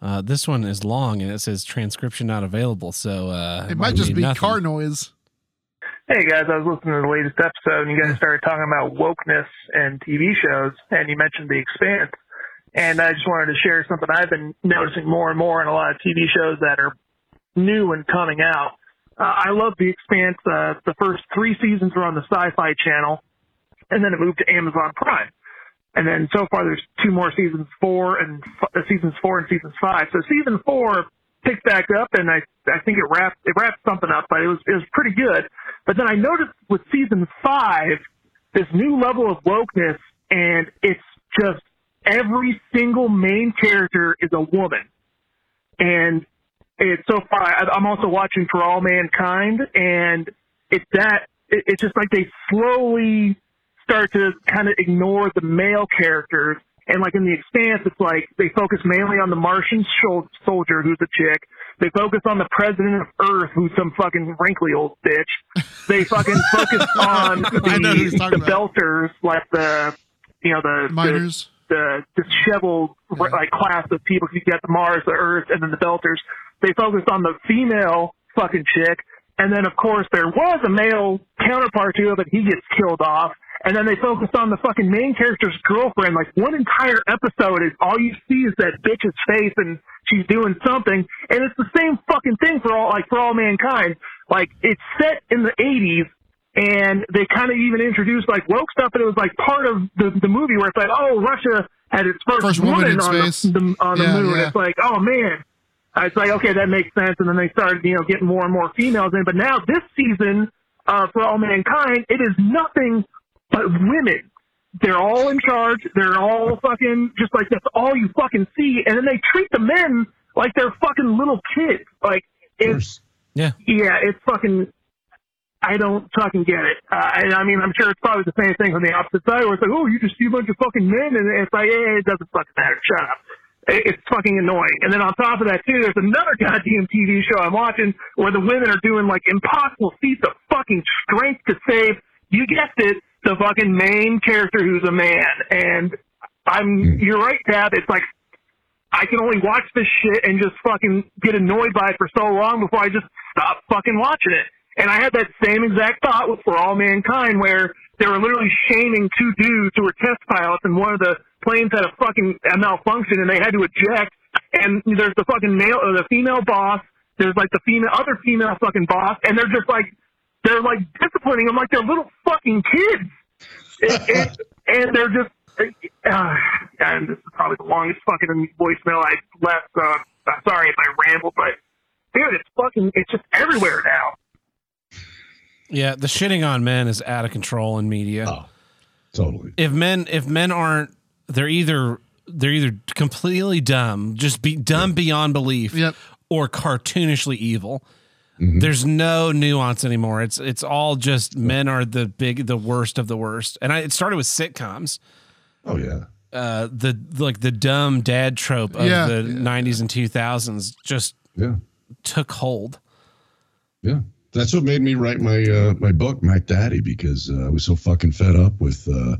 Speaker 1: Uh, this one is long and it says transcription not available. So uh,
Speaker 3: it, it might just be
Speaker 1: nothing.
Speaker 3: car noise.
Speaker 7: Hey guys, I was listening to the latest episode and you guys started talking about wokeness and TV shows and you mentioned The Expanse. And I just wanted to share something I've been noticing more and more in a lot of TV shows that are new and coming out. Uh, I love The Expanse. Uh, the first three seasons were on the Sci-Fi Channel and then it moved to Amazon Prime. And then so far there's two more seasons four and uh, seasons four and seasons five. So season four picked back up and I, I think it wrapped, it wrapped something up, but it was, it was pretty good. But then I noticed with season five, this new level of wokeness and it's just every single main character is a woman. And it's so far, I'm also watching For All Mankind and it's that, it's just like they slowly start to kind of ignore the male characters and like in the expanse, it's like they focus mainly on the Martian soldier who's a chick. They focus on the president of Earth who's some fucking wrinkly old bitch. They fucking focus on the, the belters, like the, you know, the
Speaker 3: miners.
Speaker 7: The, the disheveled yeah. like class of people who get the Mars, the Earth, and then the belters. They focus on the female fucking chick. And then, of course, there was a male counterpart to it, but he gets killed off and then they focus on the fucking main character's girlfriend. Like one entire episode is all you see is that bitch's face and she's doing something, and it's the same fucking thing for all like for all mankind. Like it's set in the '80s, and they kind of even introduced like woke stuff, and it was like part of the the movie where it's like, oh, Russia had its first,
Speaker 3: first
Speaker 7: woman,
Speaker 3: woman
Speaker 7: on the, the, on
Speaker 3: yeah,
Speaker 7: the moon.
Speaker 3: Yeah.
Speaker 7: It's like, oh man. It's like okay, that makes sense, and then they started, you know, getting more and more females in. But now this season, uh, for all mankind, it is nothing but women. They're all in charge. They're all fucking just like that's all you fucking see, and then they treat the men like they're fucking little kids. Like it's
Speaker 1: yeah,
Speaker 7: yeah, it's fucking. I don't fucking get it. Uh, and I mean, I'm sure it's probably the same thing from the opposite side, where it's like, oh, you just see a bunch of fucking men, and it's like, eh, it doesn't fucking matter. Shut up. It's fucking annoying. And then on top of that, too, there's another goddamn TV show I'm watching where the women are doing like impossible feats of fucking strength to save. You guessed it, the fucking main character who's a man. And I'm, hmm. you're right, Tab. It's like, I can only watch this shit and just fucking get annoyed by it for so long before I just stop fucking watching it. And I had that same exact thought with For All Mankind where they were literally shaming two dudes who were test pilots and one of the planes had a fucking a malfunction and they had to eject. And there's the fucking male or the female boss. There's like the female, other female fucking boss. And they're just like, they're like disciplining them like they're little fucking kids. It, it, and they're just, uh, and this is probably the longest fucking voicemail I left. Uh, sorry if I ramble, but dude, it's fucking, it's just everywhere now.
Speaker 1: Yeah, the shitting on men is out of control in media.
Speaker 2: Oh, totally.
Speaker 1: If men, if men aren't, they're either they're either completely dumb, just be dumb beyond belief,
Speaker 3: Yep.
Speaker 1: or cartoonishly evil. There's no nuance anymore. It's it's all just men are the big the worst of the worst. And I, it started with sitcoms.
Speaker 2: Oh yeah.
Speaker 1: Uh, the like the dumb dad trope of
Speaker 3: Yeah.
Speaker 1: the 90s and 2000s just
Speaker 2: Yeah.
Speaker 1: took hold.
Speaker 2: Yeah. That's what made me write my uh, my book, Mac Daddy, because uh, I was so fucking fed up with uh,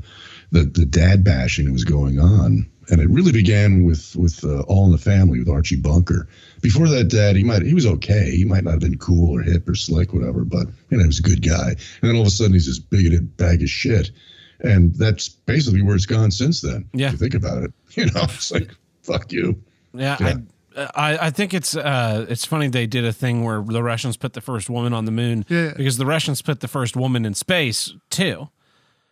Speaker 2: the the dad bashing that was going on, and it really began with with uh, All in the Family with Archie Bunker. Before that, Dad, he might he was okay. He might not have been cool or hip or slick, whatever, but you know, he was a good guy. And then all of a sudden, he's this bigoted bag of shit, and that's basically where it's gone since then.
Speaker 1: Yeah,
Speaker 2: if you think about it, you know, it's like fuck you.
Speaker 1: Yeah, yeah. I, I think it's uh, it's funny they did a thing where the Russians put the first woman on the moon
Speaker 3: yeah.
Speaker 1: because the Russians put the first woman in space too.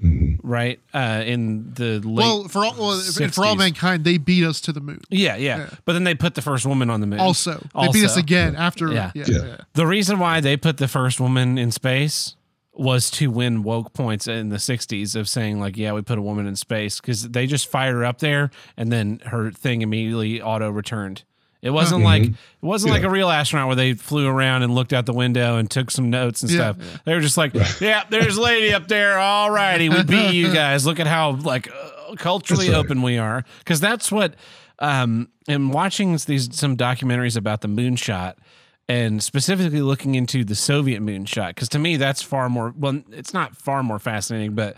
Speaker 1: Mm-hmm. Right uh, in the late
Speaker 3: well for all well, for all mankind they beat us to the moon.
Speaker 1: Yeah, yeah, yeah, But then they put the first woman on the moon.
Speaker 3: Also, also. they beat us again after.
Speaker 1: Yeah.
Speaker 3: Yeah. yeah.
Speaker 1: The reason why they put the first woman in space was to win woke points in the 60s of saying like yeah we put a woman in space because they just fired her up there and then her thing immediately auto returned it wasn't mm-hmm. like it wasn't yeah. like a real astronaut where they flew around and looked out the window and took some notes and yeah, stuff. They were just like, "Yeah, there's a lady up there. All righty, we beat you guys. Look at how like uh, culturally right. open we are." Because that's what. Um, and watching these some documentaries about the moonshot and specifically looking into the Soviet moonshot, because to me that's far more. Well, it's not far more fascinating, but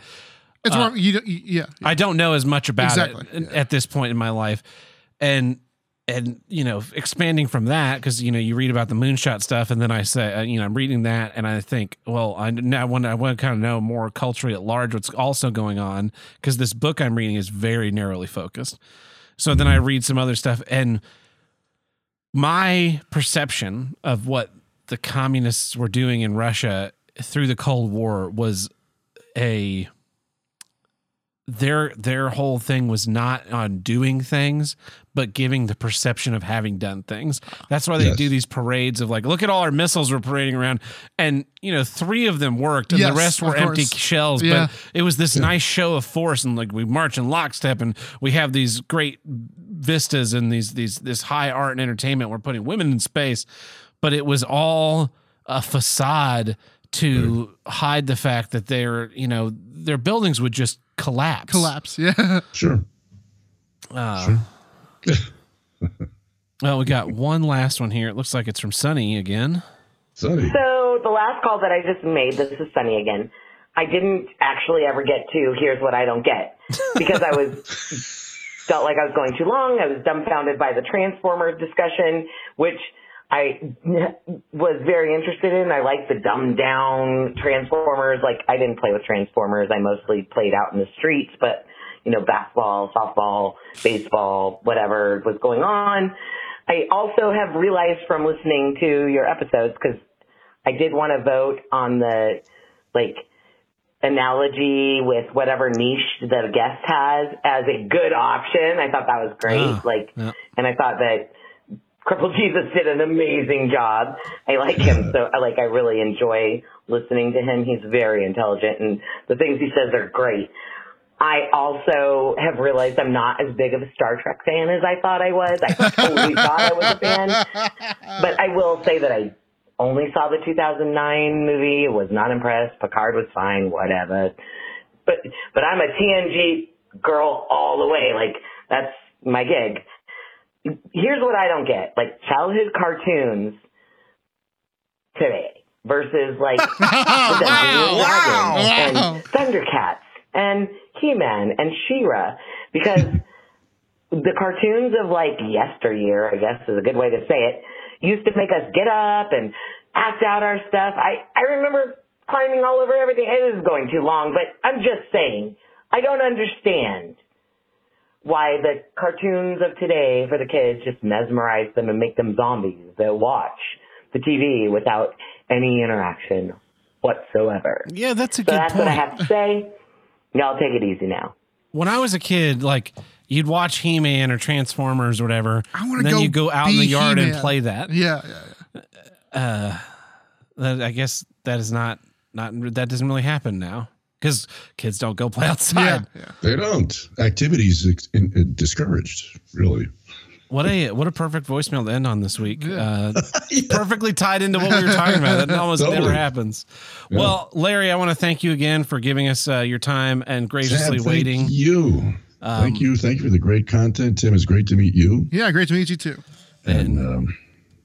Speaker 3: it's uh, more. You, you, yeah,
Speaker 1: I don't know as much about exactly. it at this point in my life, and and you know expanding from that because you know you read about the moonshot stuff and then i say uh, you know i'm reading that and i think well i now want i want to kind of know more culturally at large what's also going on because this book i'm reading is very narrowly focused. So then i read some other stuff and my perception of what the communists were doing in russia through the cold war was a their their whole thing was not on doing things but giving the perception of having done things that's why they yes. do these parades of like look at all our missiles we're parading around and you know three of them worked and yes, the rest were empty shells yeah. but it was this yeah. nice show of force and like we march in lockstep and we have these great vistas and these these this high art and entertainment we're putting women in space but it was all a facade to hide the fact that they're you know their buildings would just collapse.
Speaker 3: Collapse, yeah.
Speaker 2: Sure.
Speaker 1: Uh, sure. well, we got one last one here. It looks like it's from Sunny again.
Speaker 2: Sunny.
Speaker 5: So the last call that I just made, this is Sunny again. I didn't actually ever get to here's what I don't get because I was felt like I was going too long. I was dumbfounded by the Transformers discussion, which I was very interested in. I like the dumbed down Transformers. Like I didn't play with Transformers. I mostly played out in the streets, but you know, basketball, softball, baseball, whatever was going on. I also have realized from listening to your episodes because I did want to vote on the like analogy with whatever niche the guest has as a good option. I thought that was great. Oh, like, yeah. and I thought that Crippled Jesus did an amazing job. I like him so I like I really enjoy listening to him. He's very intelligent and the things he says are great. I also have realized I'm not as big of a Star Trek fan as I thought I was. I totally thought I was a fan. But I will say that I only saw the 2009 movie, was not impressed. Picard was fine, whatever. But but I'm a TNG girl all the way. Like that's my gig here's what I don't get. Like childhood cartoons today versus like wow, wow, and wow. Thundercats and He-Man and She-Ra because the cartoons of like yesteryear, I guess is a good way to say it, used to make us get up and act out our stuff. I, I remember climbing all over everything. It is going too long, but I'm just saying, I don't understand why the cartoons of today for the kids just mesmerize them and make them zombies. They'll watch the TV without any interaction whatsoever.
Speaker 1: Yeah, that's a
Speaker 5: so
Speaker 1: good
Speaker 5: that's
Speaker 1: point.
Speaker 5: what I have to say. Y'all take it easy now.
Speaker 1: When I was a kid, like you'd watch He Man or Transformers or whatever.
Speaker 3: I want
Speaker 1: to
Speaker 3: Then
Speaker 1: you go out in the yard
Speaker 3: He-Man.
Speaker 1: and play that.
Speaker 3: Yeah, yeah,
Speaker 1: yeah. Uh, I guess that is not not that doesn't really happen now because kids don't go play outside.
Speaker 3: Yeah, yeah.
Speaker 2: They don't. Activities in, in, discouraged, really.
Speaker 1: What a what a perfect voicemail to end on this week. Yeah. Uh, yeah. Perfectly tied into what we were talking about. That almost totally. never happens. Yeah. Well, Larry, I want to thank you again for giving us uh, your time and graciously
Speaker 2: Sam,
Speaker 1: waiting.
Speaker 2: You. Um, thank you. Thank you for the great content, Tim. It's great to meet you.
Speaker 3: Yeah, great to meet you too.
Speaker 1: And, and um,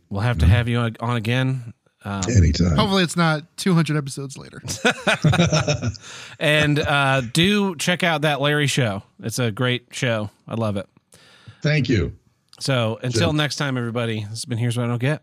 Speaker 1: we'll have to have you on again
Speaker 2: um, Anytime.
Speaker 3: Hopefully, it's not 200 episodes later.
Speaker 1: and uh, do check out that Larry show. It's a great show. I love it.
Speaker 2: Thank you.
Speaker 1: So until next time, everybody, this has been Here's What I Don't Get.